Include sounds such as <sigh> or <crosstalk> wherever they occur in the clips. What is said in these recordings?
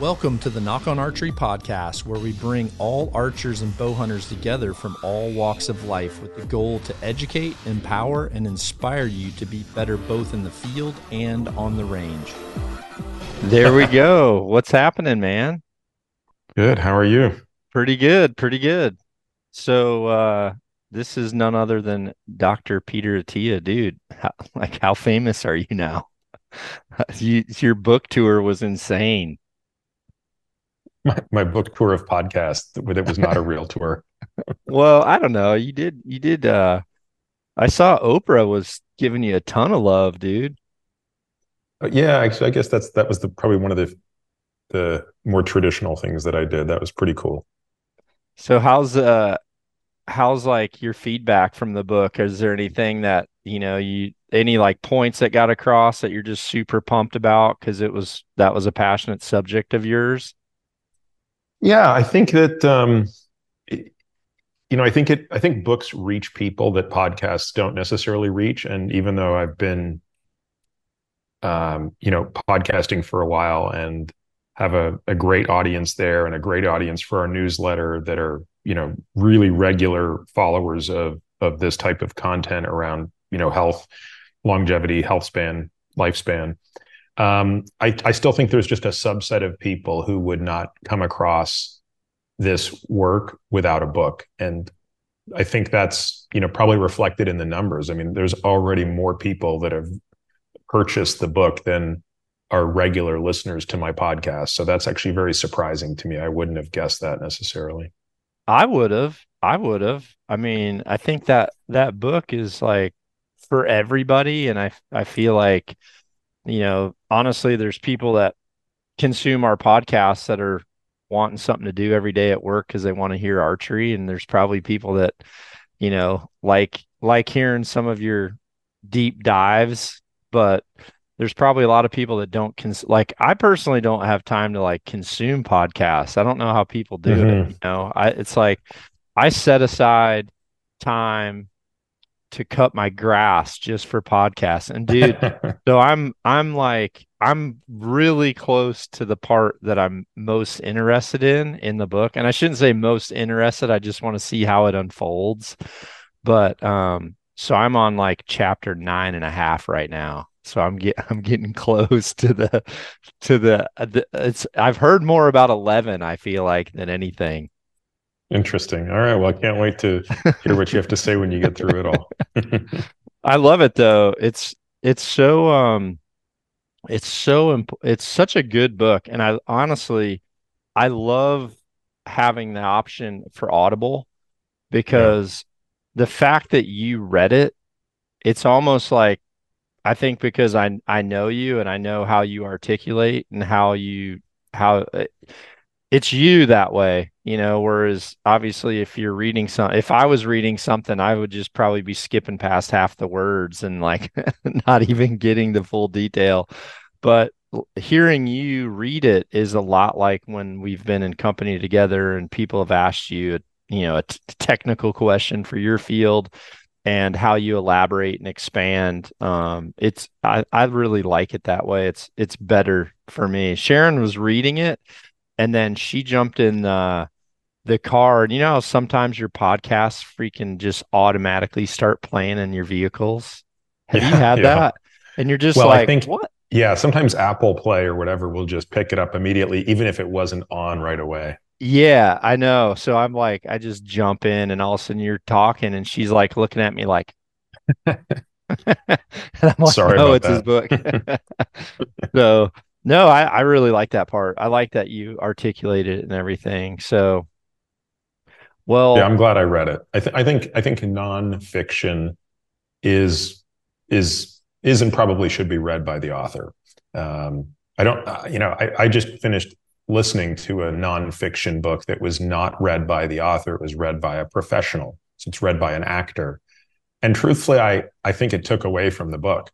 Welcome to the Nock On Archery podcast, where we bring all archers and bow hunters together from all walks of life with the goal to educate, empower, and inspire you to be better both in the field and on the range. There we go. What's happening, man? Good. How are you? Pretty good. Pretty good. So, uh, this is none other than Dr. Peter Attia, dude. How, like, how famous are you now? <laughs> you, your book tour was insane <laughs> my, my book tour of podcasts that was not a real tour. <laughs> well, I don't know. You did you did uh I saw Oprah was giving you a ton of love, dude. Uh, yeah, actually I guess that's that was the probably one of the the more traditional things that I did. That was pretty cool. So how's uh how's like your feedback from the book? Is there anything that, you know, you any like points that got across that you're just super pumped about because it was that was a passionate subject of yours? Yeah, I think that um, it, you know, I think it. I think books reach people that podcasts don't necessarily reach. And even though I've been, um, you know, podcasting for a while and have a, a great audience there and a great audience for our newsletter that are you know really regular followers of of this type of content around you know health, longevity, health span, lifespan um, I, I still think there's just a subset of people who would not come across this work without a book. And i think that's you know probably reflected in the numbers. I mean there's already more people that have purchased the book than are regular listeners to my podcast. So that's actually very surprising to me. I wouldn't have guessed that necessarily. I would have. I would have. I mean i think that that book is like for everybody. And i i feel like you know, honestly, there's people that consume our podcasts that are wanting something to do every day at work because they want to hear archery. And there's probably people that, you know, like like hearing some of your deep dives, but there's probably a lot of people that don't cons- like I personally don't have time to like consume podcasts. I don't know how people do mm-hmm. it. You know, I it's like I set aside time to cut my grass just for podcasts. And dude, <laughs> so I'm I'm like I'm really close to the part that I'm most interested in in the book. And I shouldn't say most interested, I just want to see how it unfolds. But um so I'm on like chapter nine and a half right now. So I'm get <laughs> I'm getting close to the to the, the it's I've heard more about 11 I feel like than anything. Interesting. All right. Well, I can't wait to hear what you have to say when you get through it all. <laughs> I love it though. It's it's so um it's so imp- it's such a good book and I honestly I love having the option for Audible because yeah. the fact that you read it it's almost like I think because I I know you and I know how you articulate and how you how it's you that way, you know. Whereas obviously, if you're reading some, if I was reading something, I would just probably be skipping past half the words and like <laughs> not even getting the full detail. But hearing you read it is a lot like when we've been in company together and people have asked you, you know, a t- technical question for your field and how you elaborate and expand. Um, it's I, I really like it that way. It's it's better for me. Sharon was reading it and then she jumped in the the car. And you know sometimes your podcasts freaking just automatically start playing in your vehicles? Have yeah, you had yeah. that? And you're just well, like I think, what? Yeah sometimes apple play or whatever will just pick it up immediately even if it wasn't on right away. Yeah i know. So i'm like i just jump in and all of a sudden you're talking and she's like looking at me like <laughs> <laughs> and i'm like sorry oh it's that. his book. <laughs> So no, I, I really like that part. I like that you articulated it and everything. So, well, yeah, I'm glad I read it. I, th- I think I think nonfiction is is is and probably should be read by the author. Um, I don't, uh, you know, I, I just finished listening to a nonfiction book that was not read by the author. It was read by a professional. So it's read by an actor. And truthfully, I I think it took away from the book.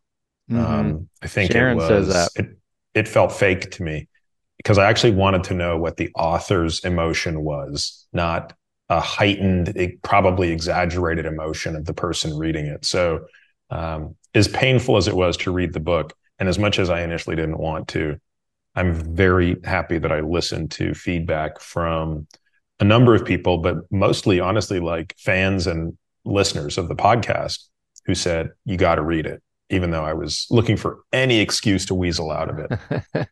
Mm-hmm. Um, I think Sharon it was, says that. It, it felt fake to me because I actually wanted to know what the author's emotion was, not a heightened, probably exaggerated emotion of the person reading it. So, um, as painful as it was to read the book, and as much as I initially didn't want to, I'm very happy that I listened to feedback from a number of people, but mostly, honestly, like fans and listeners of the podcast who said, You got to read it, even though I was looking for any excuse to weasel out of it.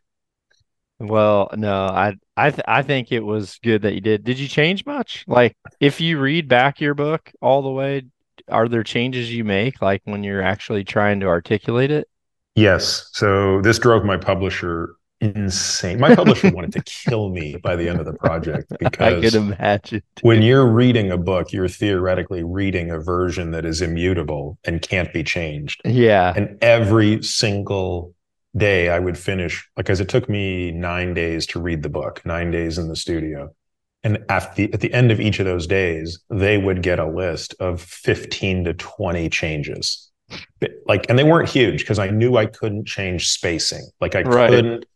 <laughs> well, no, I I th- I think it was good that you did. Did you change much? Like if you read back your book all the way, are there changes you make like when you're actually trying to articulate it? Yes. So this drove my publisher insane. My publisher wanted to kill me by the end of the project because <laughs> I could imagine. Dude. When you're reading a book, you're theoretically reading a version that is immutable and can't be changed. Yeah. And every single day I would finish like because it took me 9 days to read the book, 9 days in the studio. And at the, at the end of each of those days, they would get a list of 15 to 20 changes. Like, and they weren't huge because I knew I couldn't change spacing. Like I right. couldn't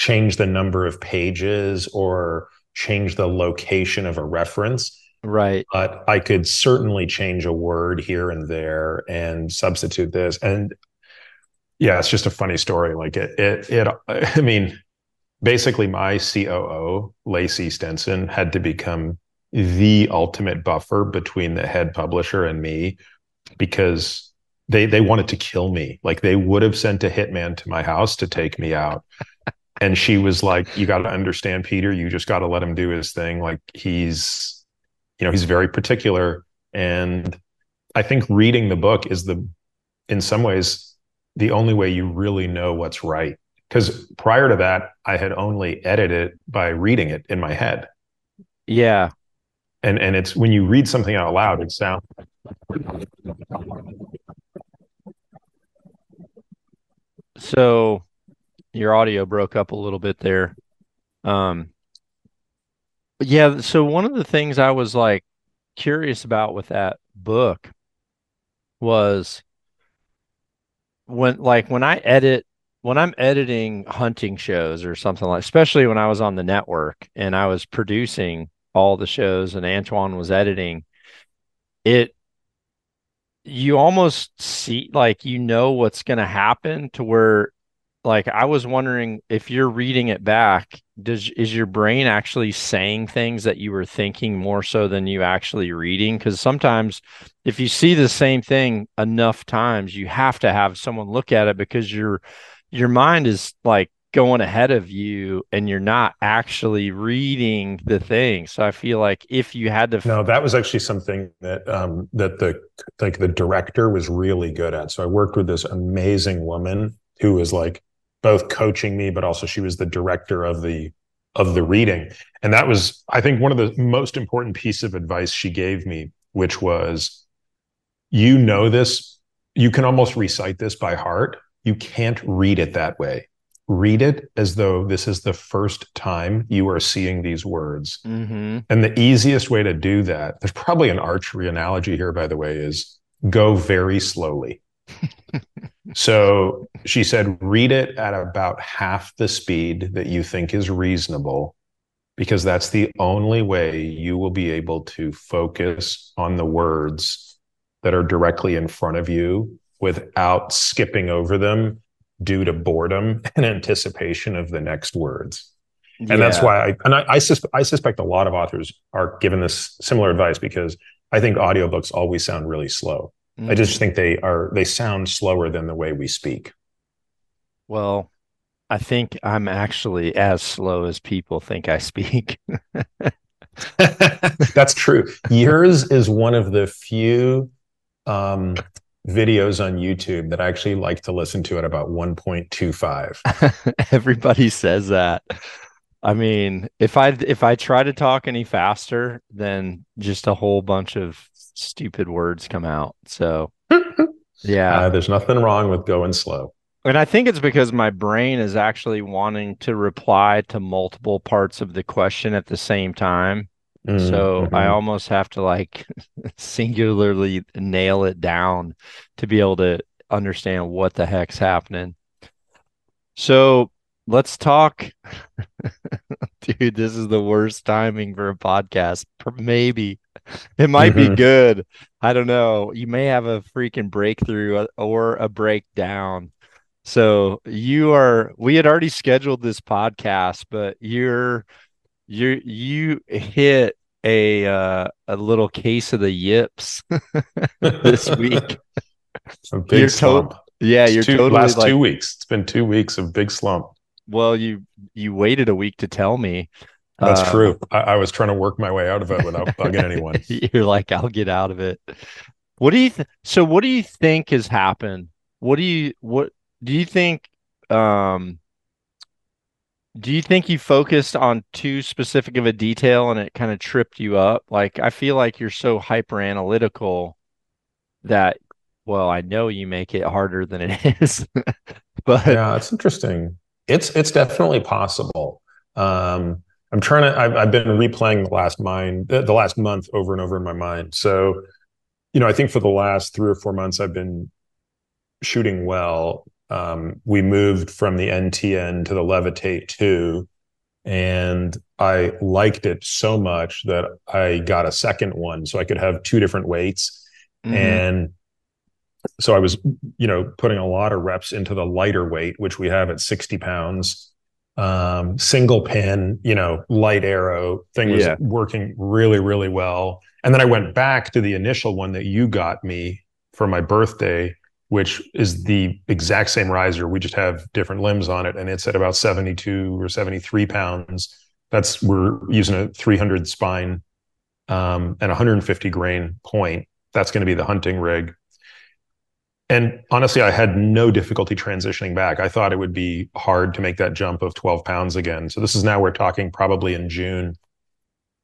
change the number of pages or change the location of a reference. Right. But I could certainly change a word here and there and substitute this. And yeah, it's just a funny story. Like it, it, it <laughs> I mean, basically my COO, Lacey Stenson, had to become the ultimate buffer between the head publisher and me because they they wanted to kill me. Like they would have sent a hitman to my house to take me out <laughs> and she was like you got to understand peter you just got to let him do his thing. Like he's you know he's very particular. And i think reading the book is the in some ways the only way you really know what's right. Because prior to that i had only edited by reading it in my head. Yeah. And and it's when you read something out loud it sounds so your audio broke up a little bit there. Um, yeah. So one of the things I was like curious about with that book was when, like, when I edit, when I'm editing hunting shows or something like, especially when I was on the network and I was producing all the shows and Antoine was editing, it you almost see like you know what's going to happen to where like I was wondering if you're reading it back, does is your brain actually saying things that you were thinking more so than you actually reading? Because sometimes if you see the same thing enough times, you have to have someone look at it because your your mind is like going ahead of you and you're not actually reading the thing. So I feel like if you had to No, that was actually something that um that the like the director was really good at. So I worked with this amazing woman who was like both coaching me, but also she was the director of the of the reading. And that was, I think, one of the most important piece of advice she gave me, which was, you know this, you can almost recite this by heart. You can't read it that way. Read it as though this is the first time you are seeing these words. Mm-hmm. And the easiest way to do that, there's probably an archery analogy here, by the way, is go very slowly <laughs> so she said, read it at about half the speed that you think is reasonable, because that's the only way you will be able to focus on the words that are directly in front of you without skipping over them due to boredom <laughs> and anticipation of the next words. Yeah. And that's why I and I, I, sus- I suspect a lot of authors are given this similar advice because I think audiobooks always sound really slow. Mm. I just think they are they sound slower than the way we speak. Well, I think I'm actually as slow as people think I speak. <laughs> <laughs> That's true. Yours is one of the few um, videos on YouTube that I actually like to listen to at about 1.25. <laughs> Everybody says that. I mean, if I if I try to talk any faster, then just a whole bunch of stupid words come out. So, <laughs> yeah, uh, there's nothing wrong with going slow. And I think it's because my brain is actually wanting to reply to multiple parts of the question at the same time. Mm-hmm. So I almost have to like <laughs> singularly nail it down to be able to understand what the heck's happening. So let's talk. <laughs> Dude, this is the worst timing for a podcast. Maybe it might mm-hmm. be good. I don't know. You may have a freaking breakthrough uh, or a breakdown. So you are we had already scheduled this podcast, but you're you you hit a uh, a little case of the yips <laughs> this week. a big You're slump. Yeah, you're two, totally last like, two weeks. It's been two weeks of big slump. well, you you waited a week to tell me. That's Uh, true. I, I was trying to work my way out of it without bugging anyone. <laughs> You're like, I'll get out of it. What do you th- so what do you think has happened? What do you what do you think um do you think you focused on too specific of a detail and it kind of tripped you up? Like I feel like you're so hyper analytical that well, I know you make it harder than it <laughs> is. but yeah, it's interesting. It's it's definitely possible. Um, I'm trying to. I've, I've been replaying the last mind, the, last month over and over in my mind. So, you know, I think for the last three or four months, I've been shooting well. Um, we moved from the NTN to the Levitate two, and I liked it so much that I got a second one, so I could have two different weights. Mhm. And so I was, you know, putting a lot of reps into the lighter weight, which we have at 60 pounds. Um, single pin, you know, light arrow thing was Yeah. working really, really well. And then I went back to the initial one that you got me for my birthday, which is the exact same riser. We just have different limbs on it. And it's at about 72 or 73 pounds. That's we're using a 300 spine um, and 150 grain point. That's going to be the hunting rig. And honestly, I had no difficulty transitioning back. I thought it would be hard to make that jump of 12 pounds again. So this is now we're talking probably in June.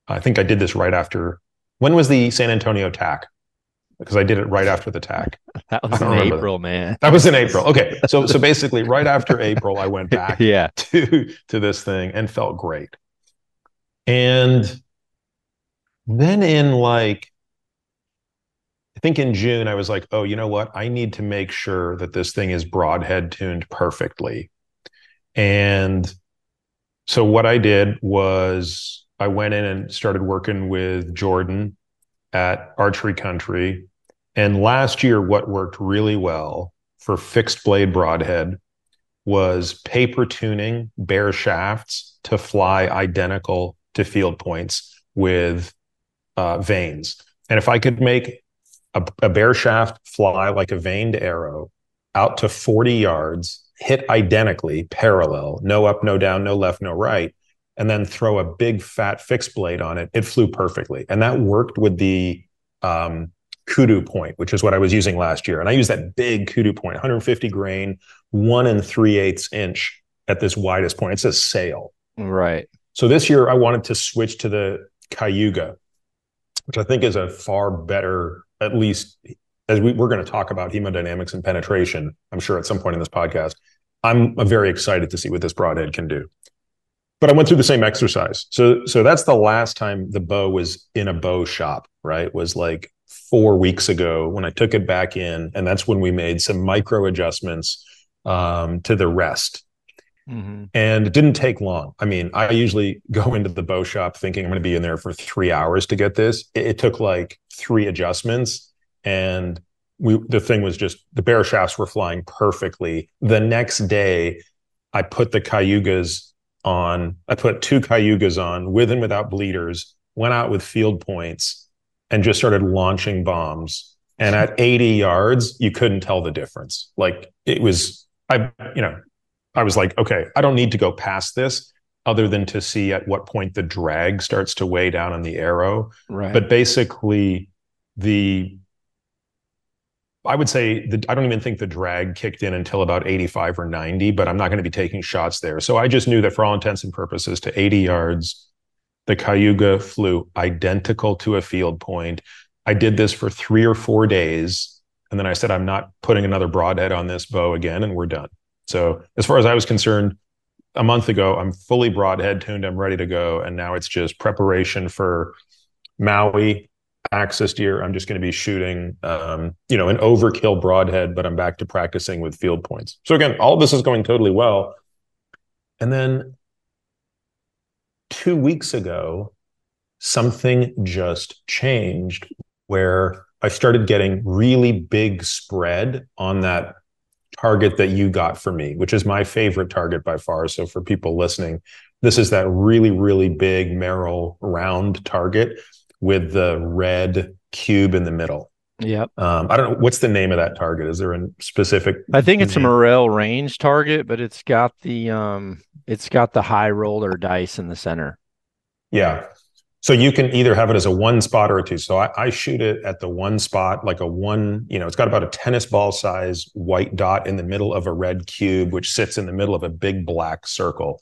I think I did this right after. When was the San Antonio attack? Because I did it right after the attack. <laughs> that was in remember that. April, man. That was in April. Okay, so so basically, right after April, I went <laughs> back Yeah. to to this thing and felt great. And then in like think in June I was like, "Oh, you know what? I need to make sure that this thing is broadhead tuned perfectly." And so what I did was I went in and started working with Jordan at Archery Country. And last year what worked really well for fixed blade broadhead was paper tuning bare shafts to fly identical to field points with uh, vanes. And if I could make a, a bare shaft fly like a vaned arrow out to 40 yards, hit identically parallel, no up, no down, no left, no right, and then throw a big fat fixed blade on it, it flew perfectly. And that worked with the um, kudu point, which is what I was using last year. And I used that big kudu point, 150 grain, one and three eighths inch at this widest point. It's a sail. Right. So this year I wanted to switch to the Cayuga, which I think is a far better, at least as we, we're going to talk about hemodynamics and penetration, I'm sure at some point in this podcast. I'm very excited to see what this broadhead can do. But I went through the same exercise. So so that's the last time the bow was in a bow shop, right? Was like four weeks ago when I took it back in. And that's when we made some micro adjustments um, to the rest hmm and it didn't take long. I mean, I usually go <laughs> into the bow shop thinking I'm going to be in there for three hours to get this. It, it took like three adjustments, and we the thing was just the bare shafts were flying perfectly. The next day, I put the Cayugas on. I put two Cayugas on with and without bleeders. Went out with field points and just started launching bombs. And at 80 yards, you couldn't tell the difference. Like it was, I you know, I was like, okay, I don't need to go past this other than to see at what point the drag starts to weigh down on the arrow. Right. But basically, the I would say that I don't even think the drag kicked in until about 85 or 90, but I'm not going to be taking shots there. So I just knew that for all intents and purposes, to 80 yards, the Cayuga flew identical to a field point. I did this for three or four days. And then I said, I'm not putting another broadhead on this bow again, and we're done. So as far as I was concerned, a month ago, I'm fully broadhead tuned. I'm ready to go. And now it's just preparation for Maui Axis deer. I'm just going to be shooting, um, you know, an overkill broadhead, but I'm back to practicing with field points. So again, all this is going totally well. And then two weeks ago, something just changed where I started getting really big spread on that target that you got for me, which is my favorite target by far. So for people listening, this is that really, really big Morrell round target with the red cube in the middle. Yep. Um, I don't know what's the name of that target. Is there a specific? I think it's name? a Morrell range target, but it's got the um, it's got the high roller dice in the center. Yeah. So you can either have it as a one spot or a two. So I, I, shoot it at the one spot, like a one, you know, it's got about a tennis ball size white dot in the middle of a red cube, which sits in the middle of a big black circle.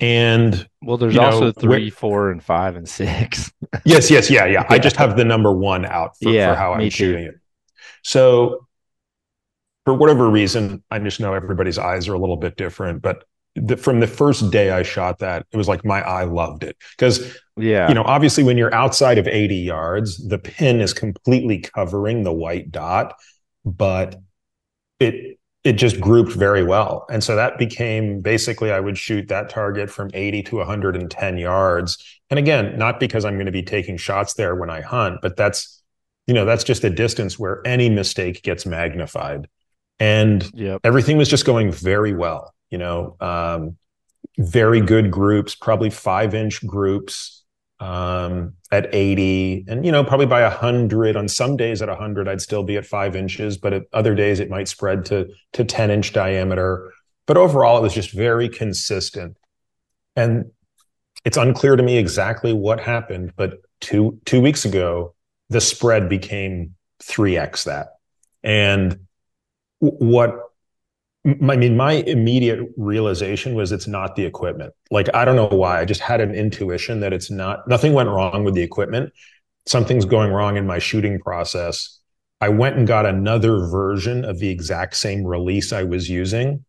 And well, there's also know, three, four, and five and six. <laughs> yes, yes, yeah, yeah, yeah. I just have the number one out for, yeah, for how I'm shooting it. So for whatever reason, I just know everybody's eyes are a little bit different, but the, from the first day I shot that, it was like my eye loved it because yeah, you know, obviously when you're outside of 80 yards, the pin is completely covering the white dot, but it it just grouped very well. And so that became basically I would shoot that target from 80 to 110 yards. And again, not because I'm going to be taking shots there when I hunt, but that's you know, that's just a distance where any mistake gets magnified. And yep. everything was just going very well, you know, um, very good groups, probably five inch groups um, at 80 and you know probably by 100 on some days at 100 i'd still be at five inches but at other days it might spread to to 10 inch diameter. But overall it was just very consistent. And it's unclear to me exactly what happened but two two weeks ago the spread became 3x that. And what I mean, my immediate realization was it's not the equipment. Like, I don't know why. I just had an intuition that it's not, nothing went wrong with the equipment. Something's going wrong in my shooting process. I went and got another version of the exact same release I was using.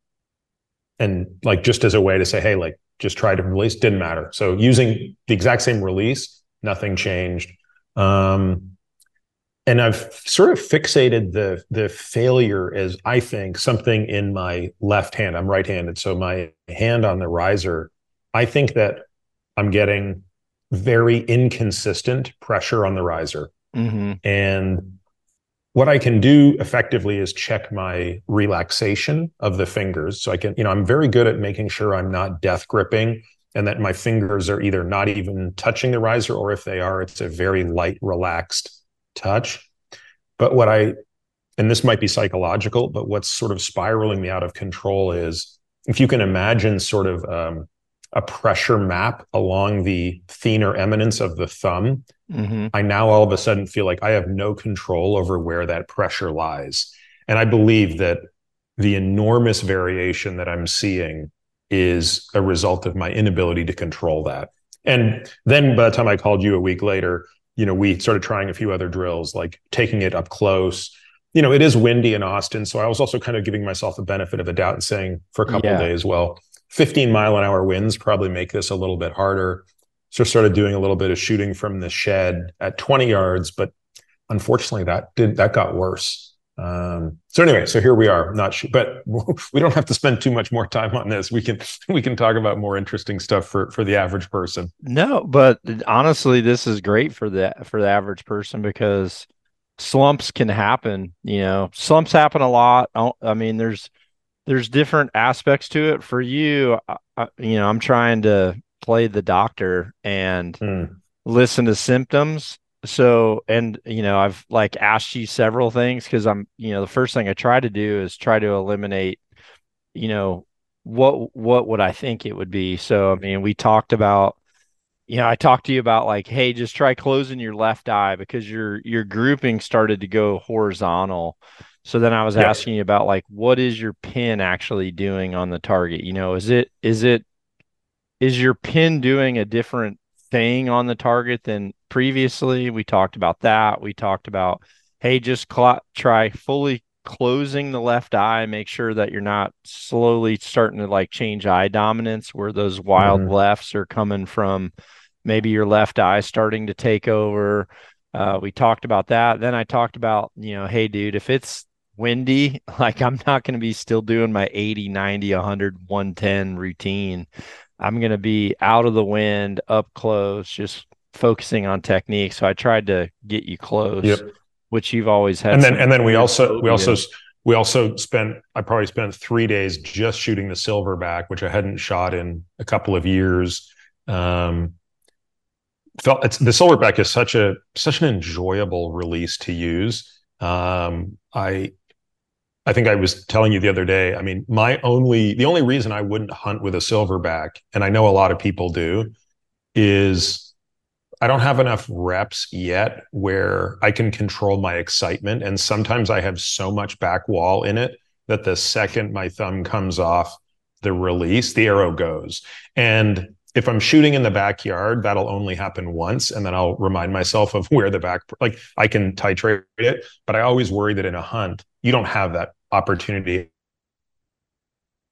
And like, just as a way to say, hey, like, just try different release, didn't matter. So using the exact same release, nothing changed. Um, and I've sort of fixated the the failure as I think something in my left hand. I'm right-handed, so my hand on the riser. I think that I'm getting very inconsistent pressure on the riser, mm-hmm. and what I can do effectively is check my relaxation of the fingers. So I can, you know, I'm very good at making sure I'm not death gripping and that my fingers are either not even touching the riser or if they are, it's a very light, relaxed touch. But what I, and this might be psychological, but what's sort of spiraling me out of control is if you can imagine sort of um, a pressure map along the thenar eminence of the thumb, mm-hmm. I now all of a sudden feel like I have no control over where that pressure lies. And I believe that the enormous variation that I'm seeing is a result of my inability to control that. And then by the time I called you a week later, you know, we started trying a few other drills, like taking it up close. You know, it is windy in Austin, so I was also kind of giving myself the benefit of a doubt and saying for a couple yeah. days, well, 15 mile an hour winds probably make this a little bit harder. So started doing a little bit of shooting from the shed at 20 yards, but unfortunately that did that got worse. Um, so anyway, so here we are. Not sure, but <laughs> we don't have to spend too much more time on this. We can <laughs> we can talk about more interesting stuff for for the average person. No, but honestly, this is great for the for the average person because slumps can happen. You know, slumps happen a lot. I mean, there's there's different aspects to it. For you, I, you know, I'm trying to play the doctor and mm. listen to symptoms so and you know i've like asked you several things because i'm you know the first thing i try to do is try to eliminate you know what what would i think it would be. So i mean we talked about you know i talked to you about like hey just try closing your left eye because your your grouping started to go horizontal. So then i was yeah. asking you about like what is your pin actually doing on the target? You know is it is it is your pin doing a different thing on the target than previously. We talked about that. We talked about, hey, just cl- try fully closing the left eye, make sure that you're not slowly starting to like change eye dominance where those wild mm-hmm. lefts are coming from maybe your left eye starting to take over. Uh, we talked about that. Then I talked about, you know, hey, dude, if it's windy, <laughs> like I'm not going to be still doing my 80, 90, 100, 110 routine. I'm going to be out of the wind, up close, just focusing on technique. So I tried to get you close, yep. which you've always had. And then, and then we also, we also, we also spent I probably spent three days just shooting the silverback, which I hadn't shot in a couple of years. Um, felt it's the silverback is such a such an enjoyable release to use. Um, I I think I was telling you the other day. I mean, my only the only reason I wouldn't hunt with a silverback, and I know a lot of people do, is I don't have enough reps yet where I can control my excitement. And sometimes I have so much back wall in it that the second my thumb comes off the release, the arrow goes. And if I'm shooting in the backyard, that'll only happen once. And then I'll remind myself of <laughs> where the back, like I can titrate it. But I always worry that in a hunt, you don't have that opportunity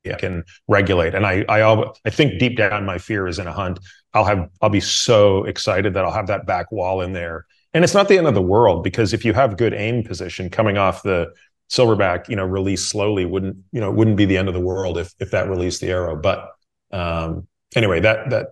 I can regulate. And I, I, I think deep down, my fear is in a hunt. I'll have, I'll be so excited that I'll have that back wall in there. And it's not the end of the world because if you have good aim position coming off the silverback, you know, release slowly wouldn't, you know, wouldn't be the end of the world if if that released the arrow. But um, anyway, that that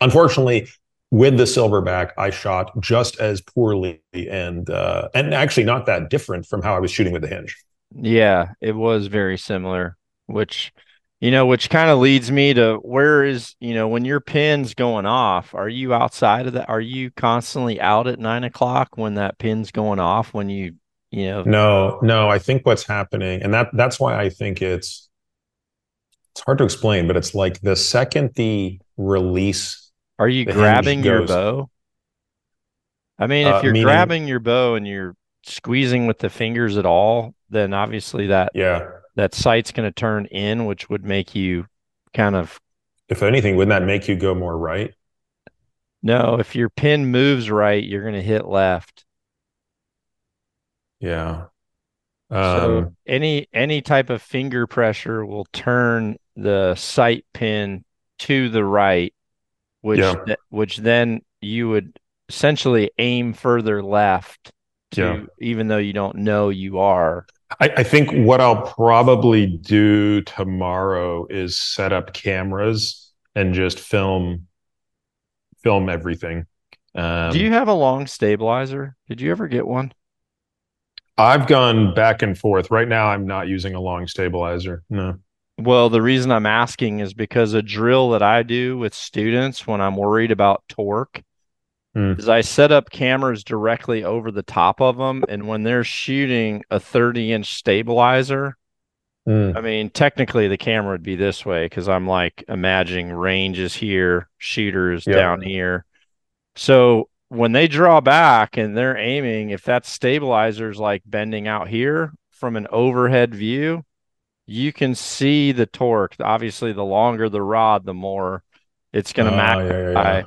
unfortunately with the silverback, I shot just as poorly and uh, and actually not that different from how I was shooting with the hinge. Yeah, it was very similar which you know, which kind of leads me to where is, you know, when your pin's going off, are you outside of that? Are you constantly out at nine o'clock when that pin's going off? When you, you know, no, no, I think what's happening, and that that's why I think it's it's hard to explain, but it's like the second the release, are you grabbing your bow? I mean, if uh, you're meaning, grabbing your bow and you're squeezing with the fingers at all, then obviously that yeah that sight's going to turn in, which would make you kind of. If anything, wouldn't that make you go more right? No, if your pin moves right, you're going to hit left. Yeah. Um, so any any type of finger pressure will turn the sight pin to the right, which yeah. th- which then you would essentially aim further left to yeah. even though you don't know you are. I, I, think what I'll probably do tomorrow is set up cameras and just film film everything. Um, do you have a long stabilizer? Did you ever get one? I've gone back and forth. Right now, I'm not using a long stabilizer. No. Well, the reason I'm asking is because a drill that I do with students when I'm worried about torque mm. is I set up cameras directly over the top of them, and when they're shooting a 30 inch stabilizer, mm. I mean, technically the camera would be this way because I'm like imagining ranges here, shooters yep. down here. So when they draw back and they're aiming, if that stabilizer is like bending out here from an overhead view, you can see the torque. Obviously, the longer the rod, the more it's going to oh, magnify. Yeah, yeah.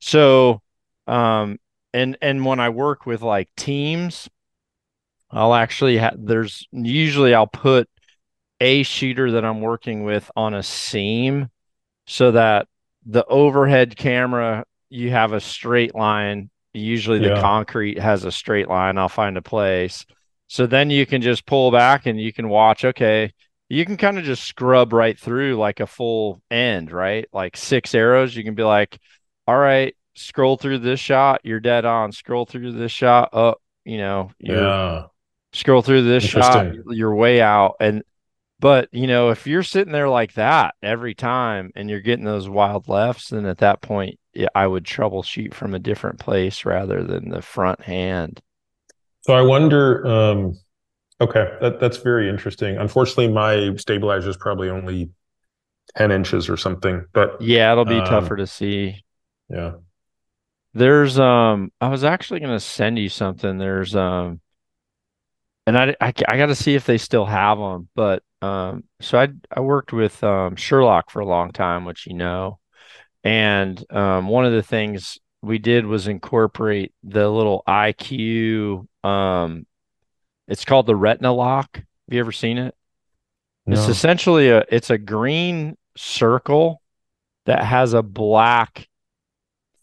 So um, and and when I work with like teams, I'll actually have there's usually I'll put a shooter that I'm working with on a seam so that the overhead camera you have a straight line. Usually the yeah. concrete has a straight line. I'll find a place. So then you can just pull back and you can watch, okay, you can kind of just scrub right through like a full end, right? Like six arrows. You can be like, all right, scroll through this shot, you're dead on. Scroll through this shot, up, you know, yeah. Scroll through this shot, you're way out. And but you know, if you're sitting there like that every time and you're getting those wild lefts, then at that point, I would troubleshoot from a different place rather than the front hand. So I wonder. um Okay, that, that's very interesting. Unfortunately, my stabilizer is probably only 10 inches or something, but yeah, it'll be um, tougher to see. Yeah. There's um I was actually going to send you something. There's um and I I, I got to see if they still have them, but um so I I worked with um Sure-Loc for a long time, which you know. And um one of the things we did was incorporate the little IQ um it's called the retina lock. Have you ever seen it? No. It's essentially a it's a green circle that has a black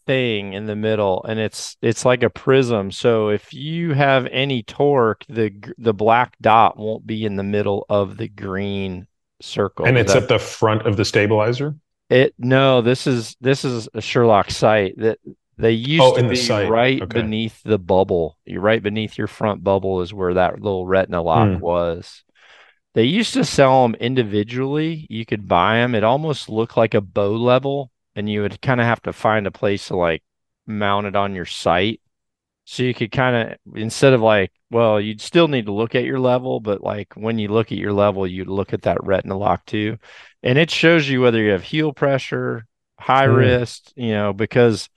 thing in the middle and it's it's like a prism so if you have any torque the the black dot won't be in the middle of the green circle and it's that, at the front of the stabilizer it no this is this is a Sure-Loc sight that they used oh, to be right okay. beneath the bubble you right beneath your front bubble is where that little retina lock mm. was They used to sell them individually. You could buy them. It almost looked like a bow level, and you would kind of have to find a place to like mount it on your sight. So you could kind of instead of like, well, you'd still need to look at your level, but like when you look at your level, you look at that retina lock too. And it shows you whether you have heel pressure, high mm. wrist, you know, because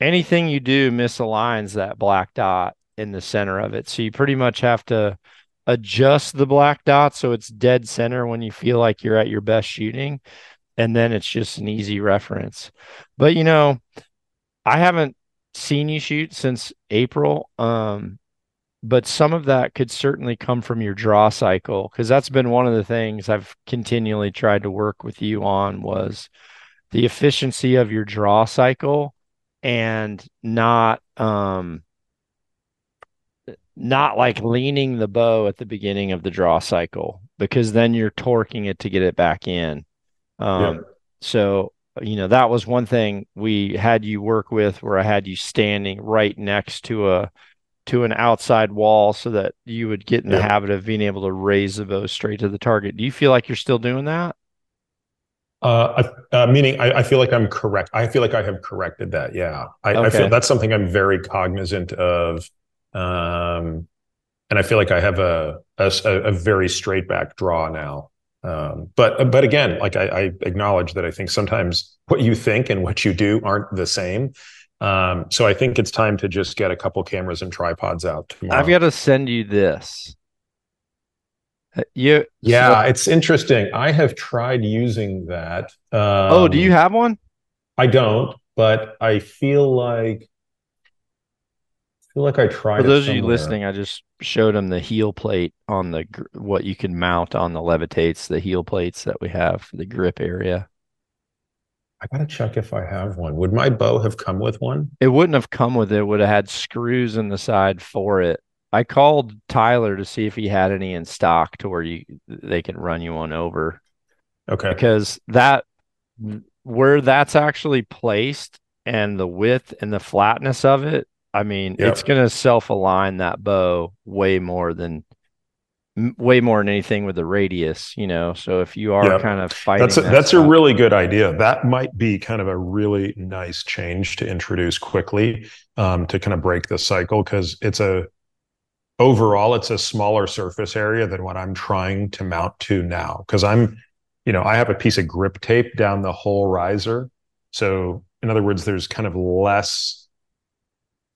anything you do misaligns that black dot in the center of it. So you pretty much have to adjust the black dot so it's dead center when you feel like you're at your best shooting. And then it's just an easy reference. But you know, I haven't seen you shoot since April. Um, but some of that could certainly come from your draw cycle because that's been one of the things I've continually tried to work with you on was the efficiency of your draw cycle and not um not like leaning the bow at the beginning of the draw cycle because then you're torquing it to get it back in. Um yeah. so you know that was one thing we had you work with where I had you standing right next to a to an outside wall so that you would get in the habit of being able to raise the bow straight to the target. Do you feel like you're still doing that? Uh, uh, meaning I, I, feel like I'm correct. I feel like I have corrected that. Yeah. I, okay. I feel that's something I'm very cognizant of. Um, and I feel like I have a, a, a very straight back draw now. Um, but but again, like I, I, acknowledge that I think sometimes what you think and what you do aren't the same. Um, so I think it's time to just get a couple cameras and tripods out. Tomorrow. I've got to send you this. Uh, you yeah, so, it's interesting. I have tried using that. Um, oh, do you have one? I don't, but I feel like feel like I tried. For those of you listening, I just showed them the heel plate on the what you can mount on the levitates, the heel plates that we have for the grip area. I gotta check if I have one. Would my bow have come with one? It wouldn't have come with it. it would have had screws in the side for it. I called Tyler to see if he had any in stock to where you they can run you one over. Okay. Because that where that's actually placed and the width and the flatness of it, I mean, yep. it's going to self align that bow way more than way more than anything with the radius, you know. So if you are kind of fighting, that's a, that that's stuff, a really good idea. That might be kind of a really nice change to introduce quickly um, to kind of break the cycle because it's a overall it's a smaller surface area than what I'm trying to mount to now because I'm, you know, I have a piece of grip tape down the whole riser. So in other words, there's kind of less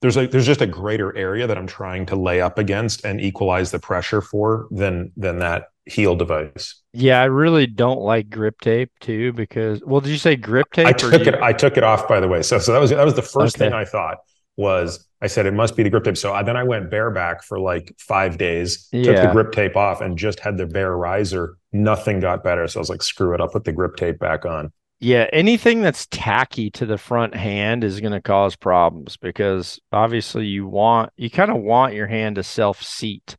there's a there's just a greater area that I'm trying to lay up against and equalize the pressure for than than that heel device. Yeah, I really don't like grip tape too because well, did you say grip tape? I took it. I took it off by the way. So so that was that was the first okay. thing I thought was I said it must be the grip tape. So I, then I went bareback for like five days, yeah. took the grip tape off, and just had the bare riser. Nothing got better. So I was like, screw it, I'll put the grip tape back on. Yeah, anything that's tacky to the front hand is going to cause problems because obviously you want you kind of want your hand to self seat.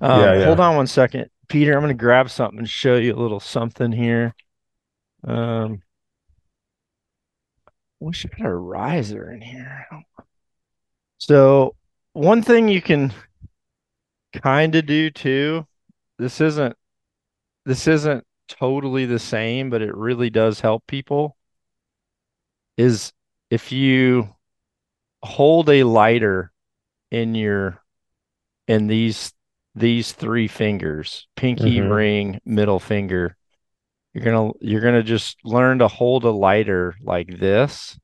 Um, yeah, yeah. Hold on one second, Peter. I'm going to grab something and show you a little something here. Um, wish I had a riser in here. So one thing you can kind of do too. This isn't. This isn't totally the same, but it really does help people is if you hold a lighter in your in these these three fingers, pinky, mm-hmm. ring, middle finger, you're going to you're going to just learn to hold a lighter like this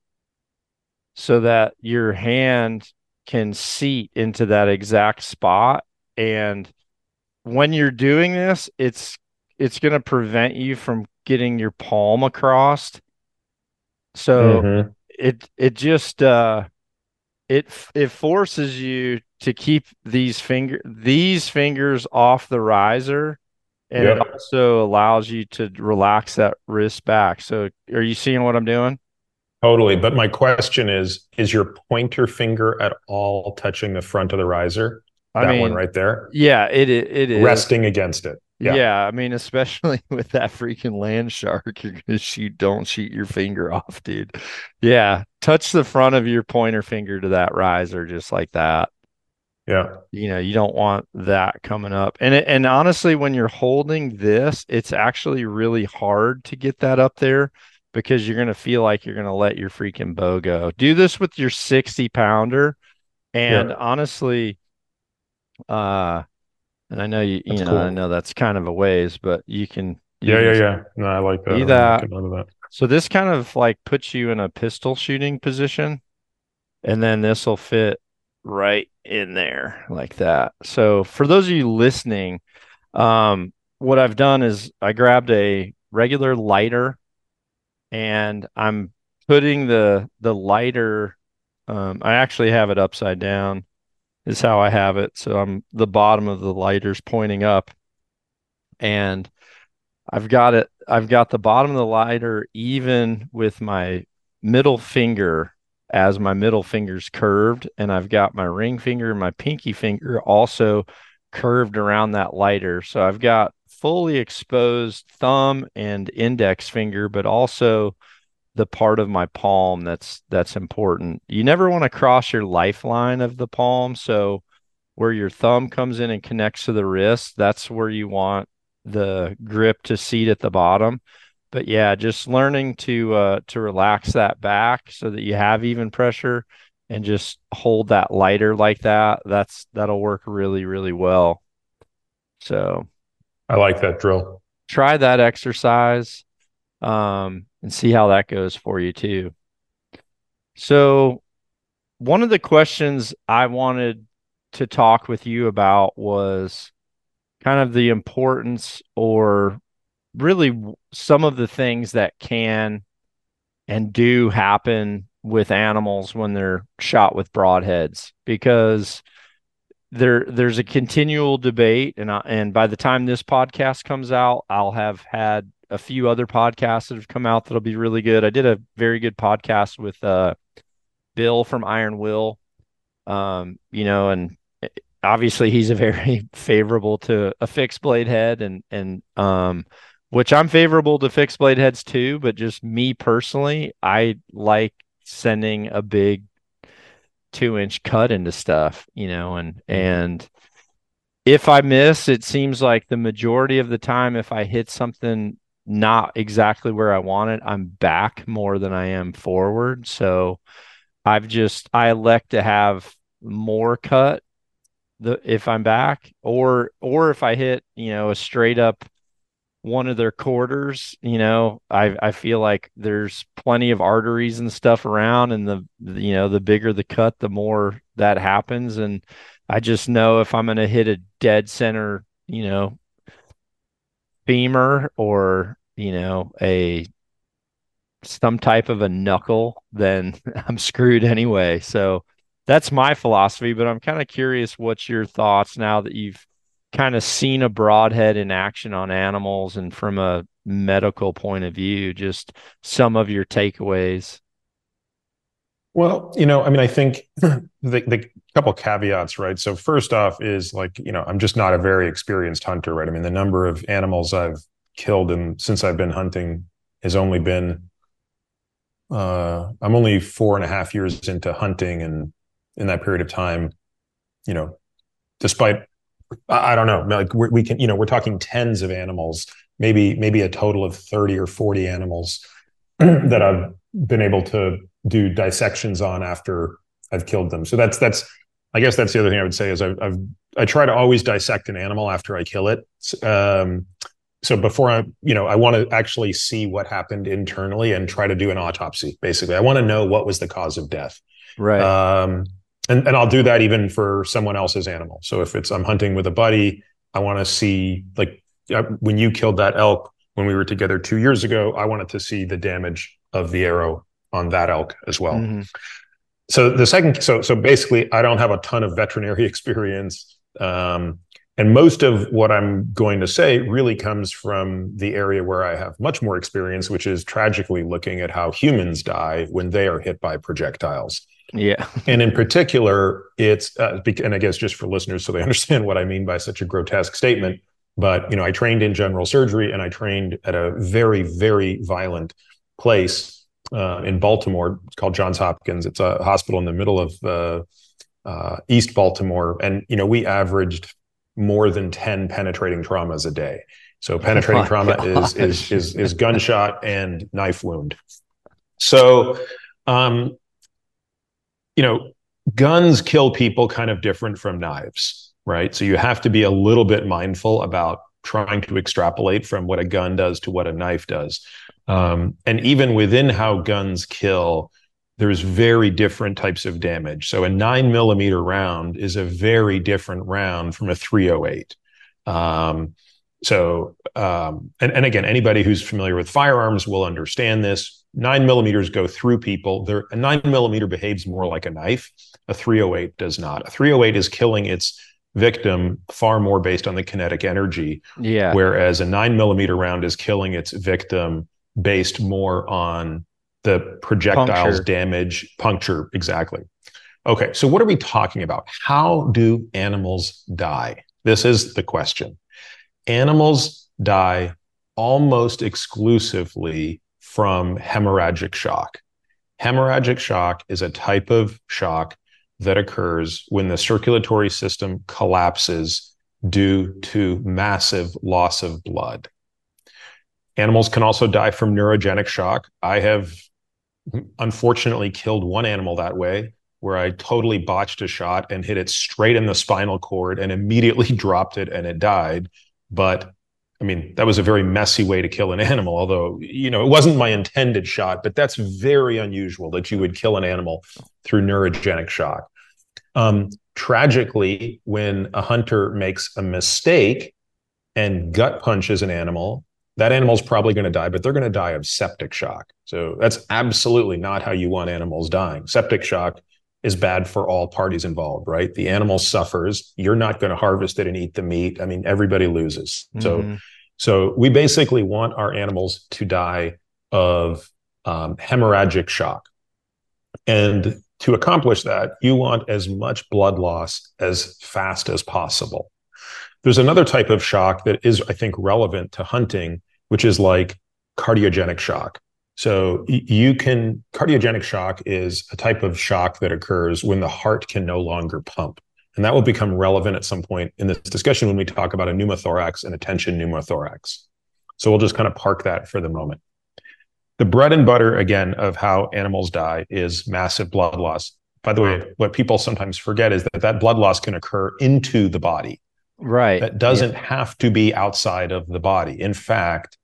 so that your hand can seat into that exact spot and when you're doing this, it's it's going to prevent you from getting your palm across. So mm-hmm. it it just uh it it forces you to keep these finger these fingers off the riser and yep. it also allows you to relax that wrist back. So are you seeing what I'm doing? Totally. But my question is is your pointer finger at all touching the front of the riser? That mean, one right there? Yeah, it it is. Resting against it. Yeah. yeah, I mean, especially <laughs> with that freaking land shark, you're gonna shoot. Don't shoot your finger <laughs> off, dude. Yeah, touch the front of your pointer finger to that riser, just like that. Yeah. You know, you don't want that coming up. And it, and honestly, when you're holding this, it's actually really hard to get that up there because you're going to feel like you're going to let your freaking bow go. Do this with your 60 pounder. And yeah. honestly, uh, and I know you, that's you know, cool. I know that's kind of a ways, but you can. You yeah, can yeah, yeah. No, I like that. that. that. So this kind of like puts you in a pistol shooting position, and then this will fit right in there like that. So for those of you listening, um, what I've done is I grabbed a regular lighter and I'm putting the the lighter um, I actually have it upside down is how I have it. So I'm the bottom of the lighter's pointing up and I've got it I've got the bottom of the lighter even with my middle finger as my middle finger's curved and I've got my ring finger and my pinky finger also curved around that lighter. So I've got fully exposed thumb and index finger, but also the part of my palm that's that's important. You never want to cross your lifeline of the palm. So where your thumb comes in and connects to the wrist, that's where you want the grip to seat at the bottom but yeah, just learning to uh, to relax that back so that you have even pressure and just hold that lighter like that. That's that'll work really really well. So, I like that drill. Try that exercise, um, and see how that goes for you too. So, one of the questions I wanted to talk with you about was kind of the importance or really some of the things that can and do happen with animals when they're shot with broadheads because there there's a continual debate and I, and by the time this podcast comes out I'll have had a few other podcasts that have come out that'll be really good. I did a very good podcast with uh Bill from Iron Will um you know and obviously he's a <laughs> very favorable to a fixed blade head and and um which I'm favorable to fixed blade heads too, but just me personally, I like sending a big two inch cut into stuff, you know, and mm-hmm. and if I miss, it seems like the majority of the time if I hit something not exactly where I want it, I'm back more than I am forward. So I've just I elect to have more cut the if I'm back or or if I hit, you know, a straight up one of their quarters you know i i feel like there's plenty of arteries and stuff around and the, you know the bigger the cut the more that happens. And i just know if i'm going to hit a dead center you know femur or you know a some type of a knuckle then <laughs> i'm screwed anyway. So that's my philosophy but i'm kind of curious what's your thoughts now that you've kind of seen a broadhead in action on animals and from a medical point of view, just some of your takeaways? Well, you know, I mean, I think <clears throat> the, the couple caveats, right? So first off is like, you know, I'm just not a very experienced hunter, right? I mean, the number of animals I've killed and since I've been hunting has only been uh I'm only four and a half years into hunting and in that period of time, you know, despite I don't know. Like we can, you know, we're talking tens of animals, maybe maybe a total of thirty or forty animals <clears throat> that I've been able to do dissections on after I've killed them. So that's that's, I guess that's the other thing I would say is I've, I've I try to always dissect an animal after I kill it. Um, so before I, you know, I want to actually see what happened internally and try to do an autopsy. Basically, I want to know what was the cause of death. Right. Um, and and I'll do that even for someone else's animal. So if it's I'm hunting with a buddy, I want to see like when you killed that elk when we were together two years ago. I wanted to see the damage of the arrow on that elk as well. Mm-hmm. So the second, so so basically, I don't have a ton of veterinary <laughs> experience. Um, and most of what I'm going to say really comes from the area where I have much more experience, which is tragically looking at how humans die when they are hit by projectiles. Yeah. and in particular, it's, uh, and I guess just for listeners so they <laughs> understand what I mean by such a grotesque statement, but, you know, I trained in general surgery and I trained at a very, very violent place uh, in Baltimore. It's called Johns Hopkins. It's a hospital in the middle of uh, uh, East Baltimore, and you know we averaged more than ten penetrating traumas a day. So <laughs> penetrating oh trauma is, is is is gunshot and knife wound. So, um, you know, guns kill people kind of different from knives, right? So you have to be a little bit mindful about trying to extrapolate from what a gun does to what a knife does. Um, and even within how guns kill, there's very different types of damage. So a nine millimeter round is a very different round from a 308. Um, so, um, and, and again, anybody who's familiar with firearms will understand this. Nine millimeters go through people. There, a nine millimeter behaves more like a knife. A 308 does not. A 308 is killing its victim far more based on the kinetic energy. Yeah. Whereas a nine millimeter round is killing its victim based more on the projectiles puncture. damage, puncture. Exactly. Okay. So what are we talking about? How do animals die? This is the question. Animals die almost exclusively from hemorrhagic shock. Hemorrhagic shock is a type of shock that occurs when the circulatory system collapses due to massive loss of blood. Animals can also die from neurogenic shock. I have unfortunately killed one animal that way where I totally botched a shot and hit it straight in the spinal cord and immediately <laughs> dropped it and it died. But I mean, that was a very messy way to kill an animal, although, you know, it wasn't my intended shot, but that's very unusual that you would kill an animal through neurogenic shock. Um, tragically, when a hunter makes a mistake and gut punches an animal, that animal's probably going to die, but they're going to die of septic shock. So that's absolutely not how you want animals dying. Septic shock is bad for all parties involved, right? The animal suffers. You're not going to harvest it and eat the meat. I mean, everybody loses. Mm-hmm. So, so we basically want our animals to die of um, hemorrhagic shock. And to accomplish that, you want as much blood loss as fast as possible. There's another type of shock that is, I think, relevant to hunting, which is like cardiogenic shock. So you can cardiogenic shock is a type of shock that occurs when the heart can no longer pump. And that will become relevant at some point in this discussion when we talk about a pneumothorax and a tension pneumothorax. So we'll just kind of park that for the moment. The bread and butter, again, of how animals die is massive blood loss. By the way, what people sometimes forget is that that blood loss can occur into the body. Right. That doesn't yeah. have to be outside of the body. In fact,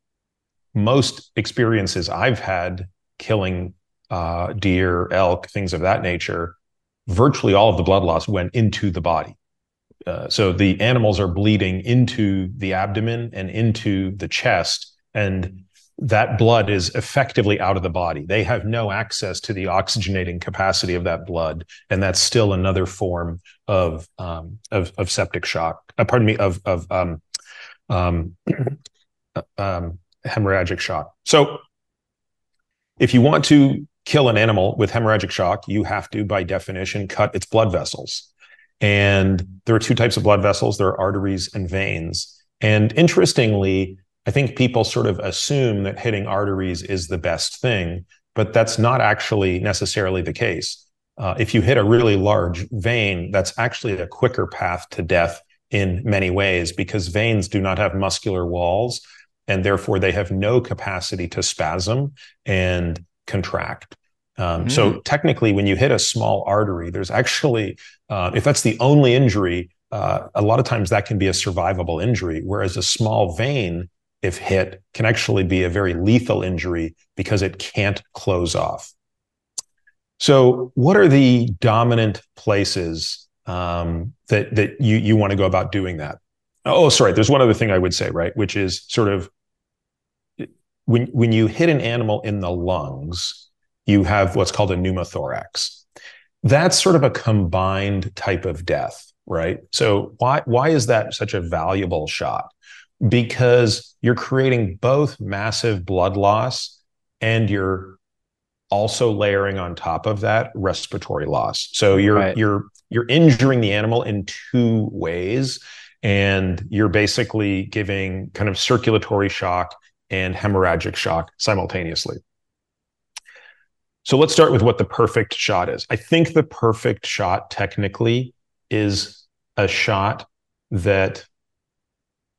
most experiences I've had killing uh, deer, elk, things of that nature, virtually all of the blood loss went into the body. Uh, so the animals are bleeding into the abdomen and into the chest, and that blood is effectively out of the body. They have no access to the oxygenating capacity of that blood, and that's still another form of um, of, of, septic shock. Uh, pardon me, of of um, um, <clears throat> um hemorrhagic shock. So if you want to kill an animal with hemorrhagic shock, you have to, by definition, cut its blood vessels. And there are two types of blood vessels there are arteries and veins. And interestingly, I think people sort of assume that hitting arteries is the best thing, but that's not actually necessarily the case. Uh, if you hit a really large vein, that's actually a quicker path to death in many ways because veins do not have muscular walls and therefore they have no capacity to spasm and contract. Um, mm. So technically, when you hit a small artery, there's actually, uh, if that's the only injury, uh, a lot of times that can be a survivable injury. Whereas a small vein, if hit, can actually be a very lethal injury because it can't close off. So, what are the dominant places um, that that you you want to go about doing that? Oh, sorry. There's one other thing I would say, right, which is sort of when when you hit an animal in the lungs, you have what's called a pneumothorax. That's sort of a combined type of death, right? So why why is that such a valuable shot? Because you're creating both massive blood loss and you're also layering on top of that respiratory loss. So you're right. you're you're injuring the animal in two ways and you're basically giving kind of circulatory shock and hemorrhagic shock simultaneously. So let's start with what the perfect shot is. I think the perfect shot technically is a shot that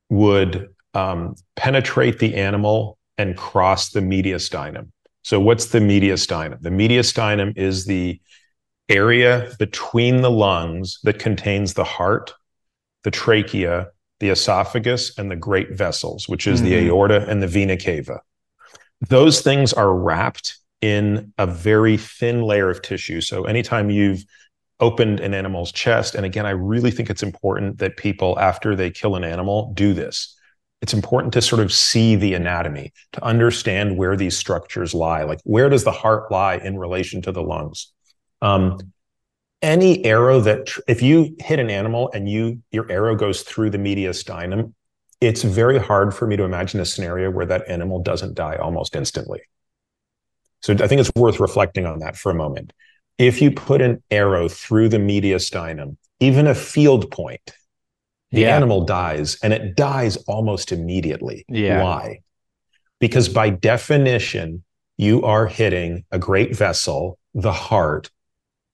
would um, penetrate the animal and cross the mediastinum. So, what's the mediastinum? The mediastinum is the area between the lungs that contains the heart, the trachea, the esophagus, and the great vessels, which is mm-hmm. the aorta and the vena cava. Those things are wrapped in a very thin layer of tissue. So, anytime you've opened an animal's chest, and again, I really think it's important that people, after they kill an animal, do this it's important to sort of see the anatomy to understand where these structures lie like where does the heart lie in relation to the lungs um, any arrow that if you hit an animal and you your arrow goes through the mediastinum it's very hard for me to imagine a scenario where that animal doesn't die almost instantly so i think it's worth reflecting on that for a moment if you put an arrow through the mediastinum even a field point the yeah. animal dies and it dies almost immediately. Yeah. Why? Because by definition, you are hitting a great vessel, the heart,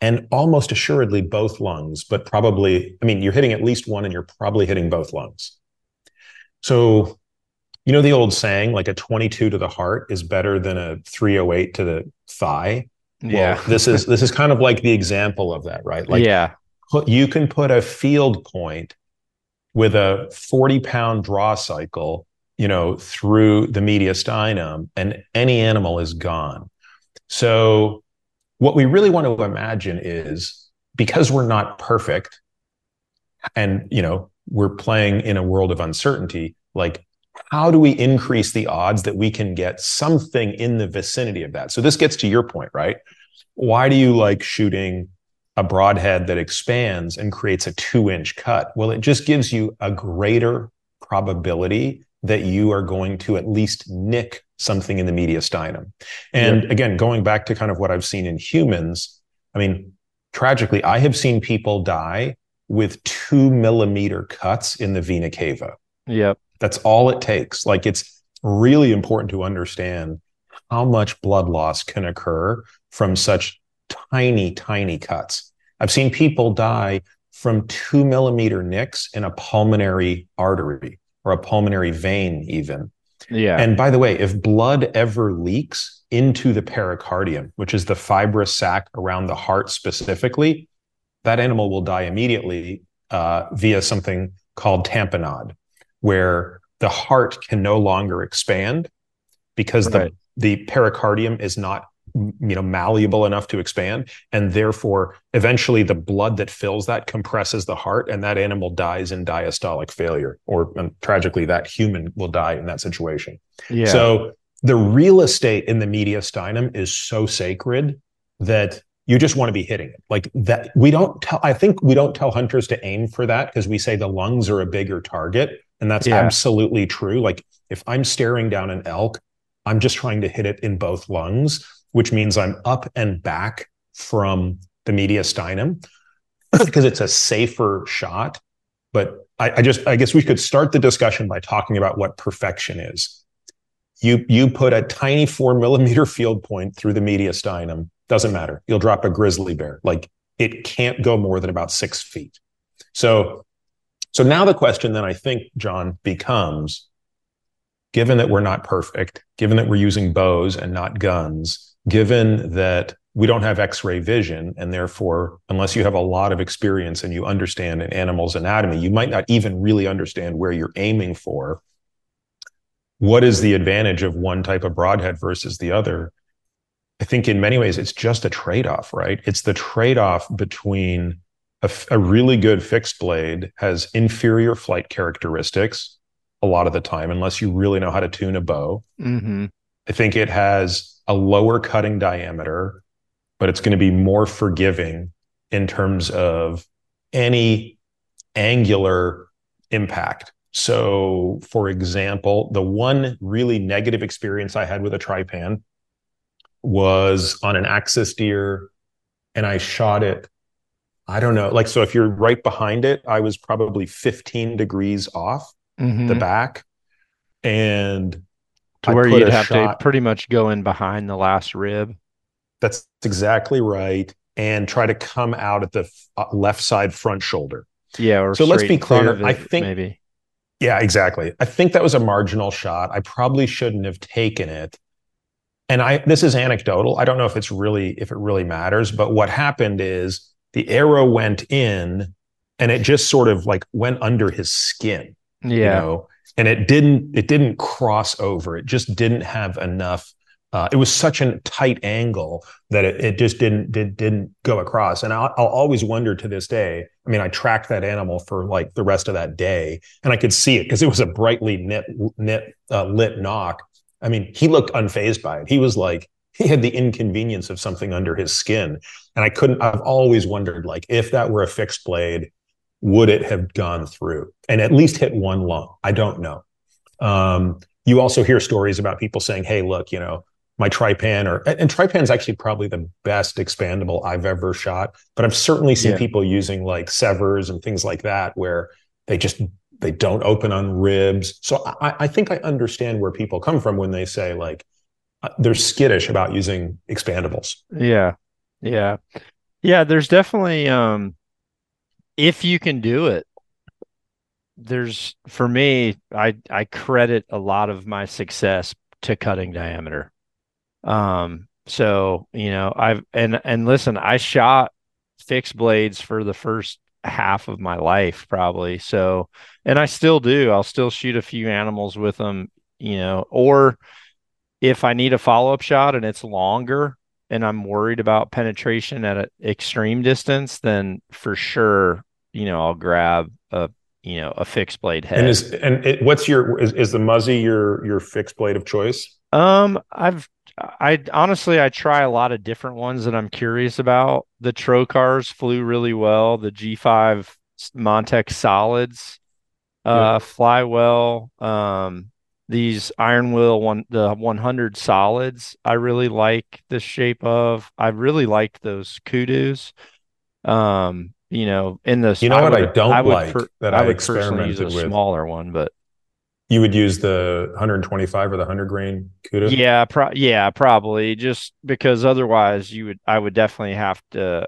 and almost assuredly both lungs, but probably, I mean, you're hitting at least one and you're probably hitting both lungs. So, you know, the old saying, like a 22 to the heart is better than a 308 to the thigh. Yeah. Well, <laughs> this is this is kind of like the example of that, right? Like yeah. Put, you can put a field point with a 40 pound draw cycle, you know, through the mediastinum, and any animal is gone. So, what we really want to imagine is because we're not perfect and, you know, we're playing in a world of uncertainty, like, how do we increase the odds that we can get something in the vicinity of that? So, this gets to your point, right? Why do you like shooting a broadhead that expands and creates a two inch cut? Well, it just gives you a greater probability that you are going to at least nick something in the mediastinum. And yeah. again, going back to kind of what I've seen in humans, I mean, tragically, I have seen people die with two millimeter cuts in the vena cava. Yep. That's all it takes. Like it's really important to understand how much blood loss can occur from such tiny, tiny cuts. I've seen people die from two millimeter nicks in a pulmonary artery or a pulmonary vein, even. Yeah. And by the way, if blood ever leaks into the pericardium, which is the fibrous sac around the heart specifically, that animal will die immediately uh, via something called tamponade, where the heart can no longer expand because right. the, the pericardium is not you know malleable enough to expand. And therefore eventually the blood that fills that compresses the heart and that animal dies in diastolic failure or um, tragically that human will die in that situation. Yeah. so the real estate in the mediastinum is so sacred that you just want to be hitting it. Like that we don't tell i think we don't tell hunters to aim for that because we say the lungs are a bigger target and that's yeah. absolutely true. Like if i'm staring down an elk i'm just trying to hit it in both lungs which means I'm up and back from the mediastinum because <clears throat> it's a safer shot. But I, I, just, I guess we could start the discussion by talking about what perfection is. You, you put a tiny four millimeter field point through the mediastinum, doesn't matter. You'll drop a grizzly bear. Like it can't go more than about six feet. So, so now the question then I think, John, becomes given that we're not perfect, given that we're using bows and not guns, given that we don't have x-ray vision and therefore unless you have a lot of experience and you understand an animal's anatomy you might not even really understand where you're aiming for. What is the advantage of one type of broadhead versus the other? I think in many ways it's just a trade-off right? It's the trade-off between a, a really good fixed blade has inferior flight characteristics a lot of the time unless you really know how to tune a bow. Mm-hmm. I think it has a lower cutting diameter, but it's going to be more forgiving in terms of any angular impact. So, for example, the one really negative experience I had with a trypan was on an axis deer, and I shot it. I don't know, like, so if you're right behind it, I was probably 15 degrees off mm-hmm. the back. And to I where you'd have shot, to pretty much go in behind the last rib. That's exactly right. And try to come out at the uh, left side front shoulder. Yeah. so let's be clear. It, I think maybe. Yeah, exactly. I think that was a marginal shot. I probably shouldn't have taken it. And I this is anecdotal. I don't know if it's really if it really matters, but what happened is the arrow went in and it just sort of like went under his skin. Yeah. You know, and it didn't it didn't cross over. It just didn't have enough uh, it was such a tight angle that it, it just didn't did, didn't go across. And I'll, I'll, always wonder to this day. I mean, I tracked that animal for like the rest of that day, and I could see it because it was a brightly knit, knit uh, lit nock. I mean, he looked unfazed by it. He was like he had the inconvenience of something under his skin, and I couldn't. I've always wondered like if that were a fixed blade, would it have gone through and at least hit one lung? I don't know. Um, you also hear stories about people saying, "Hey, look, you know." my Trypan or and Trypan's actually probably the best expandable I've ever shot. But I've certainly seen yeah. people using like Sevrs and things like that where they just they don't open on ribs. So I, I think I understand where people come from when they say like uh, they're skittish about using expandables. Yeah. Yeah. Yeah, there's definitely um if you can do it there's for me I I credit a lot of my success to cutting diameter um, so you know, I've and and listen, I shot fixed blades for the first half of my life probably. So, and I still do. I'll still shoot a few animals with them, you know, or if I need a follow up shot and it's longer and I'm worried about penetration at an extreme distance, then for sure, you know, I'll grab a you know a fixed blade head. And is and it, what's your is, is the Muzzy your your fixed blade of choice? Um, I've I honestly I try a lot of different ones that I'm curious about. The Trocars flew really well. The G5 Montec solids uh, fly well. Um, these Iron Will one the 100 solids I really like the shape of. I really liked those kudus Um, you know, in the you know I what would, I don't I like per, that I, I would personally use a with. smaller one, but you would use the 125 or the 100 grain kudu yeah pro- yeah probably just because otherwise you would i would definitely have to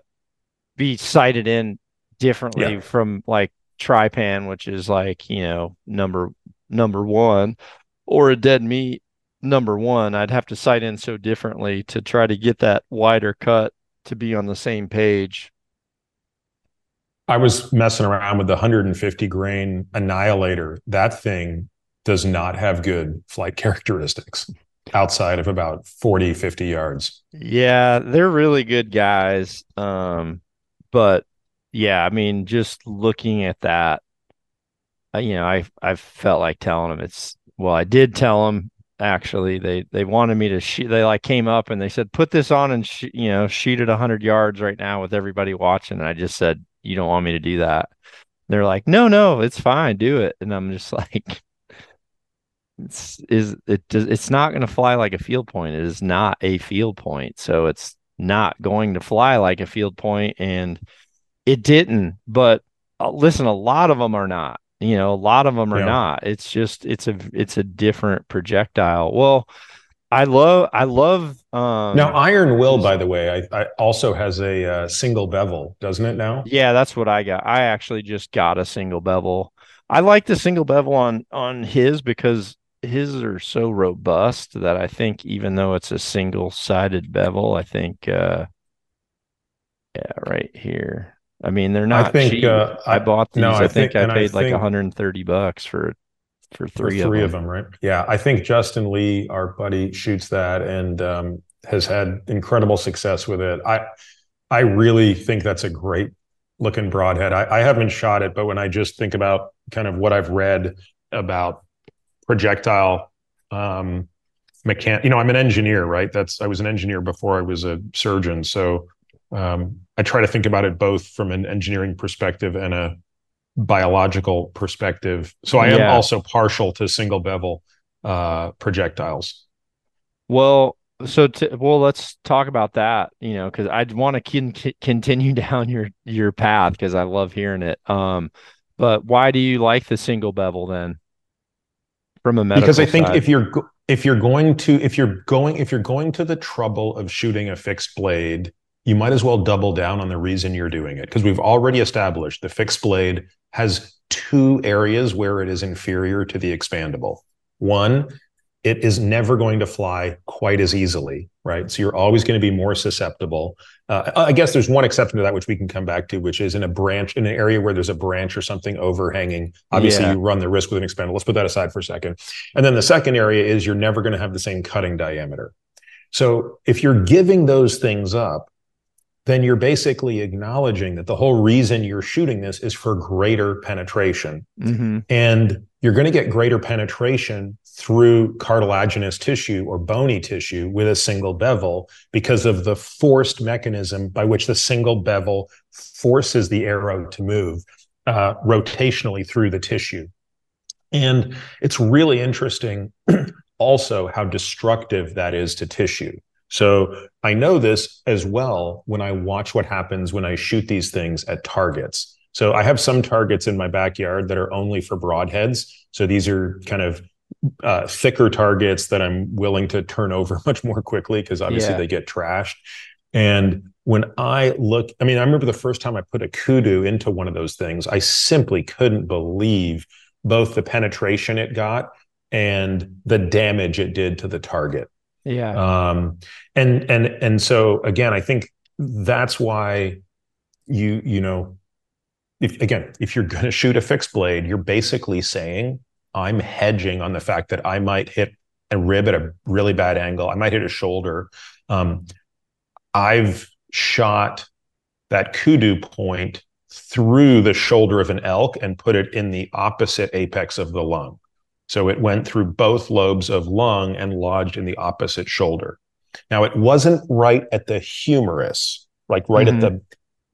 be sighted in differently yeah. from like trypan which is like you know number number one or a dead meat number one i'd have to sight in so differently to try to get that wider cut to be on the same page. I was messing around with the 150 grain annihilator. That thing does not have good flight <laughs> characteristics outside of about 40 50 yards. Yeah they're really good guys. Um but yeah i mean just looking at that uh, you know i i felt like telling them it's well i did tell them actually they they wanted me to shoot they like came up and they said put this on and sh- you know shoot at 100 yards right now with everybody watching and i just said you don't want me to do that they're like no no it's fine do it and i'm just <laughs> like it's is it does it's not going to fly like a field point. It is not a field point, so it's not going to fly like a field point, and it didn't. But uh, listen, a lot of them are not. You know, a lot of them are yeah. not. It's just it's a it's a different projectile. Well, I love I love um now Iron Will by the way I, I also has a uh, single bevel doesn't it now yeah that's what I got I actually just got a single bevel I like the single bevel on on his because his are so robust that I think even though it's a single sided bevel, I think uh yeah, right here. I mean, they're not I think, cheap. Uh, I, bought these. No, I, I think, think, I paid like 130 bucks for for three, for three of, them. of them. right? Yeah, I think Justin Lee, our buddy, shoots that and um, has had incredible success with it. I I really think that's a great looking broadhead. I, I haven't shot it, but when I just think about kind of what I've read about projectile um, mechan- you know i'm an engineer right that's i was an engineer before i was a surgeon so um, i try to think about it both from an engineering perspective and a biological perspective so i am yeah. also partial to single bevel uh, projectiles well so to, well let's talk about that you know because i want to con- continue <laughs> down your your path because i love hearing it um but why do you like the single bevel then from a medical because I think side. if you're if you're going to if you're going if you're going to the trouble of shooting a fixed blade you might as well double down on the reason you're doing it because we've already established the fixed blade has two areas where it is inferior to the expandable one it is never going to fly quite as easily, right? So you're always going to be more susceptible. Uh, I guess there's one exception to that, which we can come back to, which is in a branch, in an area where there's a branch or something overhanging. Obviously, yeah. you run the risk with an expandable. Let's put that aside for a second. And then the second area is you're never going to have the same cutting diameter. So if you're giving those things up, then you're basically acknowledging that the whole reason you're shooting this is for greater penetration. Mm-hmm. And you're going to get greater penetration through cartilaginous tissue or bony tissue with a single bevel because of the forced mechanism by which the single bevel forces the arrow to move uh, rotationally through the tissue. And it's really interesting <clears throat> also how destructive that is to tissue. So I know this as well when I watch what happens when I shoot these things at targets. So I have some targets in my backyard that are only for broadheads. So these are kind of uh, thicker targets that I'm willing to turn over <laughs> much more quickly because obviously yeah. they get trashed. And when I look, I mean, I remember the first time I put a kudu into one of those things, I simply couldn't believe both the penetration it got and the damage it did to the target. Yeah. Um, and and and so again, I think that's why you you know, if again, if you're going to shoot a fixed blade, you're basically saying I'm hedging on the fact that I might hit a rib at a really bad angle. I might hit a shoulder. Um, I've shot that kudu point through the shoulder of an elk and put it in the opposite apex of the lung. So it went through both lobes of lung and lodged in the opposite shoulder. Now it wasn't right at the humerus, like right mm-hmm. at the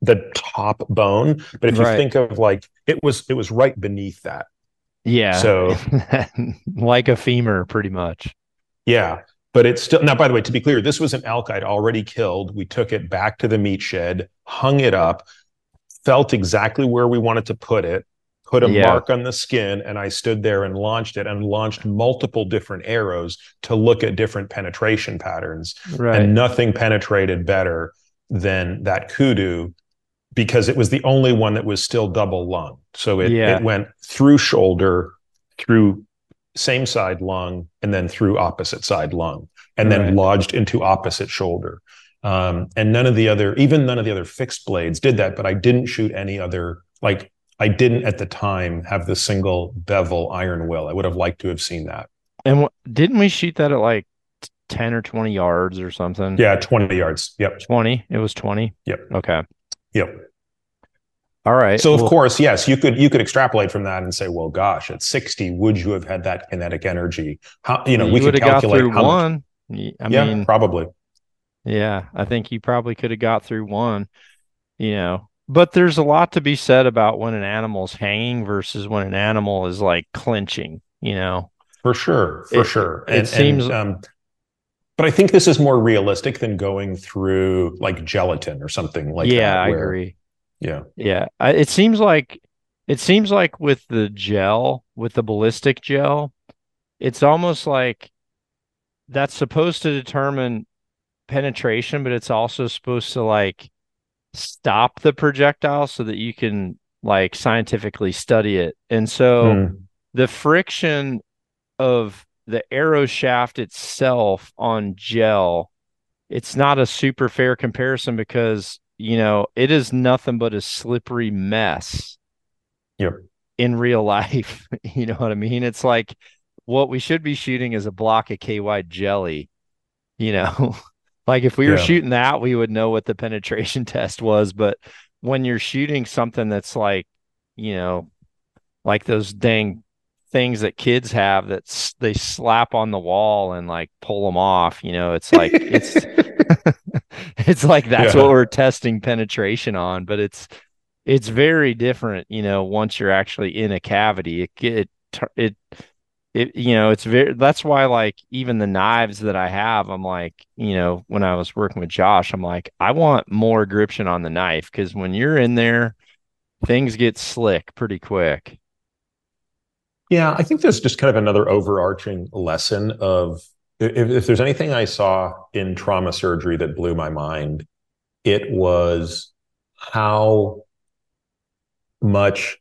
the top bone, but if right. you think of like it was it was right beneath that. Yeah. So <laughs> like a femur pretty much. Yeah. But it's still now, by the way, to be clear, this was an elk I'd already killed. We took it back to the meat shed, hung it up, felt exactly where we wanted to put it, put a yeah. mark on the skin and I stood there and launched it and launched multiple different arrows to look at different penetration patterns. Right. And nothing penetrated better than that kudu because it was the only one that was still double lung. So it, yeah. it went through shoulder, through same side lung, and then through opposite side lung, and right. then lodged into opposite shoulder. Um, and none of the other, even none of the other fixed blades did that, but I didn't shoot any other like I didn't at the time have the single bevel iron will. I would have liked to have seen that. And didn't we shoot that at like 10 or 20 yards or something? Yeah, 20 yards. Yep. 20. It was 20. Yep. Okay. Yep. All right. So of well, course, yes, you could you could extrapolate from that and say, well, gosh, at 60, would you have had that kinetic energy? How you know, you we could calculate got through one. Much, I yeah, mean probably. Yeah, I think you probably could have got through one. You know, but there's a lot to be said about when an animal's hanging versus when an animal is like clinching, you know. For sure, for it, sure. And, it seems and, um, but I think this is more realistic than going through like gelatin or something like yeah, that. Yeah, I agree. Yeah. Yeah. I, it seems like it seems like with the gel, with the ballistic gel, it's almost like that's supposed to determine penetration, but it's also supposed to like stop the projectile so that you can like scientifically study it. And so mm. the friction of the arrow shaft itself on gel, it's not a super fair comparison because, you know, it is nothing but a slippery mess. Yep. In real <laughs> life, you know what I mean? It's like what we should be shooting is a block of KY jelly, you know. <laughs> Like if we were shooting that, we would know what the penetration <laughs> test was. But when you're shooting something that's like, you know, like those dang things that kids have that they slap on the wall and like pull them off, you know, it's like it's <laughs> it's like that's yeah. what we're testing penetration on, but it's it's very different, you know, once you're actually in a cavity. It it it it you know it's very that's why like even the knives that i have i'm like you know when i was working with josh i'm like i want more gription on the knife because when you're in there things get slick pretty quick. Yeah, I think there's just kind of another overarching lesson of if, if there's anything I saw in trauma surgery that blew my mind, it was how much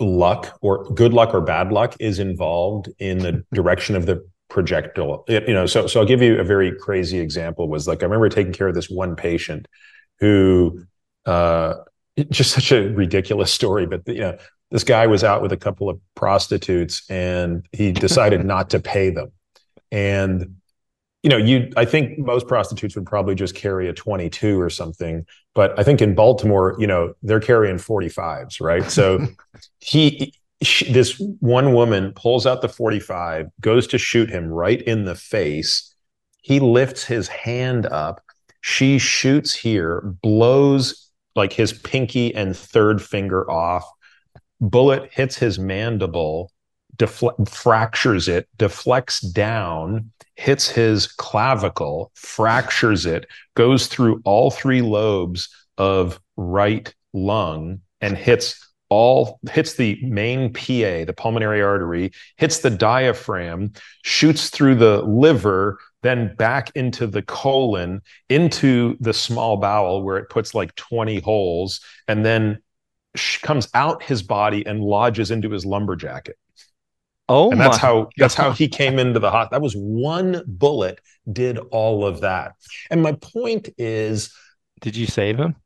luck or good luck or bad luck is involved in the direction of the projectile. You know so so i'll give you a very crazy example was like i remember taking care of this one patient who uh <laughs> just such a ridiculous story but you know this guy was out with a couple of prostitutes and he decided <laughs> not to pay them. And you know you i think most prostitutes would probably just carry a 22 or something but i think in baltimore you know they're carrying 45s right? So <laughs> he she, this one woman pulls out the 45 goes to shoot him right in the face. He lifts his hand up. She shoots here blows like his pinky and third finger off. Bullet hits his mandible defle- fractures it deflects down hits his clavicle fractures it goes through all three lobes of right lung and hits all hits the main PA, the pulmonary artery, hits the diaphragm, shoots through the liver, then back into the colon, into the small bowel where it puts like 20 holes, and then comes out his body and lodges into his lumber jacket. Oh, and that's how God. that's how he came into the hot. That was one bullet did all of that. And my point is, did you save him?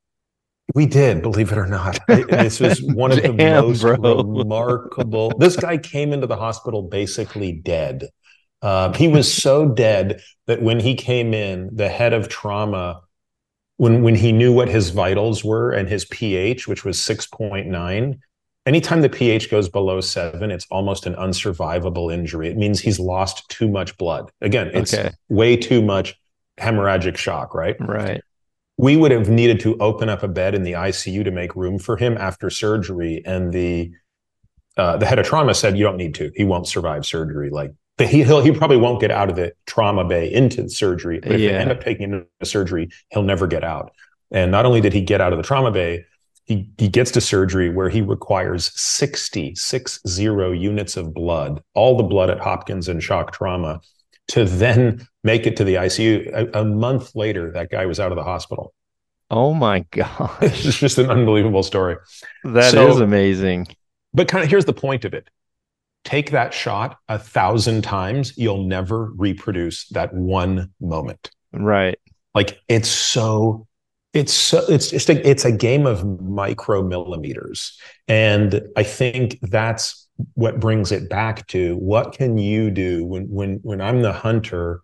We did, believe it or not. this was <laughs> one of the Damn, most bro. remarkable. This guy came into the hospital basically dead. Um, he was so dead that when he came in, the head of trauma, when when he knew what his vitals were and his pH, which was six point nine, anytime the pH goes below seven, it's almost an unsurvivable injury. It means he's lost too much blood. Again, it's okay. way too much hemorrhagic shock, right? Right we would have needed to open up a bed in the ICU to make room for him after surgery. And the uh, the head of trauma said, "You don't need to. He won't survive surgery. Like he he'll, he probably won't get out of the trauma bay into surgery. But if yeah. they end up taking him to surgery, he'll never get out. And not only did he get out of the trauma bay, he he gets to surgery where he requires 60, six zero units of blood, all the blood at Hopkins and shock trauma to then make it to the ICU. A, a month later, that guy was out of the hospital. Oh my god! <laughs> it's just an unbelievable story. That so, is amazing. But kind of here's the point of it. Take that shot a thousand times, you'll never reproduce that one moment. Right. Like it's so it's so it's just a, it's a game of micromillimeters. And i think that's what brings it back to what can you do when when when I'm the hunter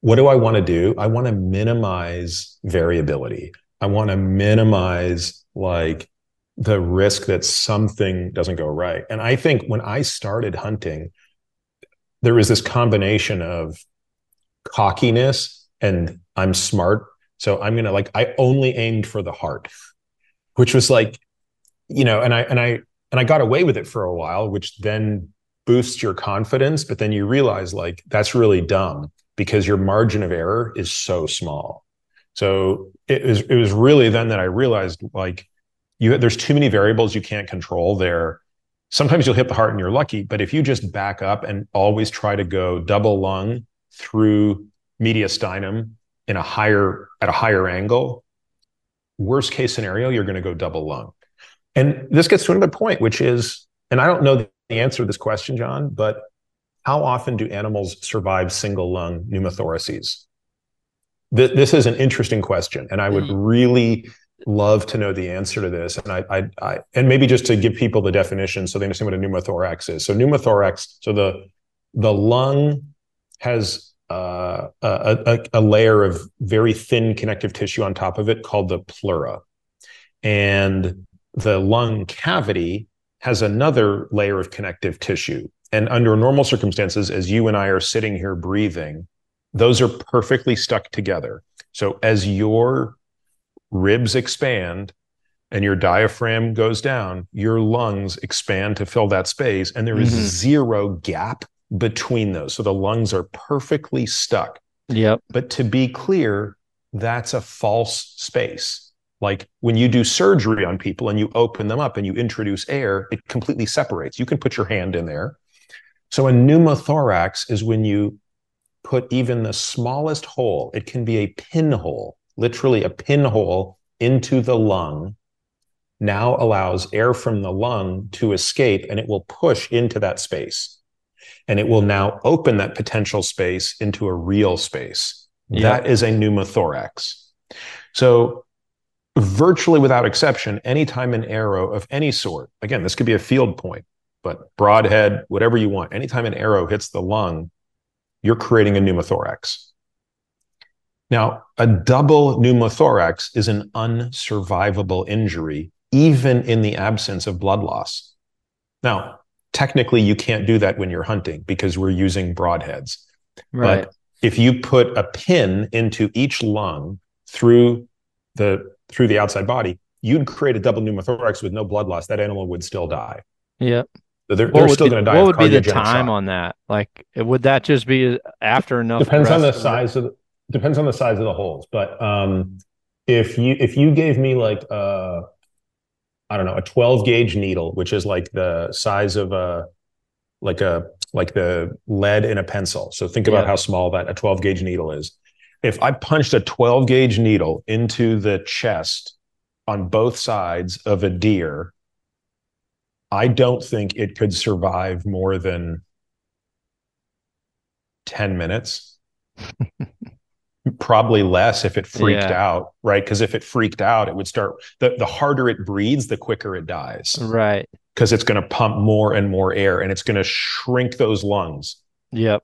what do I want to do? I want to minimize variability. I want to minimize like the risk that something doesn't go right. And I think when I started hunting there was this combination of cockiness and I'm smart so I'm going to like I only aimed for the heart which was like you know and I and I and I got away with it for a while, which then boosts your confidence. But then you realize like that's really dumb because your margin of error is so small. So it was it was really then that I realized like you there's too many variables you can't control there. Sometimes you'll hit the heart and you're lucky, but if you just back up and always try to go double lung through mediastinum in a higher at a higher angle, worst case scenario, you're going to go double lung. And this gets to another point, which is, and I don't know the answer to this question, John, but how often do animals survive single lung pneumothoraces? Th- this is an interesting question, and I would mm-hmm. really love to know the answer to this. And I, I, I, and maybe just to give people the definition so they understand what a pneumothorax is. So pneumothorax, so the the lung has uh, a, a, a layer of very thin connective tissue on top of it called the pleura, and the lung cavity has another layer of connective tissue. And under normal circumstances, as you and I are sitting here breathing, those are perfectly stuck together. So as your ribs expand and your diaphragm goes down, your lungs expand to fill that space. And there is mm-hmm. zero gap between those. So the lungs are perfectly stuck. Yep. But to be clear, that's a false space. Like when you do surgery on people and you open them up and you introduce air, it completely separates. You can put your hand in there So a pneumothorax is when you put even the smallest hole, it can be a pinhole, literally a pinhole into the lung, now allows air from the lung to escape and it will push into that space. And it will now open that potential space into a real space. That is a pneumothorax. So, virtually without exception, anytime an arrow of any sort, again, this could be a field point, but broadhead, whatever you want, anytime an arrow hits the lung, you're creating a pneumothorax. Now, a double pneumothorax is an unsurvivable injury, even in the absence of blood loss. Now, technically, you can't do that when you're hunting because we're using broadheads. Right. But if you put a pin into each lung through the through the outside body, you'd create a double pneumothorax with no blood loss. That animal would still die. Yep. So they're, they're still going to die. What would be the time shock. on that? Like, would that just be after enough? Depends on the size of the, depends on the size of the holes. But um, if you if you gave me like a I don't know a 12 gauge needle, which is like the size of a like a like the lead in a pencil. So think about yeah. how small that a 12 gauge needle is. If I punched a 12 gauge needle into the chest on both sides of a deer I don't think it could survive more than 10 minutes. <laughs> Probably less if it freaked yeah. out, right? Because if it freaked out, it would start the, the harder it breathes, the quicker it dies. Right. Because it's going to pump more and more air and it's going to shrink those lungs. Yep.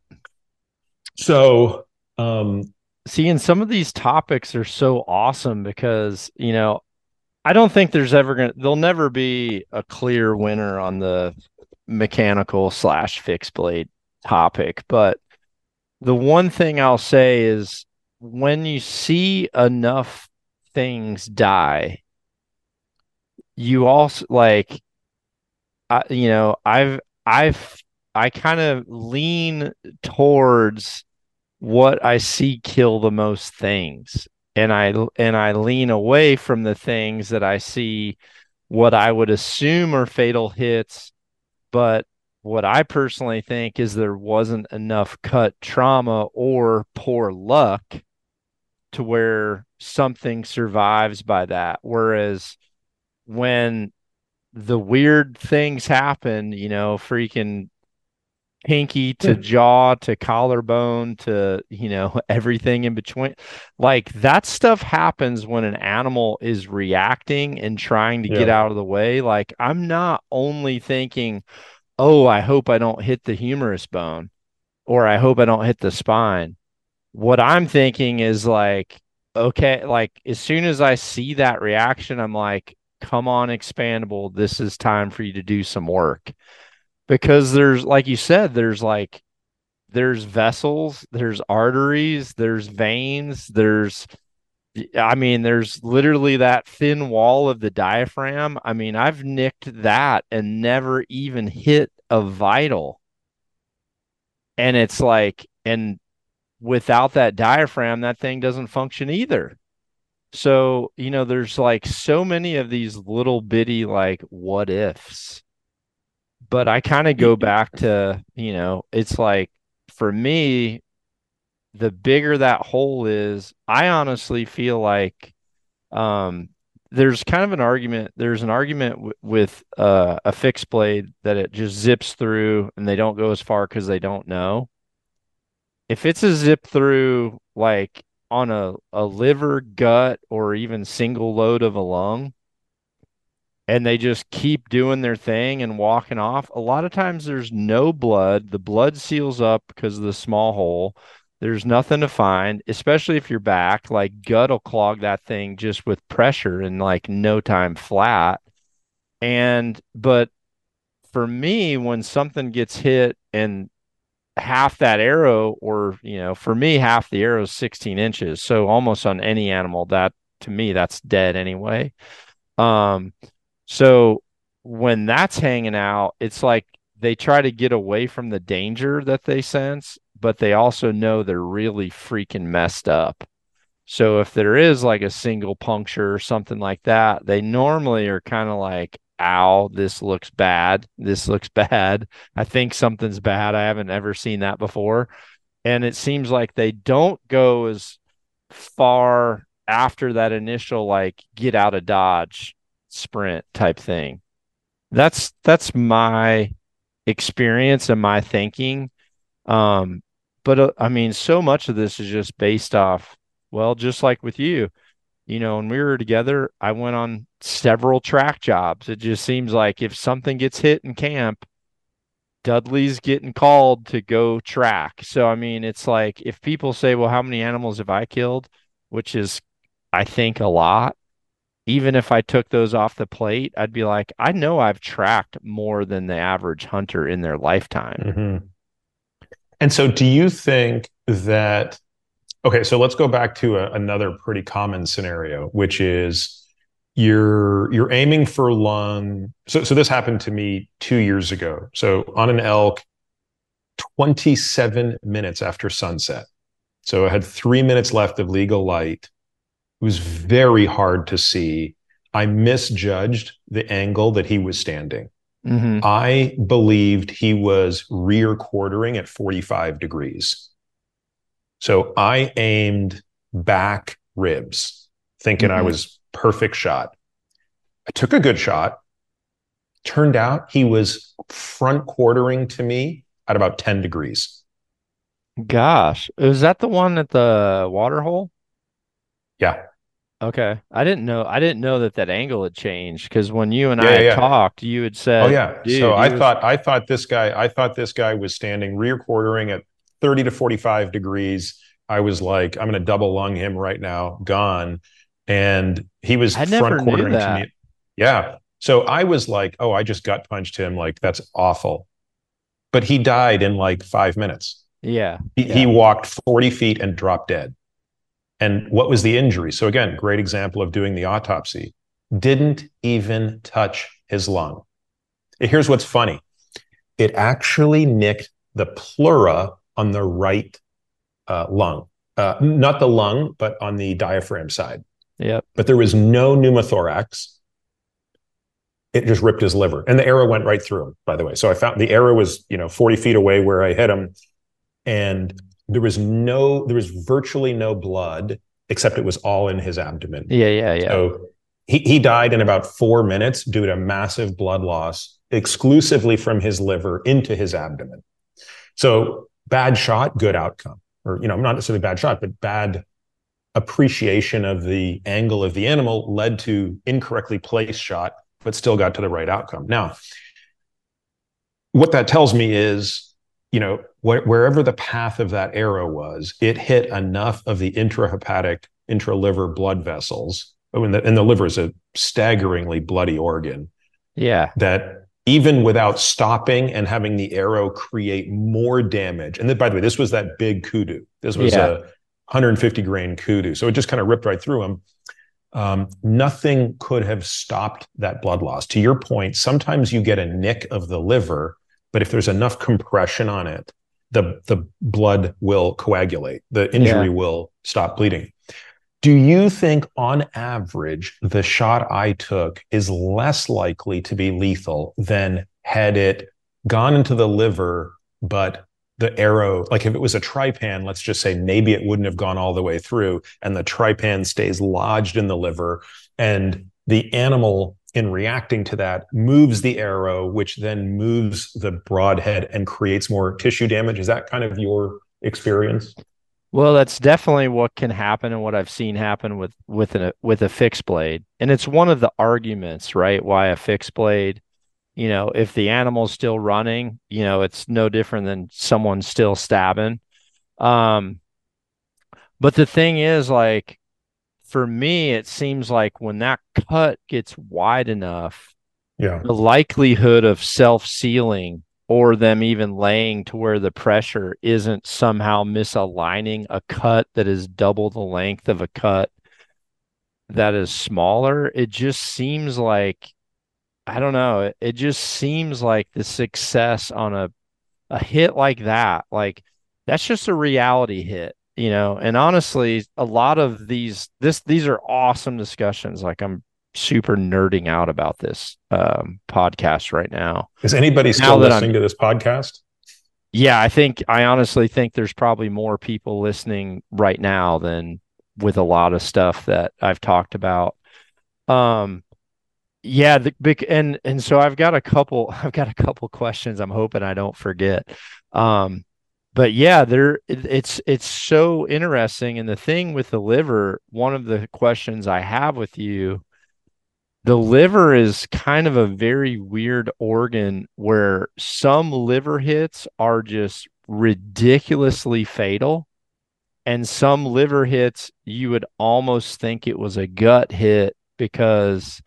So um seeing some of these topics are so awesome because, you know, I don't think there's ever gonna there'll never be a clear winner on the mechanical slash fixed blade topic, but the one thing I'll say is when you see enough things die, you also like I you know, I've I've I kind of lean towards what I see kill the most things. And I and I lean away from the things that I see what I would assume are fatal hits, but what I personally think is there wasn't enough cut trauma or poor luck to where something survives by that. Whereas when the weird things happen, you know, freaking pinky to jaw to collarbone to you know <laughs> everything in between like that stuff happens when an animal is reacting and trying to yeah. get out of the way like i'm not only thinking oh i hope i don't hit the humerus bone or i hope i don't hit the spine what i'm thinking is like okay like as soon as i see that reaction i'm like come on expandable this is time for you to do some work. Because there's like you said there's like there's vessels there's arteries there's veins there's i mean there's literally that thin wall of the diaphragm. I mean i've nicked that and never even hit a vital. And it's like and without that diaphragm that thing doesn't function either so you know there's like so many of these little bitty like what ifs but I kind of go back to, you know, it's like for me, the bigger that hole is, I honestly feel like um, there's kind of an argument. There's an argument w- with uh, a fixed blade that it just zips through and they don't go as far because they don't know. If it's a zip through, like on a, a liver, gut, or even single lobe of a lung, and they just keep doing their thing and walking off. A lot of times there's no blood. The blood seals up because of the small hole. There's nothing to find, especially if you're back. Like gut will clog that thing just with pressure in like no time flat. And, but for me, when something gets hit and half that arrow, or, you know, for me, half the arrow is 16 inches. So almost on any animal, that to me, that's dead anyway. Um, so when that's hanging out, it's like they try to get away from the danger that they sense, but they also know they're really freaking messed up. So if there is like a single puncture or something like that, they normally are kind of like ow, this looks bad. This looks <laughs> bad. I think something's bad. I haven't ever seen that before. And it seems like they don't go as far after that initial like get out of dodge sprint type thing. That's that's my experience and my thinking. Um, but uh, I mean, so much of this is just based off, well, just like with you, you know, when we were together, I went on several track jobs. It just seems like if something gets hit in camp, Dudley's getting called to go track. So, I mean, it's like if people say, well, how many animals have I killed? Which is, I think, a lot. Even if I took those off the plate, I'd be like, I know I've tracked more than the average hunter in their lifetime. Mm-hmm. And so, do you think that Okay, so let's go back to a, another pretty common scenario, which is you're you're aiming for lung. So so this happened to me two years ago. So on an elk, 27 minutes after sunset. So I had three minutes left of legal light. It was very hard to see. I misjudged the angle that he was standing. Mm-hmm. I believed he was rear quartering at 45 degrees. So I aimed back ribs, thinking mm-hmm. I was perfect shot. I took a good shot. Turned out he was front quartering to me at about 10 degrees. Gosh, is that the one at the water hole? Yeah. Okay. I didn't know I didn't know that that angle had changed because when you and yeah, I yeah. talked, you had said Oh yeah. so I was... thought I thought this guy I thought this guy was standing rear quartering at 30 to 45 degrees. I was like, I'm going to double lung him right now, gone. And he was I front quartering to me. Yeah. So I was like, oh, I just gut punched him. Like, that's awful. But he died in like five minutes. Yeah. He, yeah. he walked 40 feet and dropped dead. And what was the injury? So, again, great example of doing the autopsy. Didn't even touch his lung. Here's what's funny it actually nicked the pleura on the right uh, lung, uh, not the lung, but on the diaphragm side. Yeah. But there was no pneumothorax. It just ripped his liver, and the arrow went right through him. By the way, so I found the arrow was you know forty feet away where I hit him, and there was no, there was virtually no blood except it was all in his abdomen. Yeah, yeah, yeah. So he he died in about four minutes due to massive blood loss exclusively from his liver into his abdomen. So bad shot, good outcome. Or, you know, not necessarily bad shot, but bad appreciation of the angle of the animal led to incorrectly placed shot, but still got to the right outcome. Now, what that tells me is, you know, wh- wherever the path of that arrow was, it hit enough of the intrahepatic, intraliver blood vessels. Oh, and the, and the liver is a staggeringly bloody organ. Yeah. That even without stopping and having the arrow create more damage. And then, by the way, this was that big kudu. This was yeah. a 150 grain kudu. So it just kind of ripped right through him. Um, nothing could have stopped that blood loss. To your point, sometimes you get a nick of the liver, but if there's enough compression on it, the, the blood will coagulate. The injury yeah. will stop bleeding. Do you think, on average, the shot I took is less likely to be lethal than had it gone into the liver, but the arrow, like if it was a Trypan, let's just say maybe it wouldn't have gone all the way through, and the Trypan stays lodged in the liver, and the animal, in reacting to that, moves the arrow, which then moves the broadhead and creates more tissue damage. Is that kind of your experience? Well, that's definitely what can happen and what I've seen happen with with a with a fixed blade. And it's one of the arguments, right? Why a fixed blade, you know, if the animal's still running, you know, it's no different than someone still stabbing. Um but the thing is like for me it seems like when that cut gets wide enough, yeah. the likelihood of self-sealing or them even laying to where the pressure isn't somehow misaligning a cut that is double the length of a cut that is smaller. It just seems like I don't know. It, it just seems like the success on a a hit like that, like that's just a reality hit, you know. And honestly, a lot of these this these are awesome discussions. Like I'm super nerding out about this um, podcast right now. Is anybody still listening to this podcast? Yeah, I think I honestly think there's probably more people listening right now than with a lot of stuff that I've talked about. Um, yeah, the and and so I've got a couple. <laughs> I've got a couple questions. I'm hoping I don't forget. Um, but yeah, there it's it's so interesting. And the thing with the liver, one of the questions I have with you, the liver is kind of a very weird organ where some liver hits are just ridiculously fatal. And some liver hits, you would almost think it was a gut hit because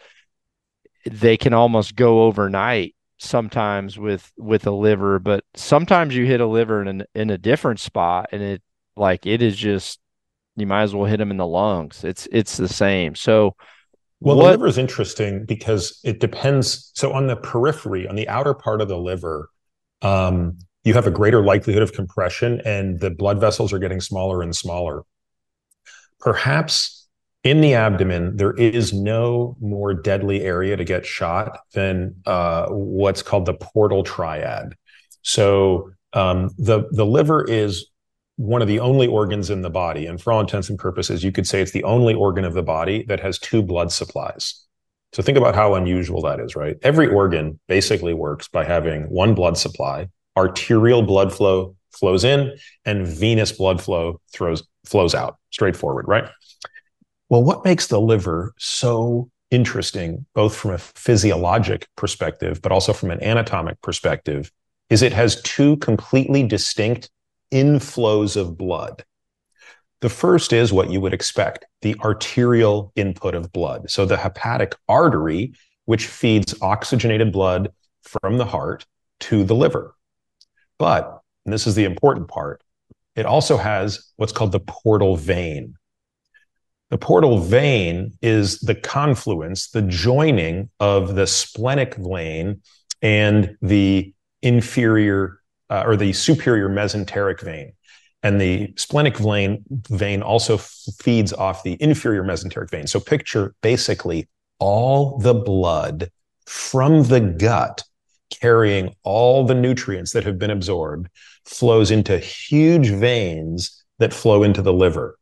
they can almost go overnight sometimes with with a liver but sometimes you hit a liver in an, in a different spot and it like it is just you might as well hit them in the lungs it's it's the same so well what, the liver is interesting because it depends so on the periphery on the outer part of the liver um, you have a greater likelihood of compression and the blood vessels are getting smaller and smaller perhaps in the abdomen, there is no more deadly area to get shot than uh, what's called the portal triad. So um, the the liver is one of the only organs in the body, and for all intents and purposes, you could say it's the only organ of the body that has two blood supplies. So think about how unusual that is, right? Every organ basically works by having one blood supply. Arterial blood flow flows in, and venous blood flow throws flows out. Straightforward, right? Well, what makes the liver so interesting, both from a physiologic perspective, but also from an anatomic perspective, is it has two completely distinct inflows of blood. The first is what you would expect the arterial input of blood. So the hepatic artery, which feeds oxygenated blood from the heart to the liver. But, and this is the important part, it also has what's called the portal vein. The portal vein is the confluence, the joining of the splenic vein and the inferior uh, or the superior mesenteric vein. And the splenic vein, vein also feeds off the inferior mesenteric vein. So picture basically all the blood from the gut carrying all the nutrients that have been absorbed flows into huge veins that flow into the liver.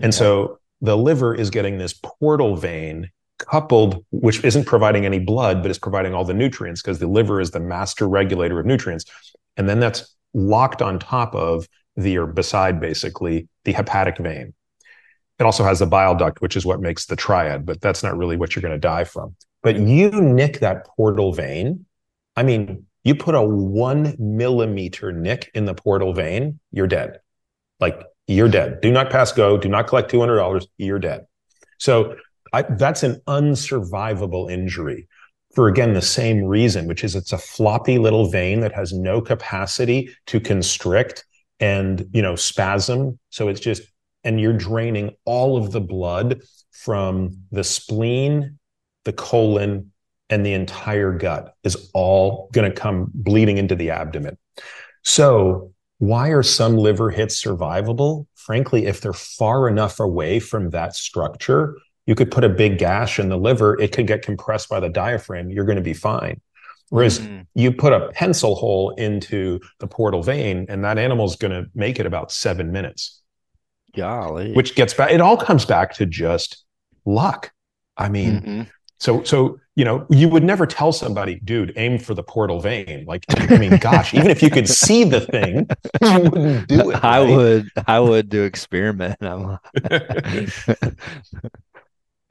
And so the liver is getting this portal vein coupled, which isn't providing any blood, but is providing all the nutrients because the liver is the master regulator of nutrients. And then that's locked on top of the, or beside basically, the hepatic vein. It also has the bile duct, which is what makes the triad, but that's not really what you're going to die from. But you nick that portal vein. I mean, you put a one millimeter nick in the portal vein, you're dead. Like you're dead. Do not pass go. Do not collect $200. You're dead. So I, that's an unsurvivable injury for again the same reason, which is it's a floppy little vein that has no capacity to constrict and you know spasm. So it's just and you're draining all of the blood from the spleen, the colon, and the entire gut is all going to come bleeding into the abdomen. So why are some liver hits survivable? Frankly, if they're far enough away from that structure, you could put a big gash in the liver, it could get compressed by the diaphragm, you're going to be fine. Whereas mm-hmm. you put a pencil hole into the portal vein, and that animal's going to make it about seven minutes. Golly. Which gets back, it all comes back to just luck. I mean, mm-hmm. So, so you know, you would never tell somebody, dude, aim for the portal vein. Like, I mean, gosh, even if you could see the thing, you wouldn't do it. I would, I would do experiment. <laughs> <laughs>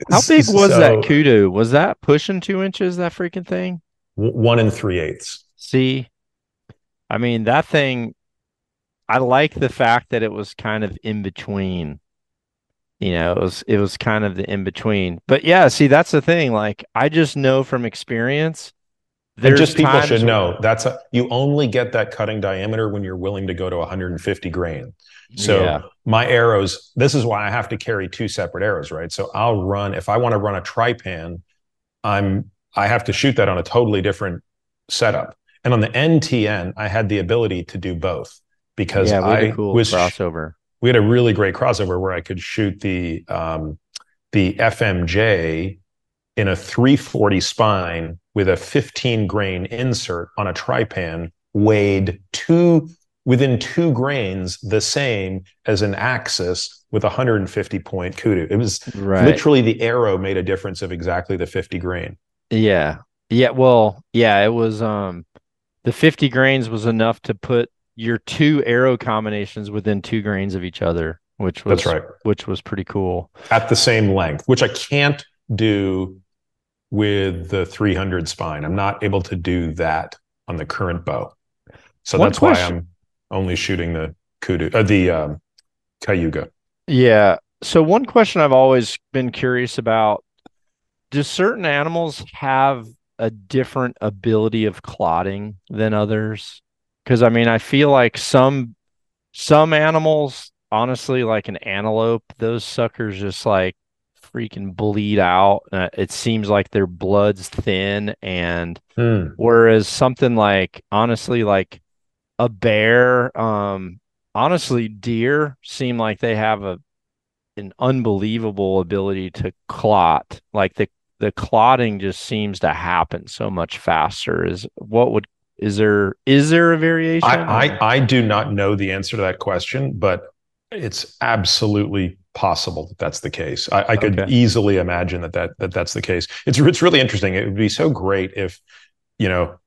How big was so, that kudu? Was that pushing two inches? That freaking thing? One and three eighths. See, I mean, that thing. I like the fact that it was kind of in between you know it was it was kind of the in between but yeah see that's the thing like i just know from experience there's just people should know. that's a, you only get that cutting diameter when you're willing to go to 150 grain. So yeah. my arrows this is why i have to carry two separate arrows right? So i'll run if i want to run a trypan i'm i have to shoot that on a totally different setup. And on the ntn i had the ability to do both because yeah, i cool was crossover. we had a really great crossover where I could shoot the um, the FMJ in a 340 spine with a 15 grain insert on a trypan weighed two within two grains the same as an axis with a 150 point kudu. It was right. literally the arrow made a difference of exactly the 50 grain. Yeah. Yeah. Well, yeah, it was um the 50 grains was enough to put your two arrow combinations within two grains of each other, which was That's right. which was pretty cool. At the same length, which I can't do with the 300 spine. I'm not able to do that on the current bow. So One that's question. why I'm only shooting the kudu, uh, the um, Cayuga. Yeah. So one question I've always been curious about: Do certain animals have a different ability of clotting than others? Because I mean, I feel like some some animals, honestly, like an antelope, those suckers just like freaking bleed out. Uh, it seems like their blood's thin, and mm. whereas something like honestly, like a bear, um, honestly, deer seem like they have a an unbelievable ability to clot. Like the the clotting just seems to happen so much faster. Is what would is there is there a variation? I, I, I do not know the answer to that question, but it's absolutely possible that that's the case. I, I could okay. easily imagine that, that that that's the case. It's it's really interesting. It would be so great if you know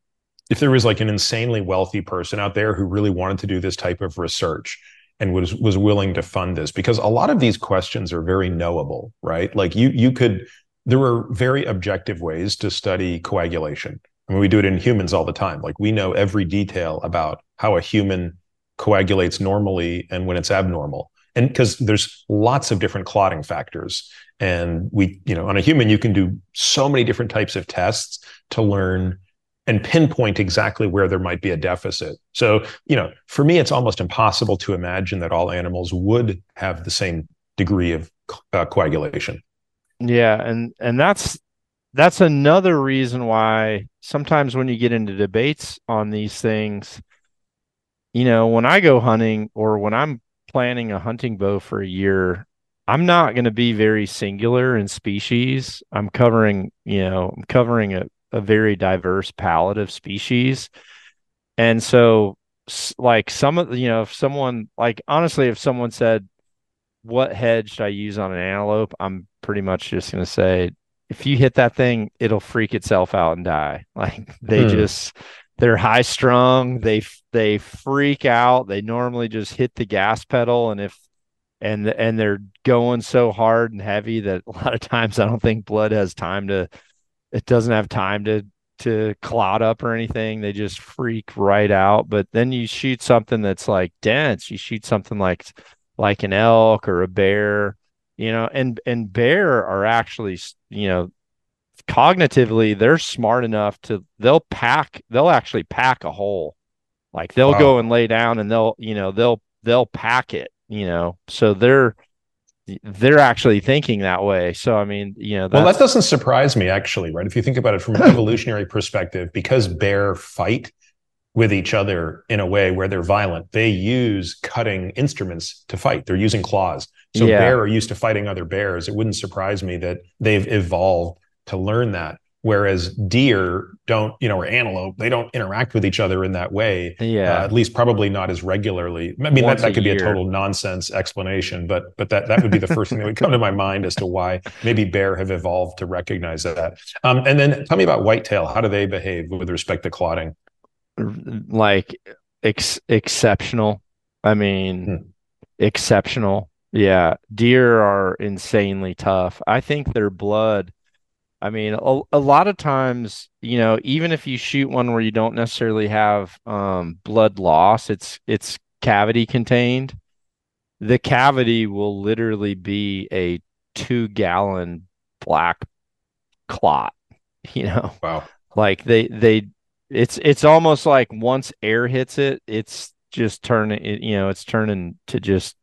if there was like an insanely wealthy person out there who really wanted to do this type of research and was was willing to fund this because a lot of these questions are very knowable right like you you could there are very objective ways to study coagulation I mean, we do it in humans all the time like we know every detail about how a human coagulates normally and when it's abnormal and because there's lots of different clotting factors and we you know on a human you can do so many different types of tests to learn and pinpoint exactly where there might be a deficit. So, you know, for me, it's almost impossible to imagine that all animals would have the same degree of uh, coagulation. Yeah, and and that's that's another reason why sometimes when you get into debates on these things, you know, when I go hunting or when I'm planning a hunting bow for a year, I'm not going to be very singular in species. I'm covering, you know, I'm covering a, a very diverse palette of species. And so like some of you know, if someone like honestly, if someone said, What head should I use on an antelope? I'm pretty much just gonna say, if you hit that thing, it'll freak itself out and die. <laughs> Like they hmm. just they're high strung, they they freak out. They normally just hit the gas pedal and if and and they're going so hard and heavy that a lot of times I don't think blood has time to it doesn't have time to to clot up or anything. They just freak right out. But then you shoot something that's like dense. You shoot something like like an elk or a bear, you know, and and bear are actually, you know, cognitively they're smart enough to they'll pack they'll actually pack a hole. Like they'll wow. go and lay down and they'll, you know, they'll they'll pack it, you know. So they're they're actually thinking that way. So I mean, you know, well, that doesn't surprise me actually, right? If you think about it from an <clears throat> evolutionary perspective, because bear fight with each other in a way where they're violent, they use cutting instruments to fight. They're using claws. So yeah. bear are used to fighting other bears. It wouldn't surprise me that they've evolved to learn that. Whereas deer don't you know or antelope they don't interact with each other in that way yeah. uh, at least probably not as regularly. I mean that, that could year. be a total nonsense explanation but but that that would be the first thing that would come to my mind as to why maybe bear have evolved to recognize that. Um, and then tell me about whitetail. How do they behave with respect to clotting? Like ex- exceptional? I mean hmm. exceptional. Yeah. Deer are insanely tough. I think their blood I mean, a, a lot of times, you know, even if you shoot one where you don't necessarily have um, blood loss, it's it's cavity contained. The cavity will literally be a two gallon black clot. <laughs> You know, wow. Like they they, it's it's almost like once air hits it, it's just turning. It, you know, it's turning to just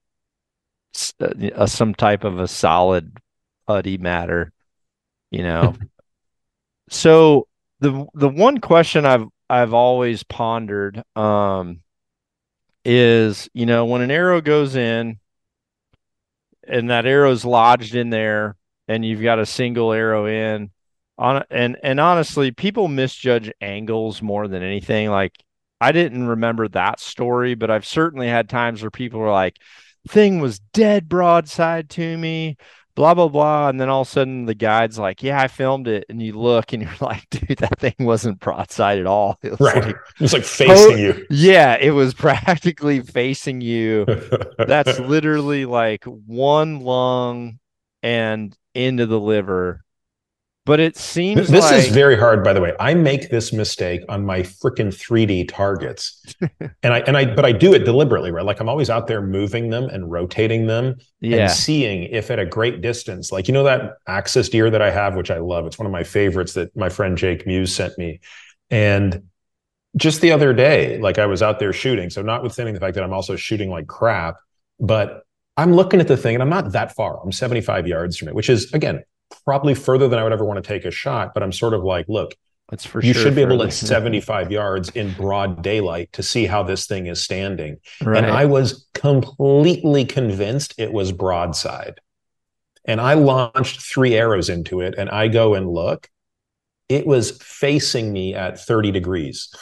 uh, some type of a solid putty matter you know. so the the one question I've I've always pondered um, is, you know, when an arrow goes in and that arrow's lodged in there and you've got a single arrow in, On and and honestly, people misjudge angles more than anything. Like I didn't remember that story, but I've certainly had times where people were like, thing was dead broadside to me, blah, blah, blah. And then all of a sudden the guide's like, yeah, I filmed it. And you look and you're <laughs> like, dude, that thing wasn't broadside at all. <laughs> It was right. Like, it was like facing oh, you. Yeah. It was <laughs> practically facing you. That's literally like one lung and into the liver but it seems this like... is very hard, by the way. I make this mistake on my freaking 3D targets, <laughs> and I and I but I do it deliberately, right? Like I'm always out there moving them and rotating them yeah. and seeing if at a great distance, like you know that axis deer that I have, which I love. It's one of my favorites that my friend Jake Muse sent me, and just the other day, like I was out there shooting. So notwithstanding the fact that I'm also shooting like crap, but I'm looking at the thing and I'm not that far. I'm 75 yards from it, which is again probably further than I would ever want to take a shot. But I'm sort of like, look, that's for you sure should be able to 75 yards in broad daylight to see how this thing is standing. Right. And I was completely convinced it was broadside. And I launched three arrows into it and I go and look. It was facing me at 30 degrees.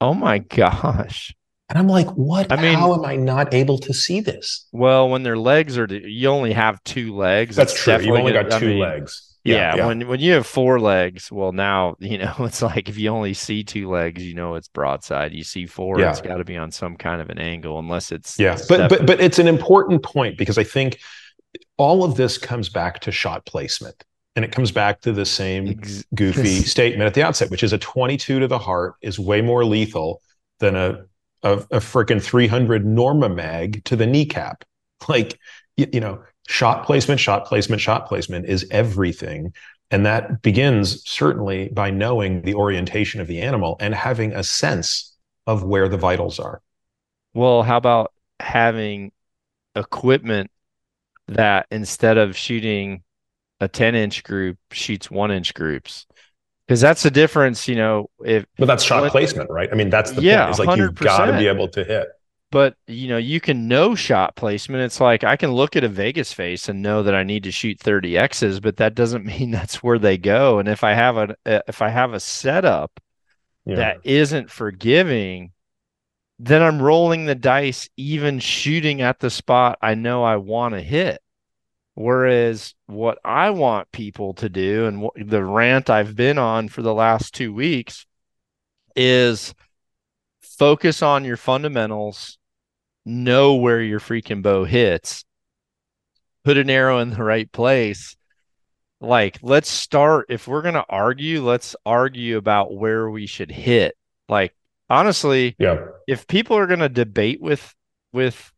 Oh my gosh. And I'm like, what? I mean, how am I not able to see this? Well, when their legs are, you only have two legs. That's true. You've only got two I mean, legs. Yeah, yeah, yeah, When when you have four legs, well, now you know <laughs> it's like if you only see two legs, you know it's broadside. You see four, yeah. it's got to be on some kind of an angle, unless it's yeah. But but but it's an important point because I think all of this comes back to shot placement. And it comes back to the same goofy statement at the outset, which is a 22 to the heart is way more lethal than a a, a freaking 300 Norma mag to the kneecap. <laughs> Like, you, you know, shot placement, shot placement, shot placement is everything. And that begins certainly by knowing the orientation of the animal and having a sense of where the vitals are. Well, how about having equipment that instead of shooting a 10 inch group shoots one inch groups? Because that's the difference, you know. If but that's shot what, placement, right? I mean, that's the yeah, point. It's like you've got to be able to hit. But you know, you can know shot placement. It's like I can look at a Vegas face and know that I need to shoot 30 X's, but that doesn't <laughs> mean that's where they go. And if I have a uh, if I have a setup yeah. that isn't forgiving, then I'm rolling the dice, even shooting at the spot I know I want to hit. Whereas what I want people to do and what, the rant I've been on for the last two weeks is focus on your fundamentals, know where your freaking bow hits, put an arrow in the right place. Like, let's start. If we're going to argue, let's argue about where we should hit. Like, honestly, yeah. if people are going to debate with, with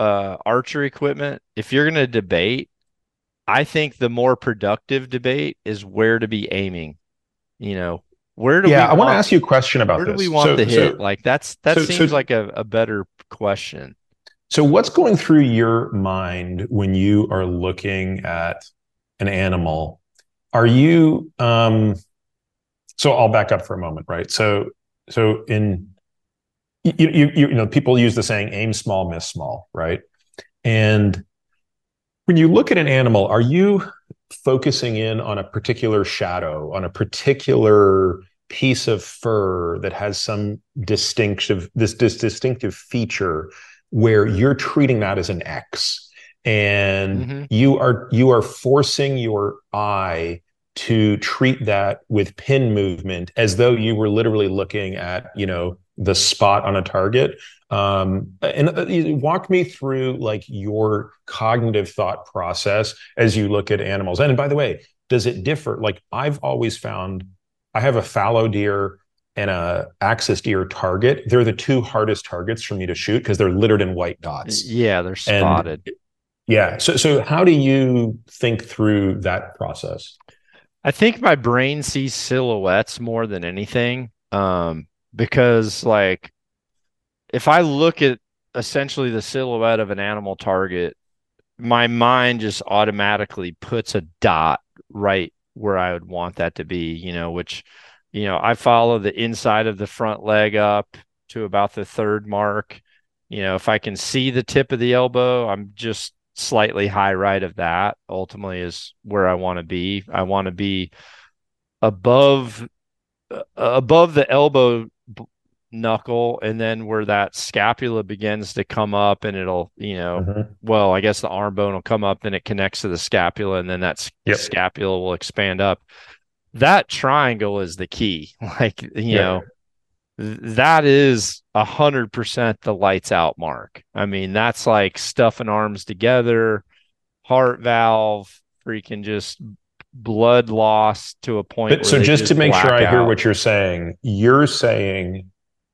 uh, archery equipment, if you're going to debate, I think the more productive debate is where to be aiming. You know, where do yeah, I want to ask you a question about where this. do we want so, the hit? So, like that's that so, seems like a, a better question. So what's going through your mind when you are looking at an animal? Are you um so I'll back up for a moment, right? So so in you, you, you know, people use the saying aim small, miss small, right? And when you look at an animal, are you focusing in on a particular shadow, on a particular piece of fur that has some distinctive this, this distinctive feature where you're treating that as an X and mm-hmm. you are you are forcing your eye to treat that with pin movement as though you were literally looking at you know the spot on a target. Um, and uh, walk me through like your cognitive thought process as you look at animals. And by the way, does it differ? Like I've always found, I have a fallow deer and a axis deer target. They're the two hardest targets for me to shoot because they're littered in white dots. Yeah, they're spotted. And, yeah. So, so how do you think through that process? I think my brain sees silhouettes more than anything. Um, because like if I look at essentially the silhouette of an animal target, my mind just automatically puts a dot right where I would want that to be, you know, which, you know, I follow the inside of the front leg up to about the third mark. You know, if I can see the tip of the elbow, I'm just slightly high right of that ultimately is where I want to be. I want to be above above the elbow knuckle and then where that scapula begins to come up and it'll you know mm-hmm. well i guess the arm bone will come up and it connects to the scapula and then that yep. scapula will expand up that triangle is the key <laughs> like you yeah. know that is a hundred percent the lights out mark i mean that's like stuffing arms together heart valve freaking just blood loss to a point but, so just, just to make sure i out. hear what you're saying you're saying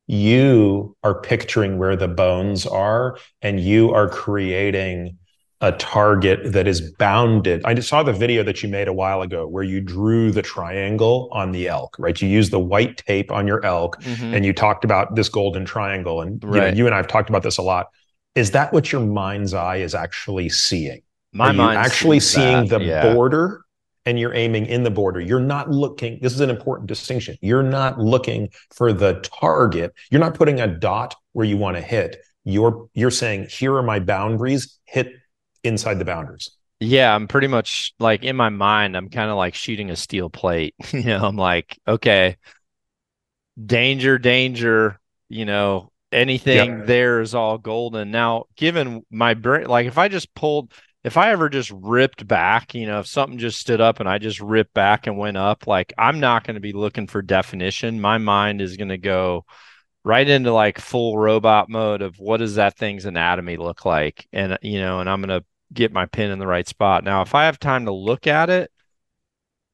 you are picturing where the bones are and you are creating a target that is bounded. I saw the video that you made a while ago where you drew the triangle on the elk, right? You used the white tape on your elk mm-hmm. and you talked about this golden triangle. And right. you, know, you, and I have talked about this a lot. Is that what your mind's eye is actually seeing? My mind actually seeing that, the yeah. border and you're aiming in the border. You're not looking, this is an important distinction. You're not looking for the target. You're not putting a dot where you want to hit. You're you're saying, here are my boundaries, hit inside the boundaries. Yeah, I'm pretty much like in my mind, I'm kind of like shooting a steel plate. <laughs> you know, I'm like, okay, danger, danger, you know, anything there is all golden. Now, given my brain, like if I just pulled if I ever just ripped back, you know, if something just stood up and I just ripped back and went up, like I'm not going to be looking for definition. My mind is going to go right into like full robot mode of what does that thing's anatomy look like? And, you know, and I'm going to get my pin in the right spot. Now, if I have time to look at it,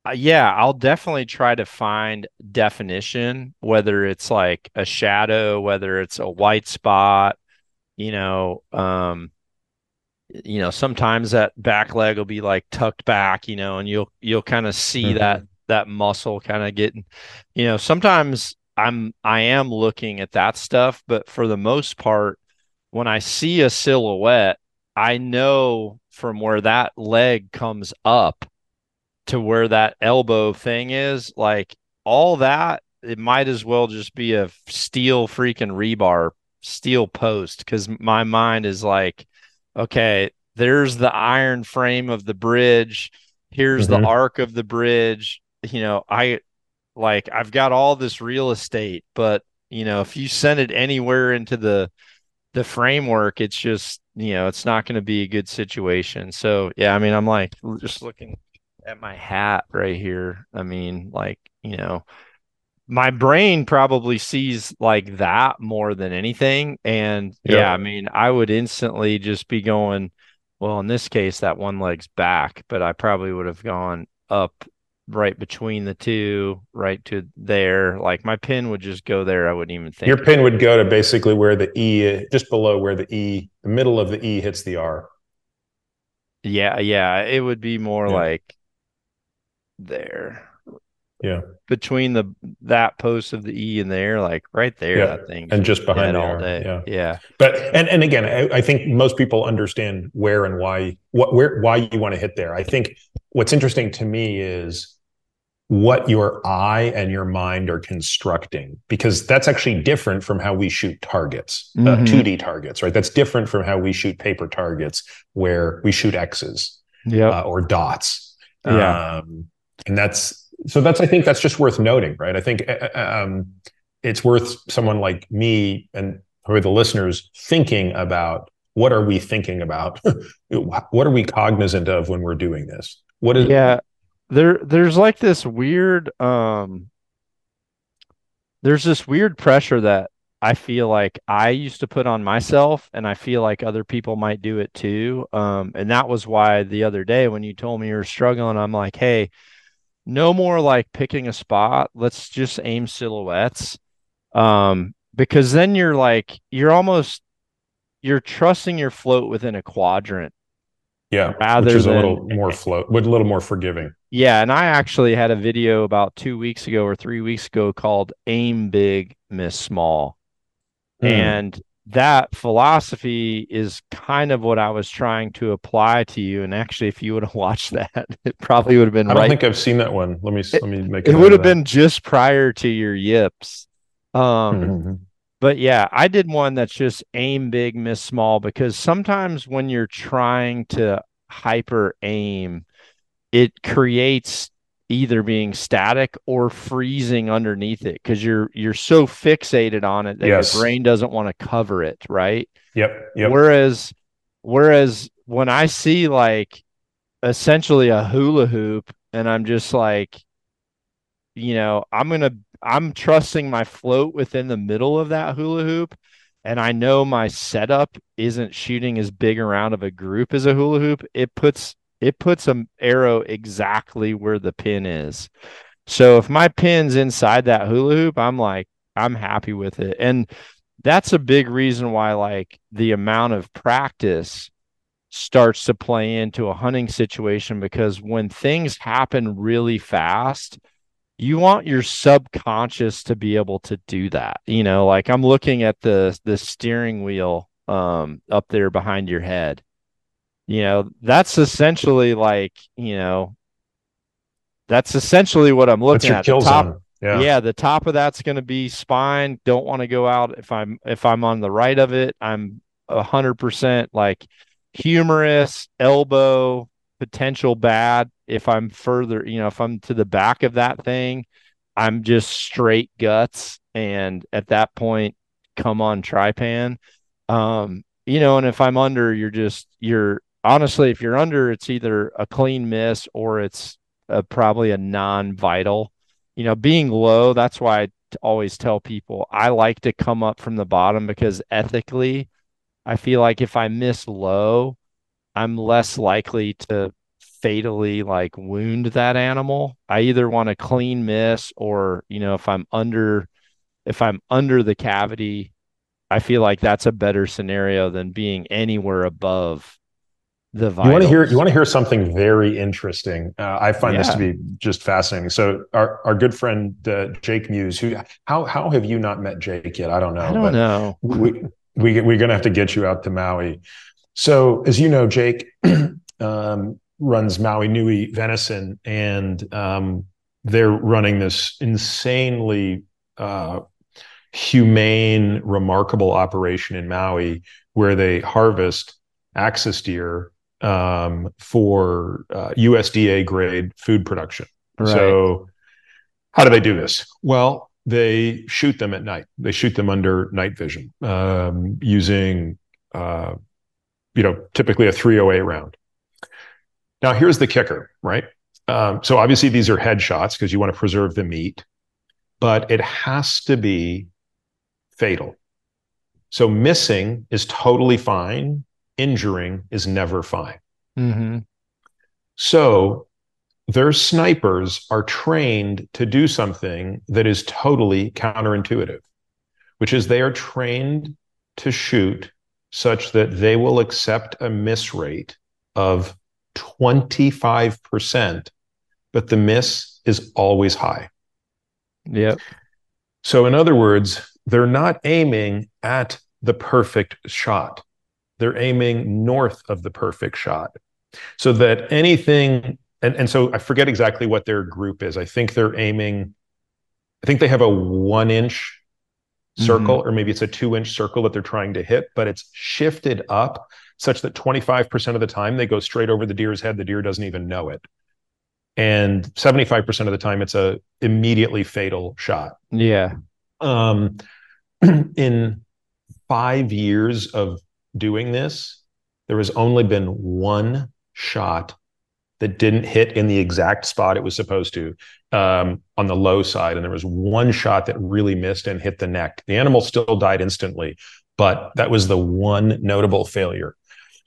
uh, yeah, I'll definitely try to find definition, whether it's like a shadow, whether it's a white spot, you know, um, you know sometimes that back leg will be like tucked back you know and you'll you'll kind of see mm-hmm. that that muscle kind of getting you know sometimes i'm i am looking at that stuff but for the most part when i see a silhouette i know from where that leg comes up to where that elbow thing is like all that it might as well just be a steel freaking rebar steel post because my mind is like okay, there's the iron frame of the bridge. Here's mm-hmm. the arc of the bridge. You know, I like I've got all this real estate, but you know, if you send it anywhere into the the framework, it's just, you know, it's not going to be a good situation. So, yeah, I mean, I'm like just looking at my hat right here. I mean, like, you know, my brain probably sees like that more than anything. And yeah. yeah, I mean, I would instantly just be going, well, in this case, that one leg's back, but I probably would have gone up right between the two, right to there. Like my pin would just go there. I wouldn't even think. Your pin would go to basically where the E, just below where the E, the middle of the E hits the R. Yeah, yeah. It would be more yeah. like there yeah. between the that post of the e and there like right there yeah. that thing and just behind all day. Yeah. Yeah. But and and again I, I, think most people understand where and why what where why you want to hit there. I think what's interesting to me is what your eye and your mind are constructing because that's actually different from how we shoot targets uh, mm-hmm. uh, 2d targets right? That's different from how we shoot paper targets where we shoot x's yeah uh, or dots. Yeah. Um, and that's so that's I think that's just worth noting, right? I think uh, uh, um, it's worth someone like me and for the listeners thinking about what are we thinking about? <laughs> what are we cognizant of when we're doing this? What is yeah? There, there's like this weird, um, there's this weird pressure that I feel like I used to put on myself, and I feel like other people might do it too. Um, and that was why the other day when you told me you were struggling, I'm like, hey, no more like picking a spot. Let's just aim silhouettes. Um, because then you're like you're almost you're trusting your float within a quadrant. Yeah, rather which is than, a little more float, with a little more forgiving. Yeah, and I actually had a video about two weeks ago or three weeks ago called "Aim Big, Miss Small," mm. and that philosophy is kind of what I was trying to apply to you. And actually, if you would have <laughs> watched that, it probably would have been. I don't think I've seen that one. Let me it, let me make. It would have been just prior to your yips. Um, mm-hmm. but yeah, I did one that's just aim big, miss small because sometimes when you're trying to hyper aim, it creates either being static or freezing underneath it because you're you're so fixated on it that yes. your brain doesn't want to cover it, right? Yep. Yep. Whereas whereas when I see like essentially a hula hoop and I'm just like, you know, I'm gonna I'm trusting my float within the middle of that hula hoop. And I know my setup isn't shooting as big around of a group as a hula hoop. It puts it puts an arrow exactly where the pin is. So if my pin's inside that hula hoop, I'm like, I'm happy with it. And that's a big reason why like the amount of practice starts to play into a hunting situation because when things happen really fast, you want your subconscious to be able to do that. You know, like I'm looking at the the steering wheel um up there behind your head you know that's essentially like you know that's essentially what i'm looking at. The top, yeah. yeah the top of that's going to be spine. Don't want to go out if i'm if i'm on the right of it. I'm a hundred percent like humerus elbow potential bad. If i'm further you know if i'm to the back of that thing i'm just straight guts. And at that point come on trypan um you know and if i'm under you're just you're honestly, if you're under, it's either a clean miss or it's a, probably a non-vital. You know, being low, that's why I always tell people I like to come up from the bottom because ethically, I feel like if I miss low, I'm less likely to fatally like wound that animal. I either want a clean miss or, you know, if I'm under if I'm under the cavity, I feel like that's a better scenario than being anywhere above the vitals. You want to hear you want to hear something very interesting. Uh, I find yeah. this to be just fascinating. So our our good friend uh, Jake Muise, who how how have you not met Jake yet? I don't know. I don't know. We we we're gonna have to get you out to Maui. So as you know, Jake <clears throat> um, runs Maui Nui Venison, and um, they're running this insanely uh, humane, remarkable operation in Maui where they harvest axis deer um, for uh, USDA grade food production. Right. So, how do they do this? Well, they shoot them at night. They shoot them under night vision um, using, uh, you know, typically a 308 round. Now, here's the kicker, right? Um, so obviously these are headshots because you want to preserve the meat, but it has to be fatal. So missing is totally fine injuring is never fine. Mm-hmm. So their snipers are trained to do something that is totally counterintuitive, which is they are trained to shoot such that they will accept a miss rate of 25%, but the miss is always high. Yep. So, in other words, they're not aiming at the perfect shot they're aiming north of the perfect shot. So that anything and, and so i forget exactly what their group is. I think they're aiming i think they have a one inch circle mm-hmm. or maybe it's a two inch circle that they're trying to hit but it's shifted up such that 25% of the time they go straight over the deer's head. The deer doesn't even know it. And 75% of the time it's a immediately fatal shot. Yeah. Um <clears throat> in five years of doing this, there has only been one shot that didn't hit in the exact spot it was supposed to um, on the low side. And there was one shot that really missed and hit the neck. The animal still died instantly, but that was the one notable failure.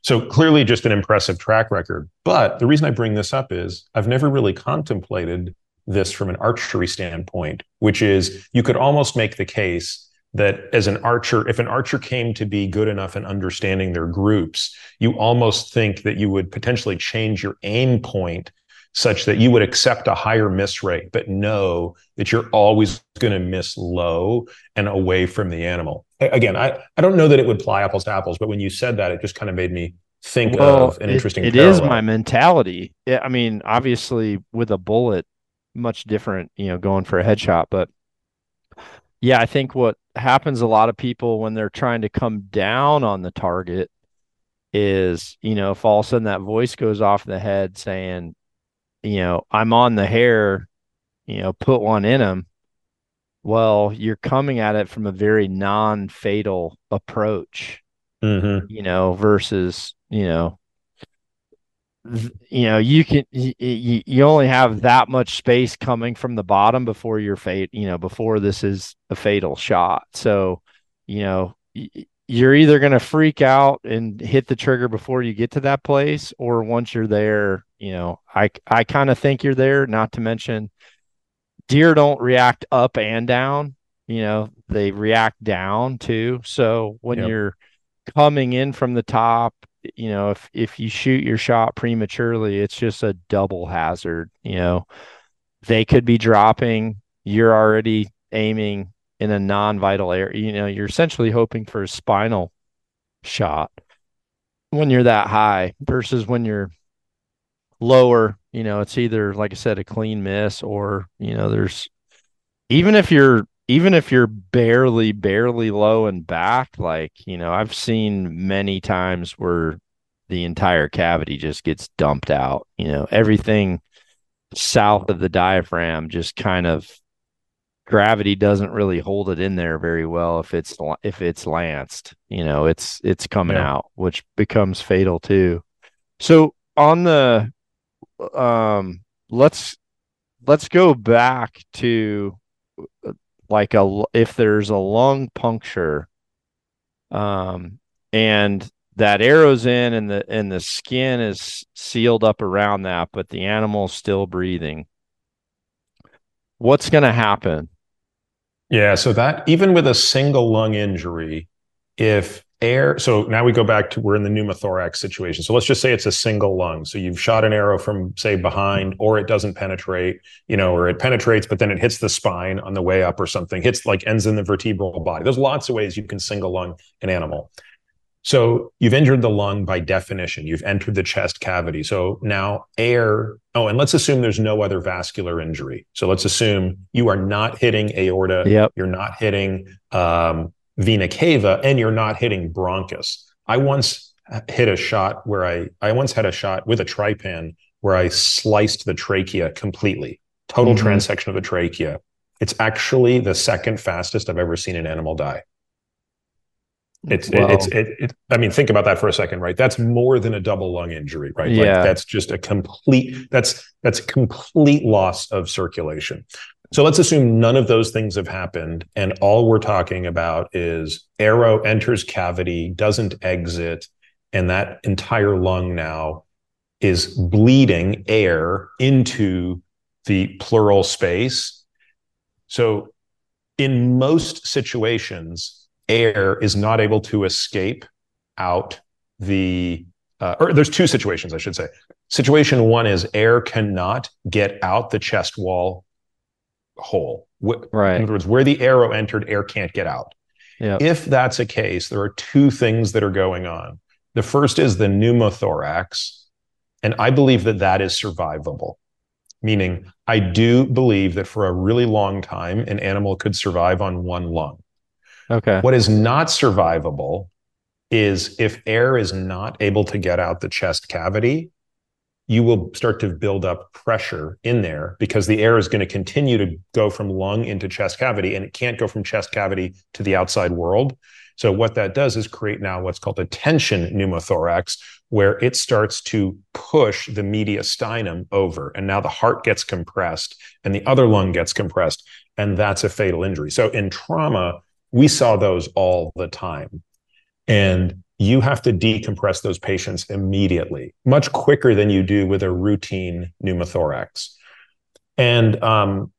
So clearly, just an impressive track record. But the reason I bring this up is I've never really contemplated this from an archery standpoint, which is you could almost make the case that as an archer, if an archer came to be good enough in understanding their groups, you almost think that you would potentially change your aim point such that you would accept a higher miss rate, but know that you're always going to miss low and away from the animal. Again, I, I don't know that it would apply apples to apples, but when you said that, it just kind of made me think well, of an interesting. It, it is my mentality. Yeah, I mean, obviously, with a bullet, much different, you know, going for a headshot, but yeah, I think what happens a lot of people when they're trying to come down on the target is, you know, if all of a sudden that voice goes off in the head saying, you know, I'm on the hair, you know, put one in them. Well, you're coming at it from a very non fatal approach, Mm-hmm. you know, versus, you know, you know you can you, you only have that much space coming from the bottom before you're fate you know before this is a fatal shot so you know you're either going to freak out and hit the trigger before you get to that place or once you're there you know i i kind of think you're there not to mention deer don't react up and down you know they react down too so when Yep. you're coming in from the top you know if if you shoot your shot prematurely it's just a double hazard you know? They could be dropping you're already aiming in a non-vital area you know you're essentially hoping for a spinal shot when you're that high versus when you're lower you know it's either like i said a clean miss or you know there's even if you're even if you're barely barely low and back like you know i've seen many times where the entire cavity just gets dumped out you know everything south of the diaphragm just kind of gravity doesn't really hold it in there very well if it's if it's lanced you know it's it's coming Yeah. out which becomes fatal too so on the um let's let's go back to uh, like a if there's a lung puncture um and that arrow's in and the and the skin is sealed up around that but the animal's still breathing what's going to happen Yeah. So that even with a single lung injury, if air, so now we go back to we're in the pneumothorax situation. So let's just say it's a single lung. So you've shot an arrow from, say, behind, or it doesn't penetrate, you know, or it penetrates, but then it hits the spine on the way up or something, hits like ends in the vertebral body. There's lots of ways you can single lung an animal. So you've injured the lung by definition. You've entered the chest cavity. So now air. Oh, and let's assume there's no other vascular injury. So let's assume you are not hitting aorta. Yep. You're not hitting um, vena cava, and you're not hitting bronchus. I once hit a shot where I I once had a shot with a trypan where I sliced the trachea completely, total Mhm. transection of the trachea. It's actually the second fastest I've ever seen an animal die. It's it, Well, it's it, it. I mean, think about that for a second, right? That's more than a double lung injury, right? Like Yeah. that's just a complete. That's that's complete loss of circulation. So let's assume none of those things have happened, and all we're talking about is arrow enters cavity, doesn't exit, and that entire lung now is bleeding air into the pleural space. So, in most situations, air is not able to escape out the, uh, or there's two situations, I should say. Situation one is air cannot get out the chest wall hole. Wh- In other words, where the arrow entered, air can't get out. Yeah. If that's a case, there are two things that are going on. The first is the pneumothorax, and I believe that that is survivable. Meaning, I do believe that for a really long time, an animal could survive on one lung. Okay. What is not survivable is if air is not able to get out the chest cavity, you will start to build up pressure in there because the air is going to continue to go from lung into chest cavity and it can't go from chest cavity to the outside world. So what that does is create now what's called a tension pneumothorax, where it starts to push the mediastinum over. And now the heart gets compressed and the other lung gets compressed. And that's a fatal injury. So in trauma, we saw those all the time. And you have to decompress those patients immediately, much quicker than you do with a routine pneumothorax. And um,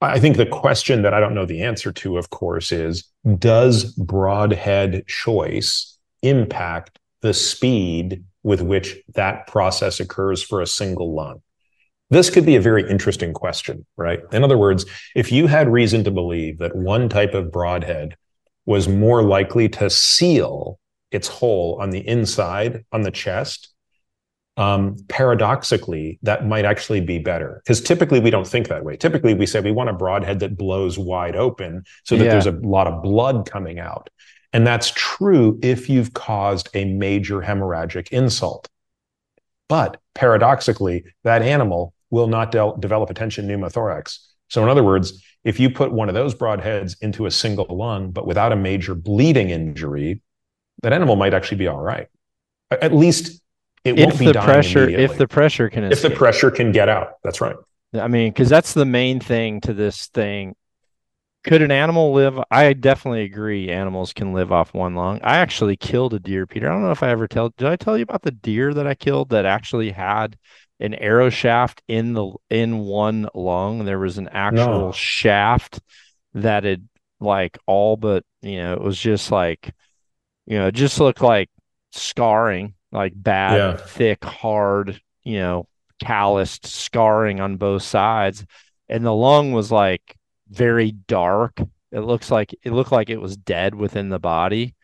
I think the question that I don't know the answer to, of course, is does broadhead choice impact the speed with which that process occurs for a single lung? This could be a very interesting question, right? In other words, if you had reason to believe that one type of broadhead was more likely to seal its hole on the inside, on the chest, um, paradoxically, that might actually be better. Because typically we don't think that way. Typically we say we want a broadhead that blows wide open so that Yeah. there's a lot of blood coming out. And that's true if you've caused a major hemorrhagic insult. But paradoxically, that animal will not de- develop a tension pneumothorax. So, in other words, if you put one of those broadheads into a single lung, but without a major bleeding injury, that animal might actually be all right. At least it won't if be the dying pressure if the pressure can if the pressure can get out. That's right. I mean, because that's the main thing to this thing. Could an animal live? I definitely agree. Animals can live off one lung. I actually killed a deer, Peter. I don't know if I ever tell. Did I tell you about the deer that I killed that actually had an arrow shaft in the in one lung? There was an actual No. shaft that had like all but you know it was just like you know it just looked like scarring, like bad, Yeah. thick, hard, you know, calloused scarring on both sides, and the lung was like very dark. It looks like it looked like it was dead within the body,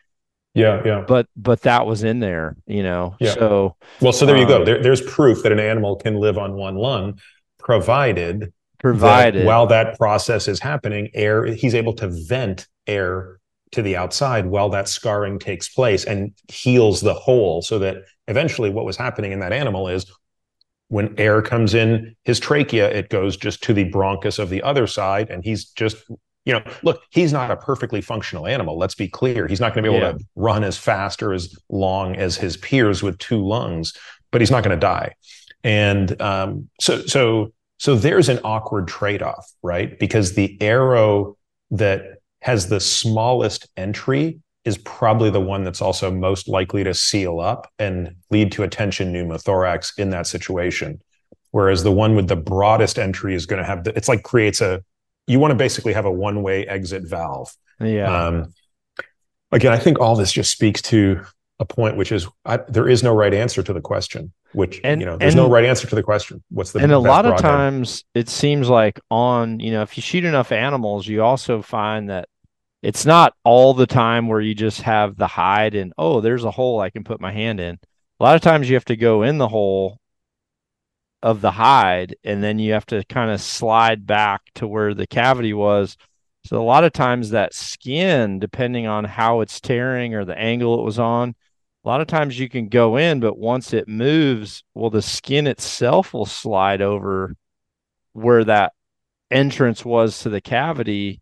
Yeah, yeah. but but that was in there, you know. Yeah. So Well, so there you go. Um, There, there's proof that an animal can live on one lung, provided that provided while that process is happening, air he's able to vent air to the outside while that scarring takes place and heals the hole, so that eventually what was happening in that animal is when air comes in his trachea, it goes just to the bronchus of the other side, and he's just you know, look, he's not a perfectly functional animal. Let's be clear. He's not going to be able Yeah. to run as fast or as long as his peers with two lungs, but he's not going to die. And um, so, so, so there's an awkward trade-off, right? Because the arrow that has the smallest entry is probably the one that's also most likely to seal up and lead to a tension pneumothorax in that situation. Whereas the one with the broadest entry is going to have the, it's like creates a, you want to basically have a one-way exit valve. yeah. Um, again, I think all this just speaks to a point, which is I, there is no right answer to the question. Which And- you know, there's no right answer to the question. What's the and a lot of times it seems like on you know if you shoot enough animals you also find that it's not all the time where you just have the hide and oh there's a hole i can put my hand in a lot of times you have to go in the hole of the hide and then you have to kind of slide back to where the cavity was so a lot of times that skin depending on how it's tearing or the angle it was on a lot of times you can go in, but once it moves, well, the skin itself will slide over where that entrance was to the cavity,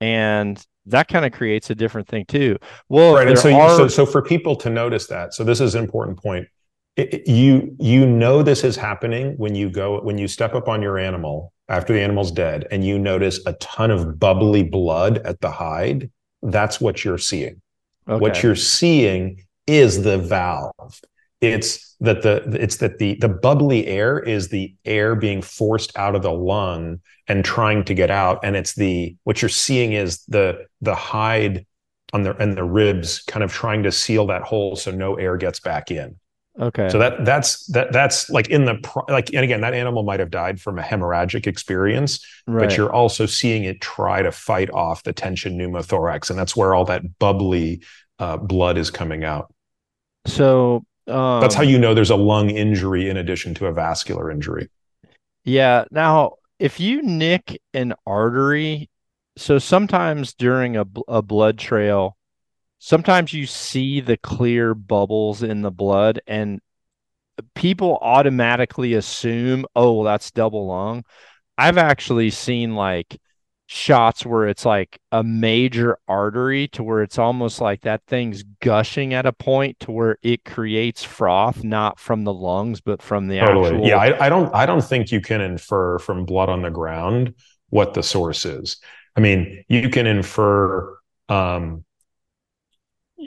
and that kind of creates a different thing too. Well, right and so, are, so so for people to notice that so this is an important point. It- it- you you know this is happening when you go when you step up on your animal after the animal's dead and you notice a ton of bubbly blood at the hide that's what you're seeing. What you're seeing is the valve. It's that the it's that the the bubbly air is the air being forced out of the lung and trying to get out. And it's the what you're seeing is the the hide on the and the ribs kind of trying to seal that hole so no air gets back in. Okay. so that that's that that's like in the like and again that animal might have died from a hemorrhagic experience right. but you're also seeing it try to fight off the tension pneumothorax. And that's where all that bubbly uh, blood is coming out so um, that's how you know there's a lung injury in addition to a vascular injury Yeah. Now, if you nick an artery, so sometimes during a, a blood trail, sometimes you see the clear bubbles in the blood, and people automatically assume, oh, well, that's double lung. I've actually seen like shots where it's like a major artery to where it's almost like that thing's gushing at a point to where it creates froth, not from the lungs, but from the actual. yeah I, I don't i don't think you can infer from blood on the ground what the source is i mean you can infer um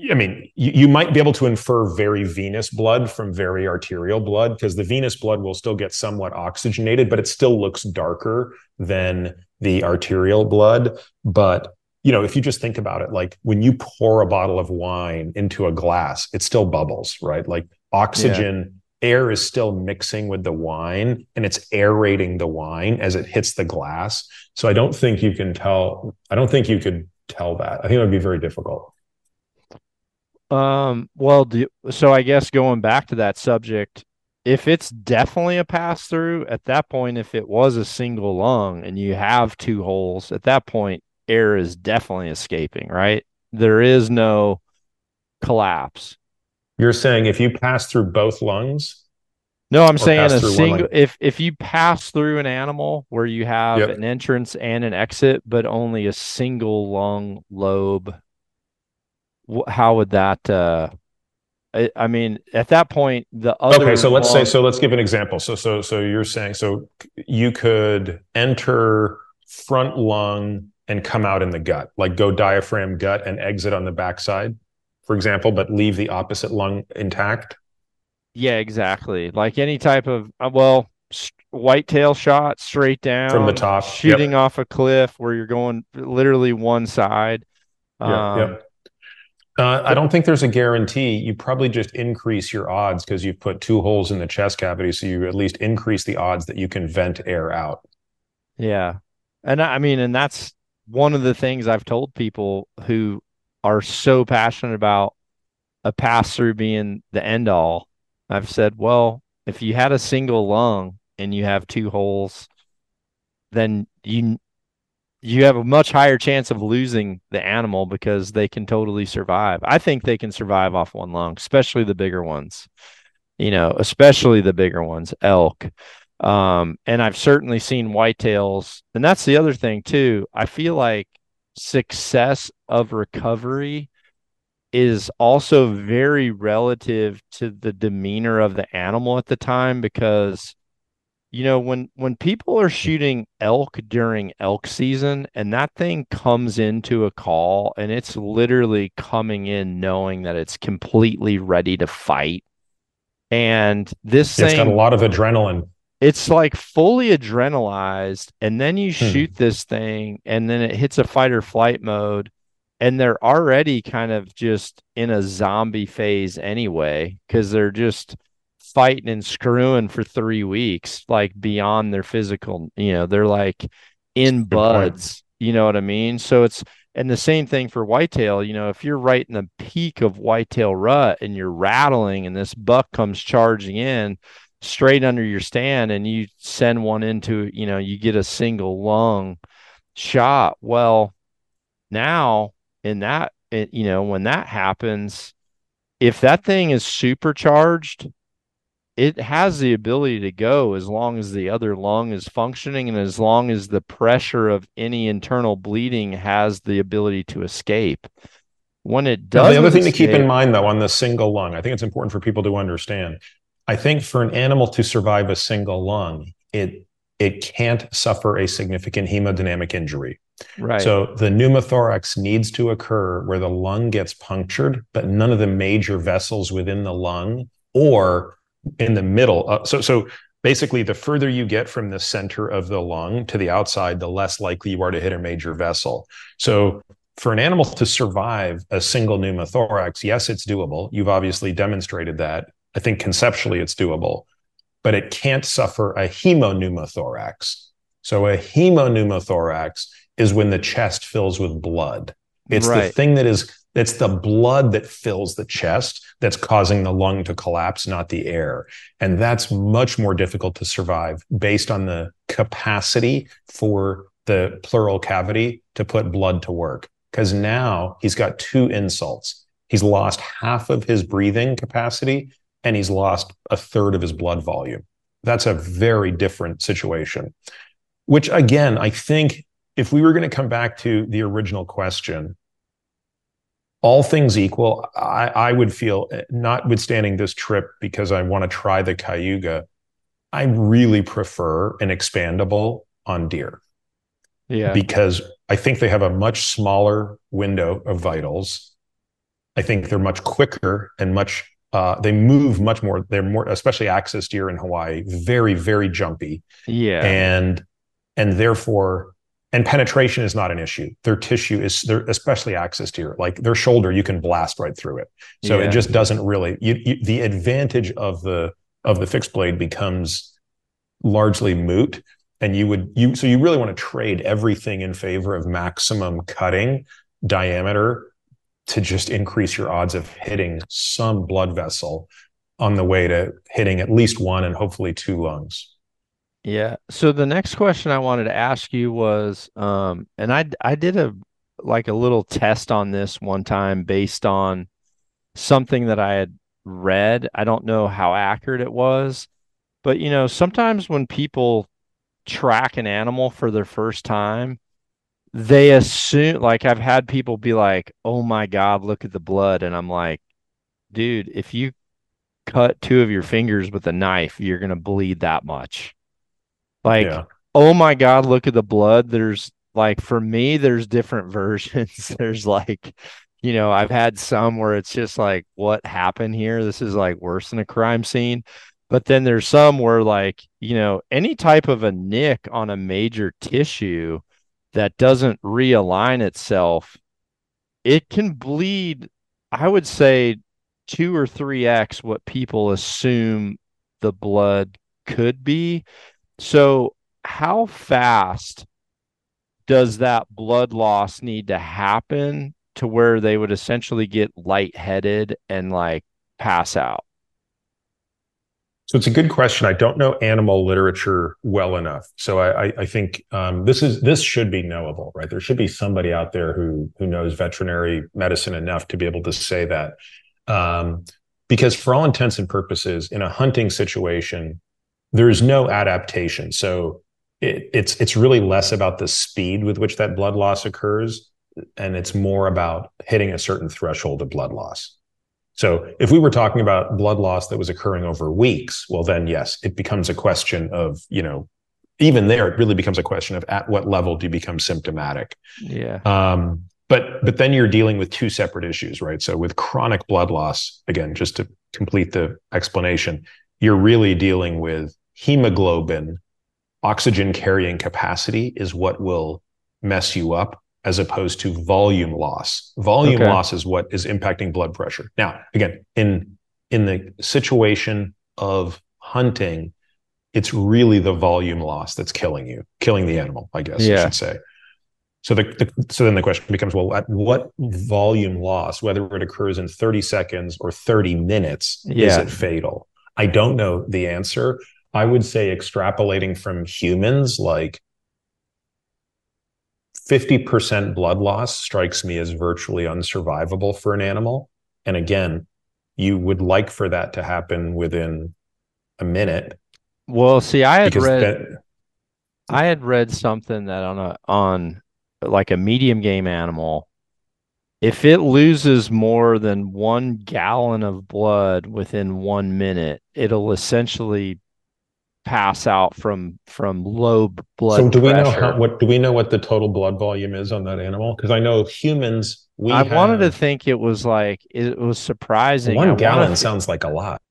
I mean, you, you might be able to infer very venous blood from very arterial blood because the venous blood will still get somewhat oxygenated, but it still looks darker than the arterial blood. But you know, if you just think about it, like when you pour a bottle of wine into a glass, it still bubbles, right? Like oxygen, air is still mixing with the wine and it's aerating the wine as it hits the glass. So I don't think you can tell, I don't think you could tell that. I think it would be very difficult. Um, well, do, so I guess going back to that subject, if it's definitely a pass through, at that point, if it was a single lung and you have two holes, at that point, air is definitely escaping, right? There is no collapse. You're saying if you pass through both lungs, No, I'm saying a single if if you pass through an animal where you have yep. an entrance and an exit, but only a single lung lobe, how would that? uh I, I mean, at that point, the other. Okay, so let's say so. Let's give an example. So so so you're saying so you could enter front lung and come out in the gut, like go diaphragm gut and exit on the backside, for example, but leave the opposite lung intact. Yeah, exactly. Like any type of uh, well, whitetail shot straight down from the top, shooting yep. off a cliff where you're going literally one side. Yeah, um, yep. Uh, I don't think there's a guarantee. You probably just increase your odds because you've put two holes in the chest cavity, so you at least increase the odds that you can vent air out. Yeah, and I mean, and that's one of the things I've told people who are so passionate about a pass through being the end all I've said, well, if you had a single lung and you have two holes, then you you have a much higher chance of losing the animal because they can totally survive. I think they can survive off one lung, especially the bigger ones. You know, especially the bigger ones, elk. Um, and I've certainly seen whitetails, and that's the other thing too. I feel like success of recovery is also very relative to the demeanor of the animal at the time because you know when when people are shooting elk during elk season and that thing comes into a call and it's literally coming in knowing that it's completely ready to fight and this it's thing, got a lot of adrenaline it's like fully adrenalized and then you hmm. shoot this thing and then it hits a fight or flight mode and they're already kind of just in a zombie phase anyway because they're just fighting and screwing for three weeks like beyond their physical you know they're like in buds you know what i mean? So it's and the same thing for whitetail you know if you're right in the peak of whitetail rut and you're rattling and this buck comes charging in straight under your stand and you send one into you know you get a single lung shot well now in that it, you know when that happens if that thing is supercharged it has the ability to go as long as the other lung is functioning and as long as the pressure of any internal bleeding has the ability to escape. When it does the other thing escape, to keep in mind though on the single lung i think it's important for people to understand. I think for an animal to survive a single lung it it can't suffer a significant hemodynamic injury. Right. So the pneumothorax needs to occur where the lung gets punctured, but none of the major vessels within the lung or in the middle. Uh, so so basically, the further you get from the center of the lung to the outside, the less likely you are to hit a major vessel. So for an animal to survive a single pneumothorax, yes, it's doable. You've obviously demonstrated that. I think conceptually it's doable, but it can't suffer a hemopneumothorax. So a hemopneumothorax is when the chest fills with blood. It's right. the thing that is it's the blood that fills the chest that's causing the lung to collapse, not the air. And that's much more difficult to survive based on the capacity for the pleural cavity to put blood to work. Because now he's got two insults. He's lost half of his breathing capacity and he's lost a third of his blood volume. That's a very different situation, which again, I think if we were going to come back to the original question, all things equal, I, I would feel, notwithstanding this trip, because I want to try the Kayuga, I really prefer an expandable on deer. Yeah. Because I think they have a much smaller window of vitals. I think they're much quicker and much uh, they move much more. They're more, especially axis deer in Hawaii, very, very jumpy. Yeah. And and therefore and penetration is not an issue. Their tissue is, they're especially axis deer, like their shoulder, you can blast right through it. So yeah. it just doesn't really. You, you, the advantage of the of the fixed blade becomes largely moot, and you would you so you really want to trade everything in favor of maximum cutting diameter to just increase your odds of hitting some blood vessel on the way to hitting at least one and hopefully two lungs. Yeah. So the next question I wanted to ask you was, um, and I I did a like a little test on this one time based on something that I had read. I don't know how accurate it was, But you know, sometimes when people track an animal for their first time, they assume like I've had people be like, "Oh my god, look at the blood." And I'm like, "Dude, if you cut two of your fingers with a knife, you're going to bleed that much." Like, yeah. "Oh my god, look at the blood." There's like for me there's different <laughs> versions. there's like you know, I've had some where it's just like, what happened here? This is like worse than a crime scene. But then there's some where, like, you know, any type of a nick on a major tissue that doesn't realign itself, it can bleed, I would say, two or three X what people assume the blood could be. So, how fast does that blood loss need to happen to where they would essentially get lightheaded and like pass out? So it's a good question. I don't know animal literature well enough, so I, I think um, this is this should be knowable, right? There should be somebody out there who who knows veterinary medicine enough to be able to say that, um, because for all intents and purposes, in a hunting situation, there is no adaptation. So it, it's it's really less about the speed with which that blood loss occurs, and it's more about hitting a certain threshold of blood loss. So if we were talking about blood loss that was occurring over weeks, well, then yes, it becomes a question of, you know, even there, it really becomes a question of at what level do you become symptomatic? Yeah. Um, but but then you're dealing with two separate issues, right? So with chronic blood loss, again, just to complete the explanation, you're really dealing with hemoglobin, oxygen carrying capacity is what will mess you up as opposed to volume loss. Volume okay. loss is what is impacting blood pressure. Now, again, in in the situation of hunting, it's really the volume loss that's killing you, killing the animal, I guess yeah. I should say. So the, the, so then the question becomes, well, at what volume loss, whether it occurs in 30 seconds or 30 minutes, yeah. is it fatal? I don't know the answer. I would say extrapolating from humans, like 50% blood loss strikes me as virtually unsurvivable for an animal. And again, you would like for that to happen within a minute. Well, see, I had read that, I had read something that on a on like a medium game animal, if it loses more than one gallon of blood within one minute, it'll essentially pass out from from low blood. So do we know how, what do we know what the total blood volume is on that animal? Because I know humans. We I have, wanted to think it was like it was surprising. One I gallon sounds like a lot.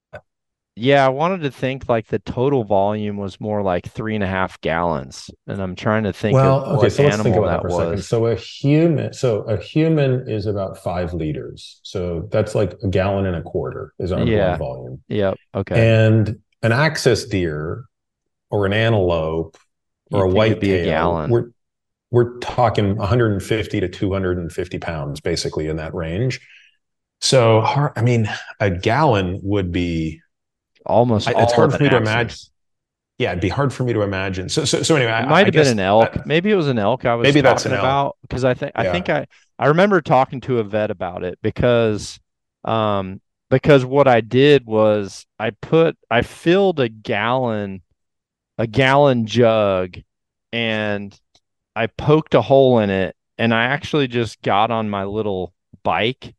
Yeah, I wanted to think like the total volume was more like three and a half gallons, and I'm trying to think. Well, okay, so let's think about that, that for was. a second. So a human, so a human is about five liters, so that's like a gallon and a quarter is our yeah. blood volume. Yep. Okay. And an axis deer or an antelope or you a white tail, we're we're talking 150 to 250 pounds, basically in that range. So, I mean, a gallon would be almost. it's hard for me to imagine. Yeah, it'd be hard for me to imagine. So, so, so anyway, it might I, have I been an elk. That, maybe it was an elk. I was maybe that's an about because I think I yeah. think I I remember talking to a vet about it because um because what I did was I put I filled a gallon a gallon jug and I poked a hole in it and I actually just got on my little bike.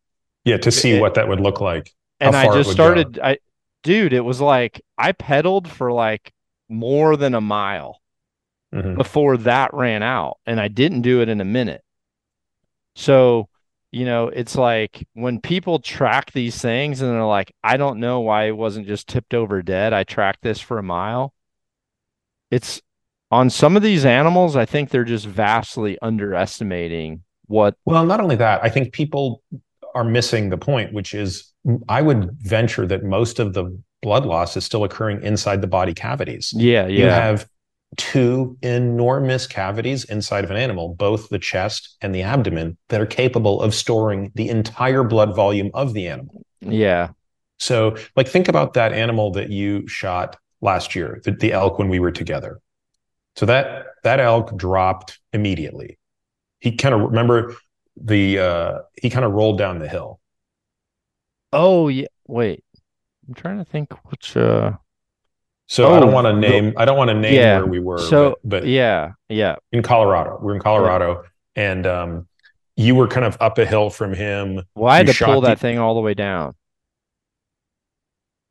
Yeah, to see it, what that would look like. And I just started go. I dude, it was like I pedaled for like more than a mile mm-hmm. before that ran out and I didn't do it in a minute. So you know, it's like when people track these things and they're like, I don't know why it wasn't just tipped over dead. I tracked this for a mile. It's on some of these animals, I think they're just vastly underestimating what. Well, not only that, I think people are missing the point, which is I would venture that most of the blood loss is still occurring inside the body cavities. Yeah, yeah. You have two enormous cavities inside of an animal, both the chest and the abdomen, that are capable of storing the entire blood volume of the animal. Yeah. So, like, think about that animal that you shot last year, the, the elk when we were together. So that that elk dropped immediately. He kind of remember the uh he kind of rolled down the hill. Oh yeah, wait. I'm trying to think which uh So I Oh, don't want to name. I don't want to name Yeah. where we were. So but, but yeah, yeah, in Colorado, we're in Colorado, and um, you were kind of up a hill from him. well, I had You to pull that the- thing all the way down.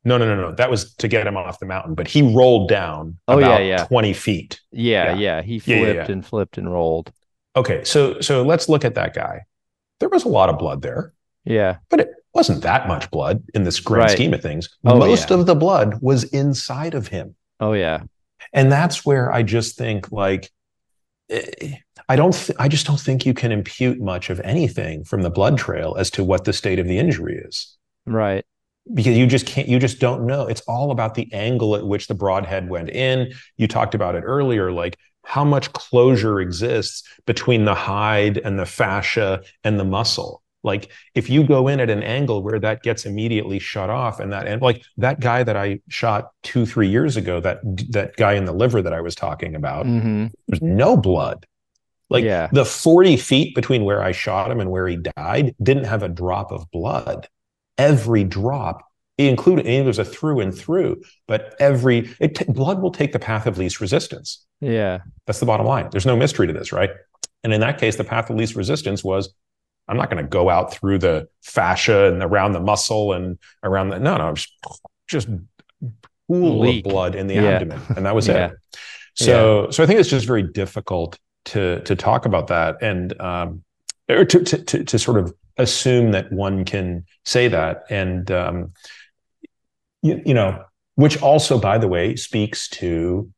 No, no, no, no. That was to get him off the mountain, but he rolled down Oh, yeah, about yeah. twenty feet. Yeah, Yeah. yeah, he Yeah, yeah, flipped yeah. and flipped and rolled. Okay, so so let's look at that guy. There was a lot of blood there, Yeah, but it wasn't that much blood in this grand Right. scheme of things. Oh, Most yeah. of the blood was inside of him. oh yeah, and that's where i just think like eh, i don't th- i just don't think you can impute much of anything from the blood trail as to what the state of the injury is right. because you just can't you just don't know it's all about the angle at which the broadhead went in you talked about it earlier like how much closure exists between the hide and the fascia and the muscle like if you go in at an angle where that gets immediately shut off and that and like that guy that i shot two three years ago that that guy in the liver that i was talking about hmm there's no blood. Like Yeah. the 40 feet between where i shot him and where he died didn't have a drop of blood. Every drop including and there's a through and through but every it t- blood will take the path of least resistance. Yeah, that's the bottom line. There's no mystery to this right? And in that case the path of least resistance was i'm not going to go out through the fascia and around the muscle and around the no no just just pool of blood in the Yeah. abdomen and that was Yeah. it so so i think it's just very difficult to to talk about that and um or to to to, to sort of assume that one can say that and um you, you know which also by the way speaks to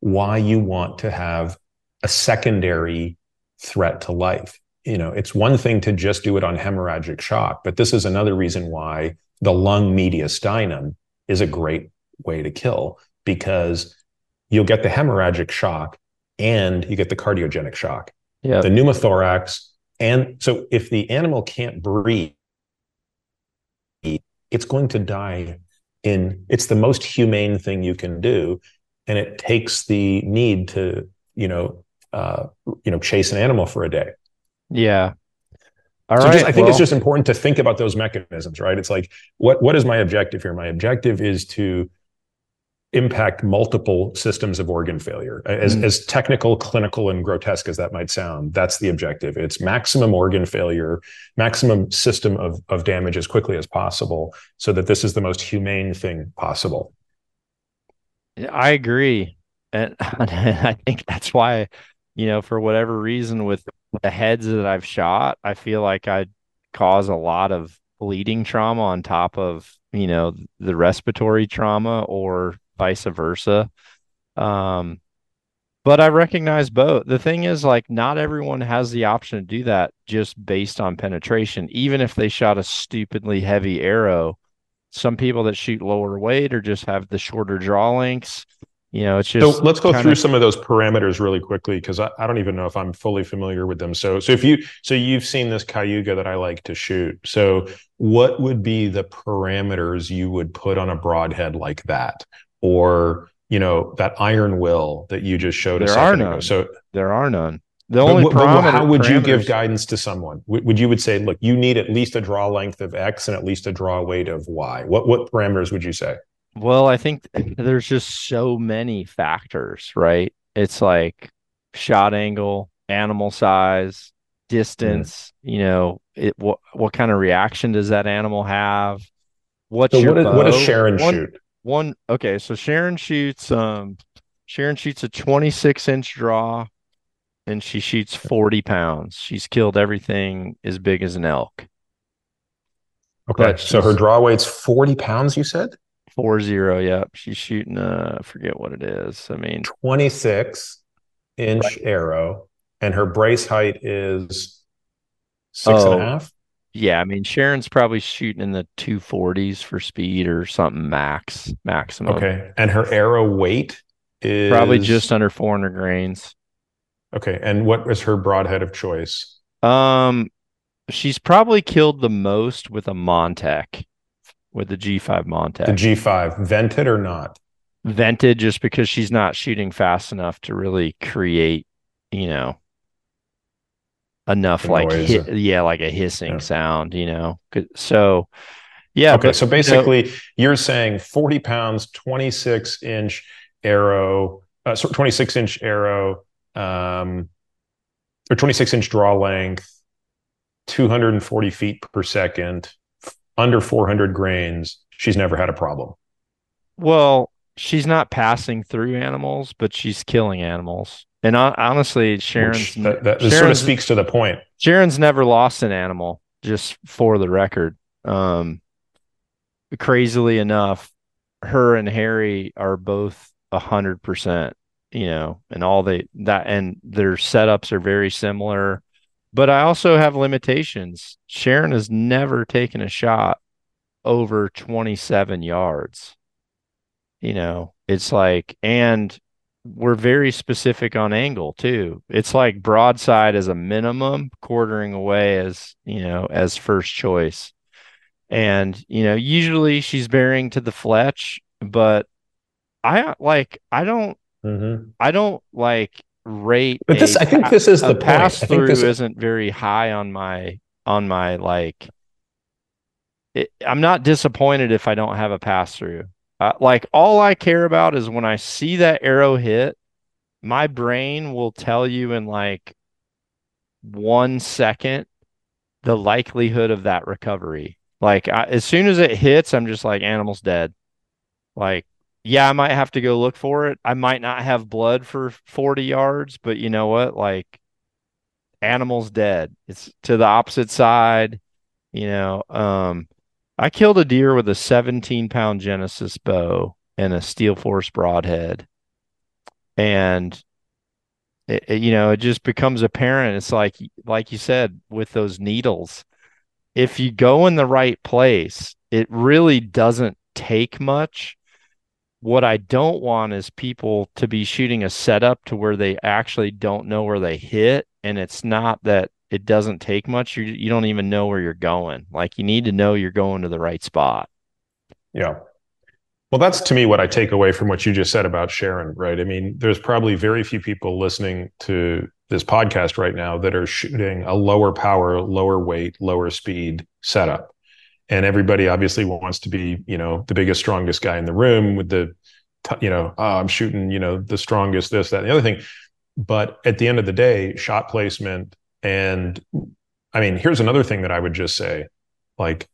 why you want to have a secondary threat to life you know it's one thing to just do it on hemorrhagic shock but this is another reason why the lung mediastinum is a great way to kill because you'll get the hemorrhagic shock and you get the cardiogenic shock yeah, the pneumothorax. And so if the animal can't breathe, it's going to die in it's the most humane thing you can do. And it takes the need to, you know, uh, you know, chase an animal for a day. Yeah. All so right. just, I think it's just important to think about those mechanisms, right? It's like, what what is my objective here? My objective is to impact multiple systems of organ failure. As, Mm. as technical, clinical, and grotesque as that might sound, that's the objective. It's maximum organ failure, maximum system of, of damage as quickly as possible, so that this is the most humane thing possible. I agree. And <laughs> I think that's why, you know, for whatever reason, with the heads that I've shot, I feel like I cause a lot of bleeding trauma on top of, you know, the respiratory trauma or vice versa. Um, but I recognize both. The thing is, like, not everyone has the option to do that just based on penetration. Even if they shot a stupidly heavy arrow, some people that shoot lower weight or just have the shorter draw lengths. You know, it's just so let's go kinda- through some of those parameters really quickly because I, I don't even know if I'm fully familiar with them. So so if you so you've seen this Kayuga that I like to shoot. So what would be the parameters you would put on a broadhead like that? Or you know, that iron will that you just showed us? There are second ago. none. So There are none. The only but parameter, how would you give guidance to someone? Would, would you would say, look, you need at least a draw length of X and at least a draw weight of Y? What what parameters would you say? Well, I think there's just so many factors, right? It's like shot angle, animal size, distance, you know, it what what kind of reaction does that animal have? What's So your what, is, what does? Sharon One- shoot? One okay, so Sharon shoots um Sharon shoots a 26 inch draw and she shoots 40 pounds. She's killed everything as big as an elk. Okay, but so her draw weight's forty pounds. You said Four zero, yep. She's shooting uh I forget what it is. I mean, twenty six inch arrow, and her brace height is six and Oh. a half. yeah, I mean Sharon's probably shooting in the 240s for speed or something max maximum. Okay, and her arrow weight is Probably just under 400 grains. okay. And what is her broadhead of choice? Um, she's probably killed the most with a Montec, with the G5 Montec. The G five, vented or not? Vented just because she's not shooting fast enough to really create, you know, enough The like hit, yeah, like a hissing Yeah. sound, you know. So Yeah. Okay. but, so basically, you're saying 40 pounds, 26 inch arrow, uh, 26 inch arrow, um, or 26 inch draw length, 240 feet per second, under 400 grains. She's never had a problem. well, she's not passing through animals, but she's killing animals. And hon- honestly, Sharon's Which that, that sort of speaks to the point. Sharon's never lost an animal, just for the record. Um, crazily enough, her and Harry are both a hundred percent, you know, and all they that and their setups are very similar. But I also have limitations. Sharon has never taken a shot over 27 yards. You know, it's like, and we're very specific on angle too. It's like broadside as a minimum, quartering away as, you know, as first choice. And, you know, usually she's bearing to the fletch, but I like, I don't, mm-hmm. I don't like rate. But this, I think this is the pass through this isn't very high on my, on my like, it, I'm not disappointed if I don't have a pass through. Uh, like all I care about is when I see that arrow hit, my brain will tell you in like one second the likelihood of that recovery. Like I, as soon as it hits, I'm just like animal's dead. Like yeah, I might have to go look for it. I might not have blood for 40 yards, but you know what? Like animal's dead. It's to the opposite side, you know. Um I killed a deer with a 17 pound Genesis bow and a Steel Force broadhead. And it, it- you know, it just becomes apparent. It's like, like you said, with those needles, if you go in the right place, it really doesn't take much. What I don't want is people to be shooting a setup to where they actually don't know where they hit. And it's not that it doesn't take much. You, you don't even know where you're going. Like you need to know you're going to the right spot. Yeah. Well, that's to me what I take away from what you just said about Sharon, right? I mean, there's probably very few people listening to this podcast right now that are shooting a lower power, lower weight, lower speed setup. And everybody obviously wants to be, you know, the biggest, strongest guy in the room with the, you know, oh, I'm shooting, you know, the strongest, this, that, and the other thing. But at the end of the day, shot placement and I mean, here's another thing that I would just say like,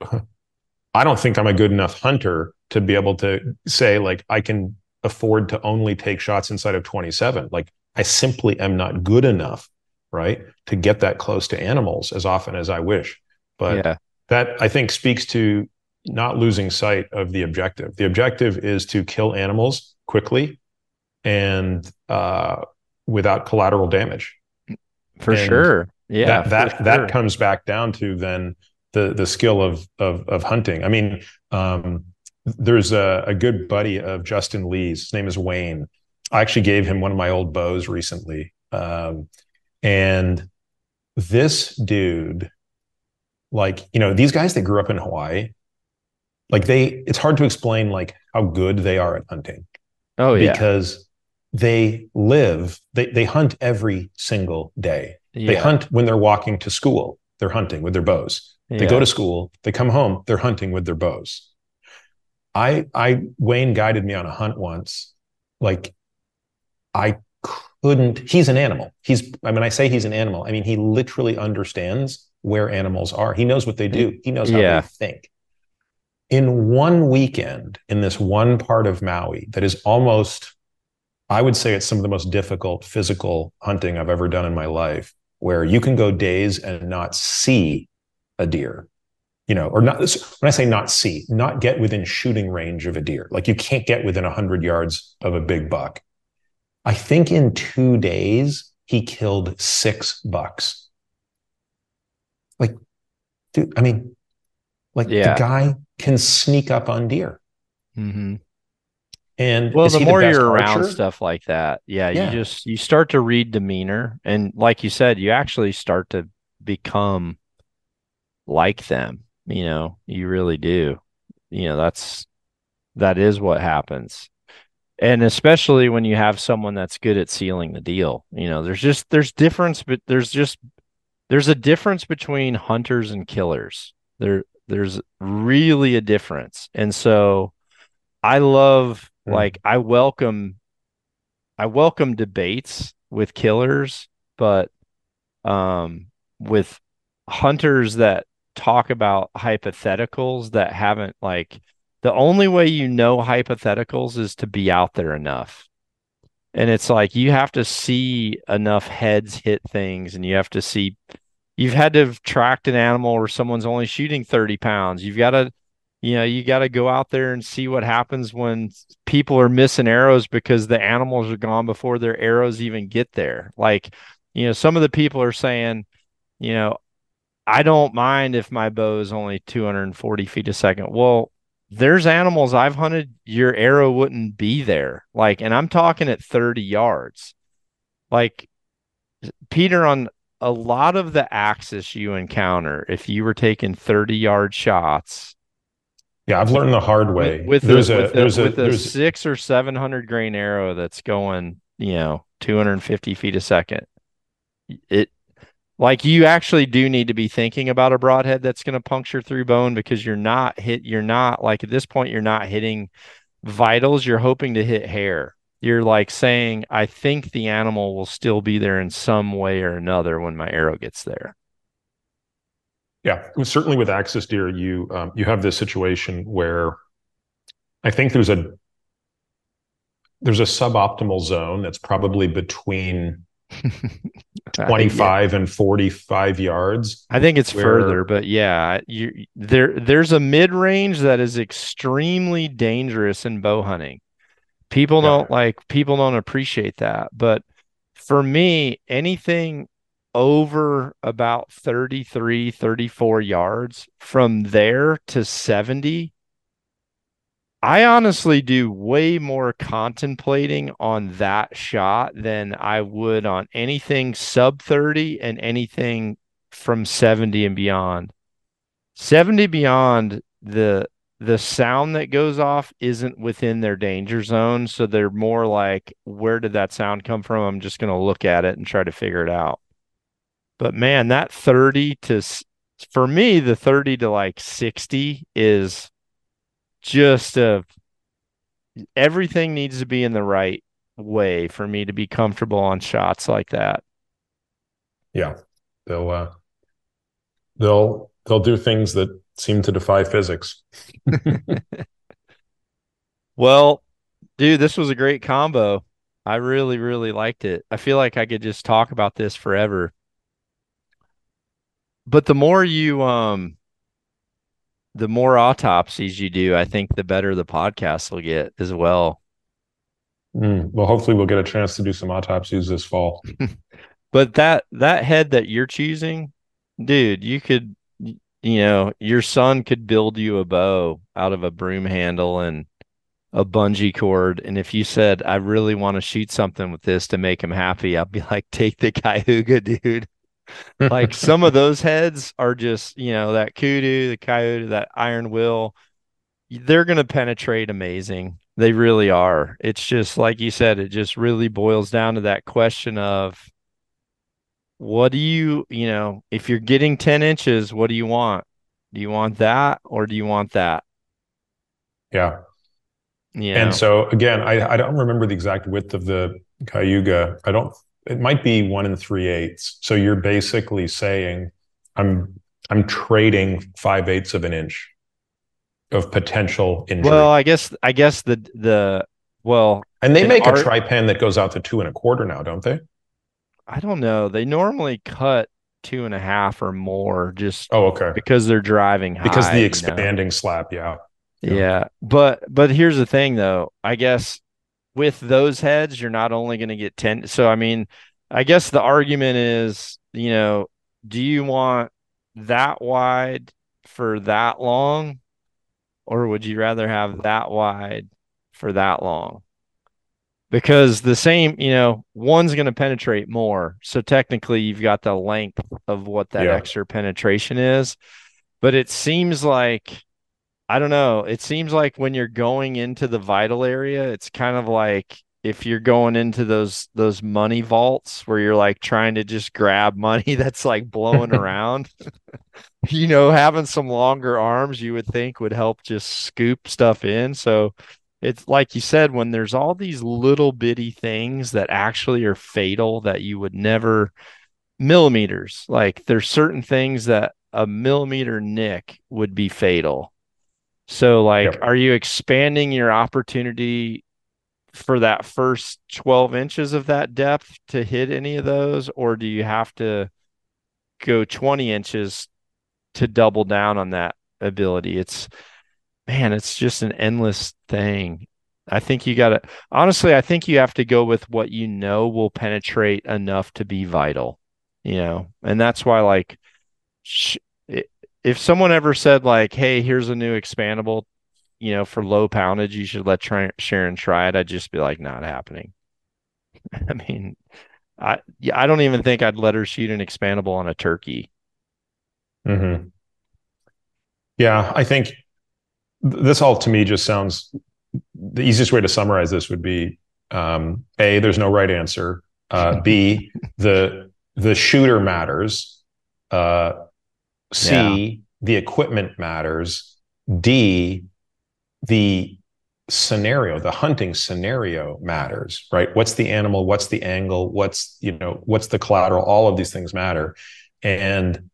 <laughs> I don't think I'm a good enough hunter to be able to say, like, I can afford to only take shots inside of 27. Like, I simply am not good enough, right, to get that close to animals as often as I wish. But yeah. That I think speaks to not losing sight of the objective. The objective is to kill animals quickly and uh, without collateral damage For And sure. Yeah. that that for that comes back down to then the the skill of of of hunting. I mean, um, there's a, a good buddy of Justin Lee's. His name is Wayne. I actually gave him one of my old bows recently, um, and this dude, like you know, these guys that grew up in Hawaii, like they, it's hard to explain like how good they are at hunting. Oh yeah. because they live they they hunt every single day. Yeah. they hunt when they're walking to school they're hunting with their bows. They Yeah. go to school they come home they're hunting with their bows. I i wayne guided me on a hunt once. Like i couldn't he's an animal. He's i mean i say he's an animal. I mean he literally understands where animals are he knows what they do he knows how Yeah. they think in one weekend in this one part of maui that is almost I would say it's some of the most difficult physical hunting I've ever done in my life, where you can go days and not see a deer, you know, or not. When I say not see, not get within shooting range of a deer, like you can't get within 100 yards of a big buck. I think in two days, he killed six bucks. Like, dude, I mean, like Yeah. the guy can sneak up on deer. hmm And Well, the more best you're around archer? stuff like that, yeah, Yeah. you just you start to read demeanor, and like you said, you actually start to become like them. You know, you really do. You know, that's that is what happens. And especially when you have someone that's good at sealing the deal. You know, there's just there's difference, but there's just there's a difference between hunters and killers. There There's really a difference. And so I love mm. like I welcome I welcome debates with killers, but um with hunters that talk about hypotheticals that haven't like the only way you know hypotheticals is to be out there enough. And it's like you have to see enough heads hit things and you have to see you've had to have tracked an animal where someone's only shooting 30 pounds. You've got to you know, you got to go out there and see what happens when people are missing arrows because the animals are gone before their arrows even get there. Like, you know, some of the people are saying, you know, I don't mind if my bow is only 240 feet a second. Well, there's animals I've hunted, your arrow wouldn't be there. Like, and I'm talking at 30 yards. Like, Peter, on a lot of the axis you encounter, if you were taking 30 yard shots, yeah, I've learned the hard way. With, with there's a, with, there's a, with a six or seven hundred grain arrow that's going, you know, 250 feet a second. It like you actually do need to be thinking about a broadhead that's going to puncture through bone because you're not hit you're not like at this point you're not hitting vitals you're hoping to hit hair you're like saying i think the animal will still be there in some way or another when my arrow gets there yeah certainly with axis deer you um, you have this situation where i think there's a there's a suboptimal zone that's probably between <laughs> 25 yeah. and 45 yards. I think it's where... further, but yeah, you there there's a mid-range that is extremely dangerous in bow hunting. People yeah. don't like people don't appreciate that, but for me, anything over about 33 34 yards from there to 70 I honestly do way more contemplating on that shot than I would on anything sub 30 and anything from 70 and beyond. 70 beyond the the sound that goes off isn't within their danger zone, so they're more like where did that sound come from? I'm just going to look at it and try to figure it out. But man, that 30 to for me the 30 to like 60 is just a everything needs to be in the right way for me to be comfortable on shots like that. Yeah. They'll uh they'll they'll do things that seem to defy physics. <laughs> well, dude, this was a great combo. I really really liked it. I feel like I could just talk about this forever. But the more you um the more autopsies you do, I think the better the podcast will get as well. Mm, well, hopefully we'll get a chance to do some autopsies this fall. <laughs> but that that head that you're choosing, dude, you could you know, your son could build you a bow out of a broom handle and a bungee cord. And if you said, I really want to shoot something with this to make him happy, I'd be like, take the Kayuga, <laughs> dude like some of those heads are just, you know, that kudu, the coyote, that iron will, they're going to penetrate amazing. They really are. It's just like you said, it just really boils down to that question of what do you, you know, if you're getting 10 inches, what do you want? Do you want that or do you want that? Yeah. Yeah. And so again, I, I don't remember the exact width of the Kayuga. I don't it might be one and three eighths. So you're basically saying, I'm I'm trading five eighths of an inch of potential injury. Well, I guess I guess the the well, and they make art, a trypan that goes out to two and a quarter now, don't they? I don't know. They normally cut two and a half or more, just oh, okay, because they're driving high, because the expanding you know? slap, yeah. yeah. Yeah, but but here's the thing, though. I guess with those heads, you're not only going to get 10. So, I mean, I guess the argument is, you know, do you want that wide for that long? Or would you rather have that wide for that long? Because the same, you know, one's going to penetrate more. So technically, you've got the length of what that yeah. extra penetration is. But it seems like I don't know. It seems like when you're going into the vital area, it's kind of like if you're going into those those money vaults where you're like trying to just grab money <laughs> that's like blowing <laughs> around you know having some longer arms you would think would help just scoop stuff in so it's like you said when there's all these little bitty things that actually are fatal that you would never millimeters like there's certain things that a millimeter nick would be fatal. So like yep. are you expanding your opportunity for that first 12 inches of that depth to hit any of those? Or do you have to go 20 inches to double down on that ability? It's man it's just an endless thing i think you got to honestly i think you have to go with what you know will penetrate enough to be vital you know and that's why like sh- if someone ever said like hey here's a new expandable you know, for low poundage, you should let try, Sharon try it. I'd just be like, not happening. <laughs> I mean, I I don't even think I'd let her shoot an expandable on a turkey. Hmm. Yeah, I think this all to me just sounds. The easiest way to summarize this would be: um, a, there's no right answer. Uh, B, <laughs> the the shooter matters. Uh, C, yeah. the equipment matters. D, the scenario the hunting scenario matters right what's the animal what's the angle what's you know what's the collateral all of these things matter and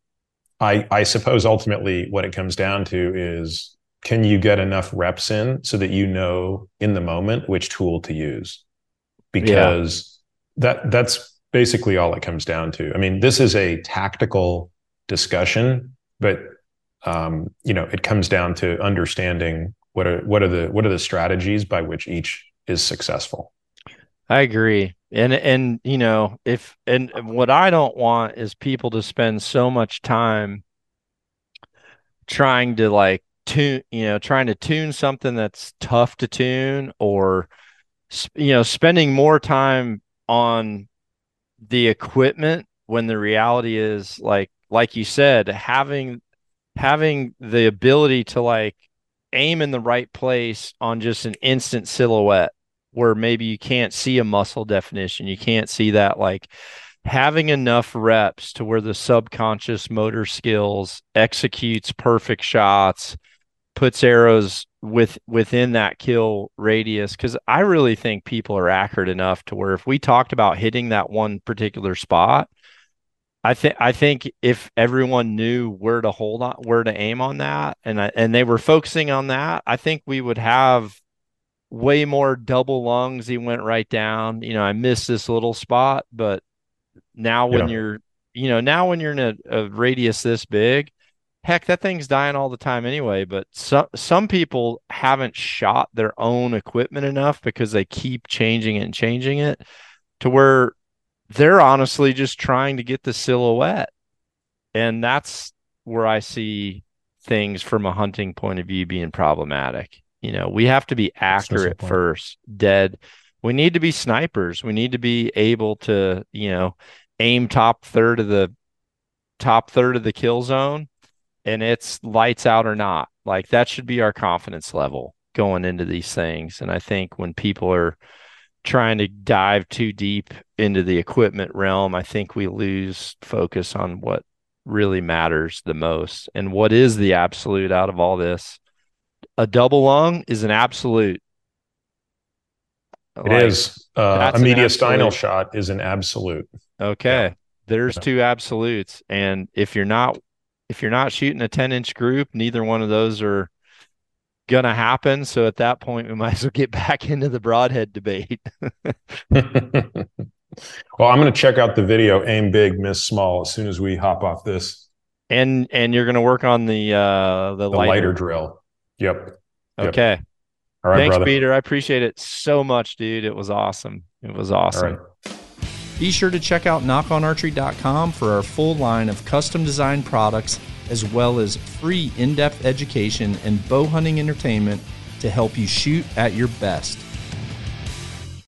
i i suppose ultimately what it comes down to is can you get enough reps in so that you know in the moment which tool to use? Because yeah. that that's basically all it comes down to. I mean this is a tactical discussion but um, you know it comes down to understanding what are what are the what are the strategies by which each is successful. I agree. And and you know if and what i don't want is people to spend so much time trying to like tune you know trying to tune something that's tough to tune or you know spending more time on the equipment when the reality is like like you said having having the ability to like aim in the right place on just an instant silhouette where maybe you can't see a muscle definition. You can't see that like having enough reps to where the subconscious motor skills executes perfect shots, puts arrows with within that kill radius cuz I really think people are accurate enough to where if we talked about hitting that one particular spot, I think I think if everyone knew where to hold on, where to aim on that, and I, and they were focusing on that, I think we would have way more double lungs. He went right down. You know, I missed this little spot, but now when yeah. you're, you know, now when you're in a, a radius this big, heck, that thing's dying all the time anyway. But some some people haven't shot their own equipment enough because they keep changing it and changing it to where they're honestly just trying to get the silhouette. And that's where I see things from a hunting point of view being problematic. You know, we have to be accurate first, dead. We need to be snipers. We need to be able to, you know, aim top third of the top third of the kill zone and it's lights out or not. Like that should be our confidence level going into these things. And I think when people are trying to dive too deep into the equipment realm, I think we lose focus on what really matters the most. And what is the absolute out of all this? A double lung is an absolute. It like, is. Uh, a mediastinal shot is an absolute. Okay. Yeah. There's yeah. two absolutes. And if you're not if you're not shooting a 10 inch group, neither one of those are gonna happen. So at that point, we <laughs> might as well get back into the broadhead debate. <laughs> well, I'm gonna check out the video "Aim Big, Miss Small" as soon as we hop off this. And and you're gonna work on the uh the, the lighter. lighter drill. Yep. Okay. Yep. All right, Thanks, brother. Peter. I appreciate it so much, dude. It was awesome. It was awesome. Be sure to check out nockonarchery.com for our full line of custom designed products as well as free in depth education and bow hunting entertainment to help you shoot at your best.